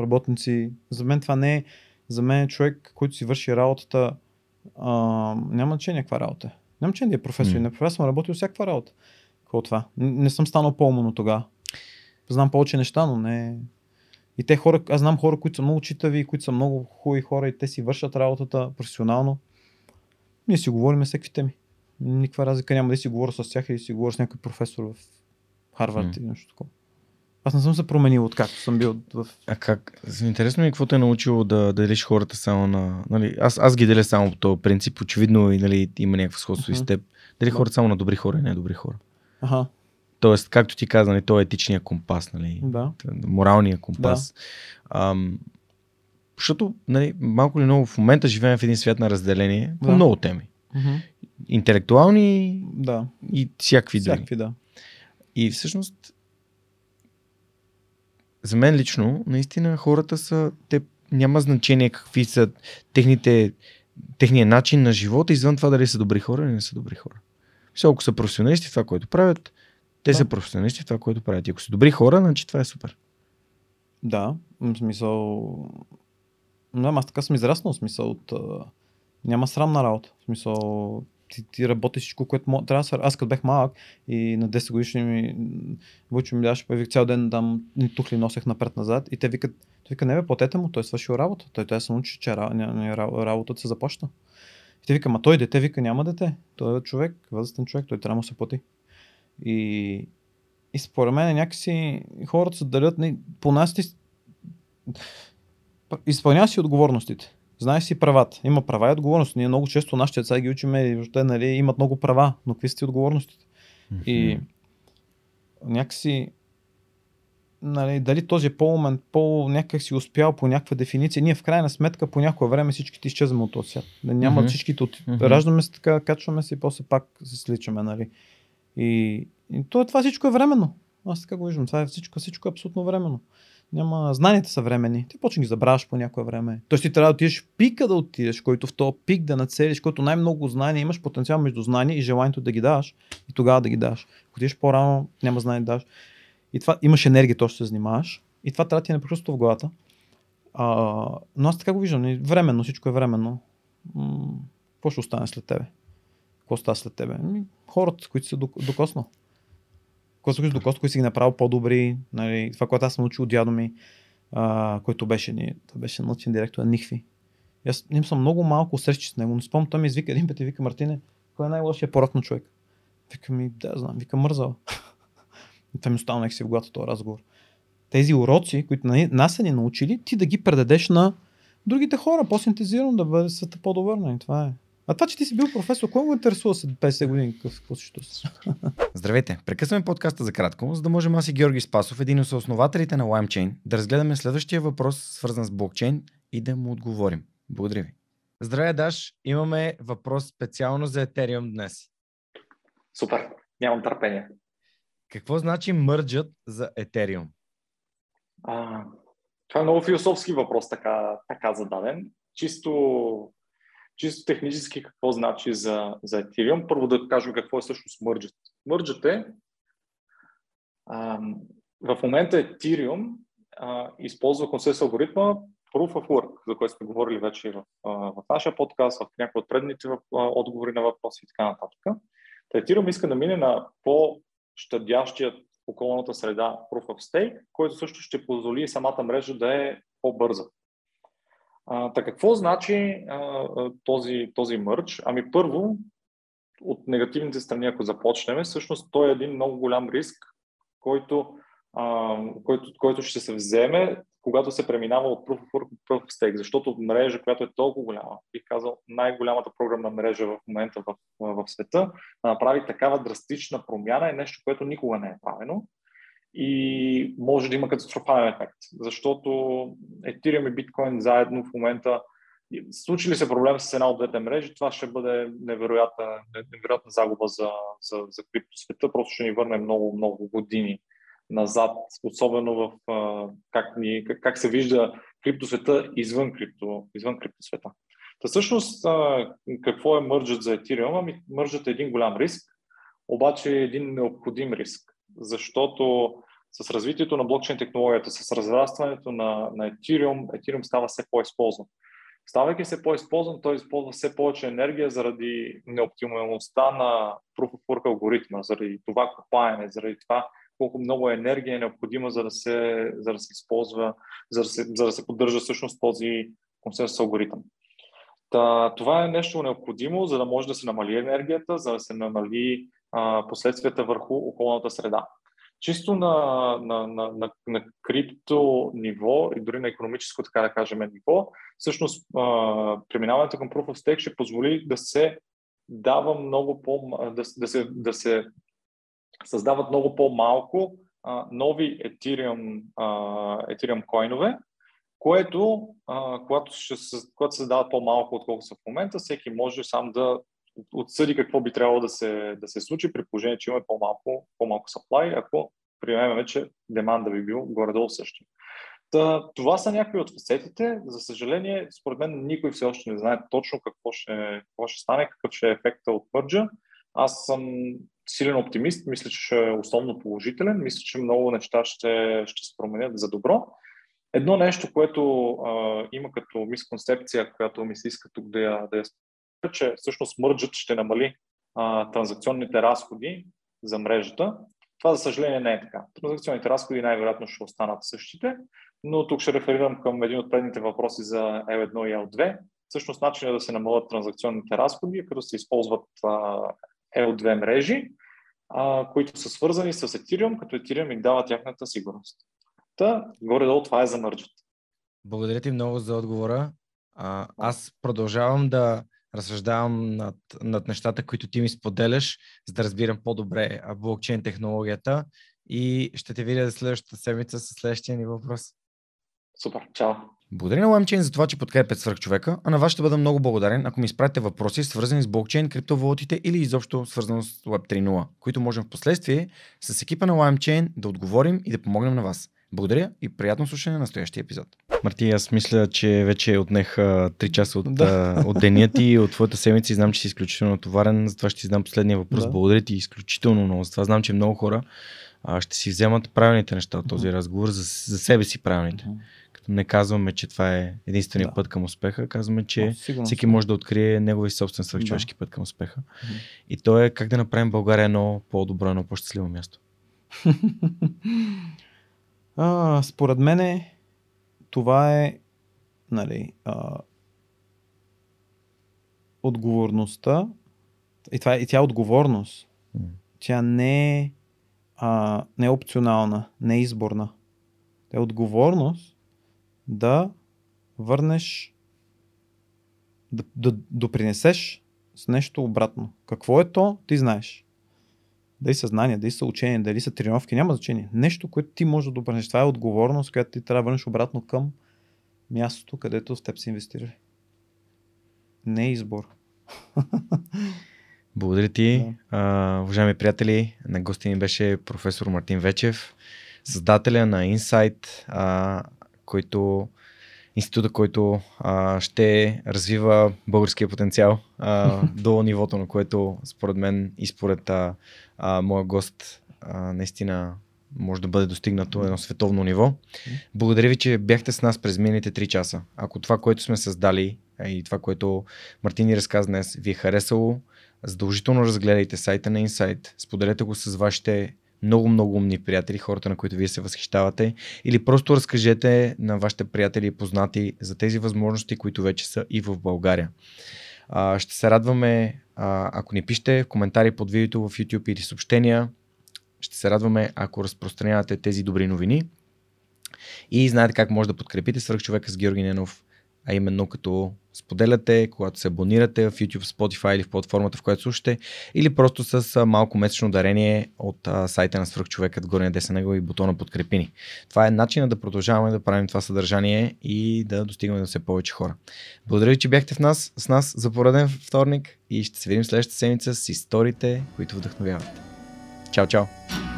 работници. За мен това не е. За мен е човек, който си върши работата. А, няма значение каква работа е. Няма значение да е професор. Mm. Не съм работил всякаква работа. Какво е това? Н- Не съм станал по-умен тогава. Знам повече неща, но не. И те хора, аз знам хора, които са много читави, които са много хубави хора и те си вършат работата професионално. Ние си говорим всеки теми. Никаква разлика няма да си говоря с тях или си говоря с някой професор в Харвард М. или нещо такова. Аз не съм се променил откакто съм бил в... А как? Интересно ми е какво те е научило да делиш хората само на... Нали, аз, аз ги деля само по този принцип. Очевидно и нали, има някакво сходство и с теб. Дали Да. хората само на добри хора и недобри хора. Аха, Тоест, както ти каза, нали, той е етичния компас, нали, да. моралния компас. Ам, защото, нали, малко ли много в момента живеем в един свят на разделение по Да. много теми. Мгм. Интелектуални Да, и всякакви други. всякакви, да. И всъщност, за мен лично, наистина хората са, те няма значение какви са техните, техния начин на живота, извън това дали са добри хора или не са добри хора. Все, ако са професионалисти в това, което правят, те Да. са професионалисти в това, което правят. И ако са добри хора, значи това е супер. Да, в смисъл... Не, аз така съм израснал, в смисъл от... Няма срамна работа. В смисъл, ти, ти работиш всичко, което мо... трябва да се... Аз като бях малък и на 10 годишни ми... Вучо ми даваше, появих цял ден там ни тухли носех напред-назад и те викат, той вика, не бе, платете му, той е свършил работа. Той, той се научи, че работата се започна. И те вика, ма той дете, вика, няма дете. Той е човек, възрастен човек, той трябва да се плати. И, и според мен някакси хората се делят, не, по нас ти изпълняваш си отговорностите. Знаеш си правата. Има права и отговорности. Ние много често нашите деца ги учиме и въобще нали, имат много права, но какви са ти отговорностите? И някакси нали, дали този е по-умен, по някак си успял по някаква дефиниция, ние в крайна сметка по някое време всичките изчезваме от този свят. Няма Мгм. всичките от... Мгм. Раждаме се така, качваме се и после пак се сличаме. Нали. И, и то, това всичко е временно. Аз така го виждам. Това е всичко, всичко е абсолютно временно. Няма, знанията са времени. Ти почни ги забравяш по някое време. Тоест ти трябва да отидеш в пика да отидеш, който в този пик да нацелиш, който най-много знания, имаш потенциал между знания и желанието да ги даваш и тогава да ги даваш. Ако отидеш по-рано, няма знание да даваш. И това имаш енергия, то ще се занимаваш. И това трябва да ти е непрекъснато в главата. А, но аз така го виждам. Нали, временно, всичко е временно. М- какво ще остане след тебе? Какво става след тебе? Ами, хората, които са докоснал. Които са докоснал, които си ги направил по-добри. Нали, това, което аз съм научил от дядо ми, а, който беше, ни, беше научен директор на Нихви. Аз им съм много малко срещи с него, но спомням, той ми извика един път и вика, Мартине, кой е най-лошия порок на човек? Вика ми, да, знам, вика мързал. Това ми остава някакси в главата този разговор. Тези уроци, които нас са ни научили, ти да ги предадеш на другите хора, по-синтезирано да бъде света по-добър. Нали? Това е. А това, че ти си бил професор, кой го интересува след 50 години? Какво си Здравейте! Прекъсваме подкаста за кратко, за да можем аз и Георги Спасов, един от основателите на LimeChain, да разгледаме следващия въпрос, свързан с блокчейн и да му отговорим. Благодаря ви. Здравей, Даш! Имаме въпрос специално за Ethereum днес. Супер! Нямам търпение. Какво значи мърджът за Ethereum? А, това е много философски въпрос, така, така зададен. Чисто, чисто технически какво значи за, за Ethereum? Първо да кажем какво е всъщност мърджът. Мърджът е а, в момента Ethereum а, използва консенсус алгоритма Proof of Work, за който сме говорили вече в, в нашия подкаст, в някои от предните отговори на въпроси и така нататък. Ethereum иска да мине на по-щадящият околната среда Proof of Stake, който също ще позволи самата мрежа да е по-бърза. А, така какво значи а, този, този мърч? Ами първо, от негативните страни, ако започнем, всъщност той е един много голям риск, който, а, който, който ще се вземе, когато се преминава от Proof of Work Proof of Stake, защото мрежа, която е толкова голяма, бих казал най-голямата програмна мрежа в момента в, в света, да направи такава драстична промяна е нещо, което никога не е правено и може да има катастрофален ефект, защото Ethereum и Bitcoin заедно в момента Случи ли се проблем с една от двете мрежи, това ще бъде невероятна, невероятна загуба за, за, за криптосвета, просто ще ни върне много, много години назад, особено в как, ни, как, как се вижда криптосвета извън, крипто, извън криптосвета. Та всъщност, какво е мърджът за Ethereum? Ами мърджът е един голям риск, обаче е един необходим риск, защото с развитието на блокчейн технологията, с разрастването на, на Ethereum, Ethereum става все по-използван. Ставайки се по-използван, той използва все повече енергия заради неоптималността на Proof of Work алгоритма, заради това копаене, заради това колко много енергия е необходима, за да се, за да се използва, за да се, за да се поддържа всъщност този консенсус алгоритъм. Та, това е нещо необходимо, за да може да се намали енергията, за да се намали а, последствията върху околната среда. Чисто на, на, на, на, на крипто ниво и дори на економическо, така да кажем, ниво, всъщност а, преминаването към Proof of Stake ще позволи да се дава много по... да, да, се, да се създават много по-малко а, нови Ethereum, а, Ethereum коинове, което, а, когато, ще, когато се създават по-малко, отколкото са в момента, всеки може сам да отсъди какво би трябвало да се, да се случи, при положение, че имаме по-малко, по-малко supply, ако приемем, че деманда би бил горе-долу същия. Та, това са някои от фасетите. За съжаление, според мен никой все още не знае точно какво ще, какво ще стане, какъв ще е ефекта от мърджа. Аз съм силен оптимист, мисля, че ще е основно положителен, мисля, че много неща ще, ще се променят за добро. Едно нещо, което а, има като мисконцепция, която ми се иска тук да я, да я че всъщност мърджът ще намали а, транзакционните разходи за мрежата. Това, за съжаление, не е така. Транзакционните разходи най-вероятно ще останат същите, но тук ще реферирам към един от предните въпроси за L1 и L2. Всъщност, начинът е да се намалят транзакционните разходи, като се използват а, L2 мрежи, а, които са свързани с Ethereum, като Ethereum им дава тяхната сигурност. Та, горе-долу това е за мърджът. Благодаря ти много за отговора. А, аз продължавам да разсъждавам над, над нещата, които ти ми споделяш, за да разбирам по-добре блокчейн технологията и ще те видя следващата седмица с следващия ни въпрос. Супер, чао! Благодаря на LimeChain за това, че подкрепят свърх човека, а на вас ще бъда много благодарен, ако ми изпратите въпроси, свързани с блокчейн, криптовалутите или изобщо свързано с Web 3.0, които можем в последствие с екипа на LimeChain да отговорим и да помогнем на вас. Благодаря и приятно слушане на настоящия епизод. Марти, аз мисля, че вече отнех 3 часа от, да. от деня ти, от твоята седмица и знам, че си изключително товарен, затова ще ти задам последния въпрос. Да. Благодаря ти изключително много. Затова знам, че много хора а, ще си вземат правилните неща от този разговор, за, за себе си правилните. Като не казваме, че това е единствения Да. път към успеха, казваме, че сигурно всеки може да открие негови собствен свръхчовешки път към успеха. И то е как да направим България едно по-добро, едно по-щастливо място. А, според мен това е нали, а, отговорността и, това, е- и тя е отговорност. Тя не е, а, не е опционална, не е изборна. Тя е отговорност да върнеш, да, да допринесеш с нещо обратно. Какво е то, ти знаеш. Дали са знания, дали са учения, дали са тренировки, няма значение. Нещо, което ти можеш да допринесеш. Това е отговорност, която ти трябва да върнеш обратно към мястото, където в теб си инвестирали. Не е избор. Благодаря ти. А, уважаеми приятели, на гости ни беше професор Мартин Вечев, създателя на Insight, а, който института, който а, ще развива българския потенциал а, до нивото, на което според мен и според а, а, моя гост а, наистина може да бъде достигнато едно световно ниво. Благодаря ви, че бяхте с нас през миналите 3 часа. Ако това, което сме създали и това, което Мартин ни разказа днес, ви е харесало, задължително разгледайте сайта на Insight, споделете го с вашите много-много умни приятели, хората, на които вие се възхищавате, или просто разкажете на вашите приятели и познати за тези възможности, които вече са и в България. А, ще се радваме, а, ако ни пишете в коментари под видеото в YouTube или съобщения. Ще се радваме, ако разпространявате тези добри новини. И знаете как може да подкрепите свърхчовека с Георги Ненов, а именно като споделяте, когато се абонирате в YouTube, Spotify или в платформата, в която слушате, или просто с малко месечно дарение от сайта на свърхчовекът, горния десен ъгъл и бутона подкрепини. Това е начинът да продължаваме да правим това съдържание и да достигаме до все повече хора. Благодаря ви, че бяхте в нас, с нас за пореден вторник и ще се видим следващата седмица с историите, които вдъхновяват. Чао, чао!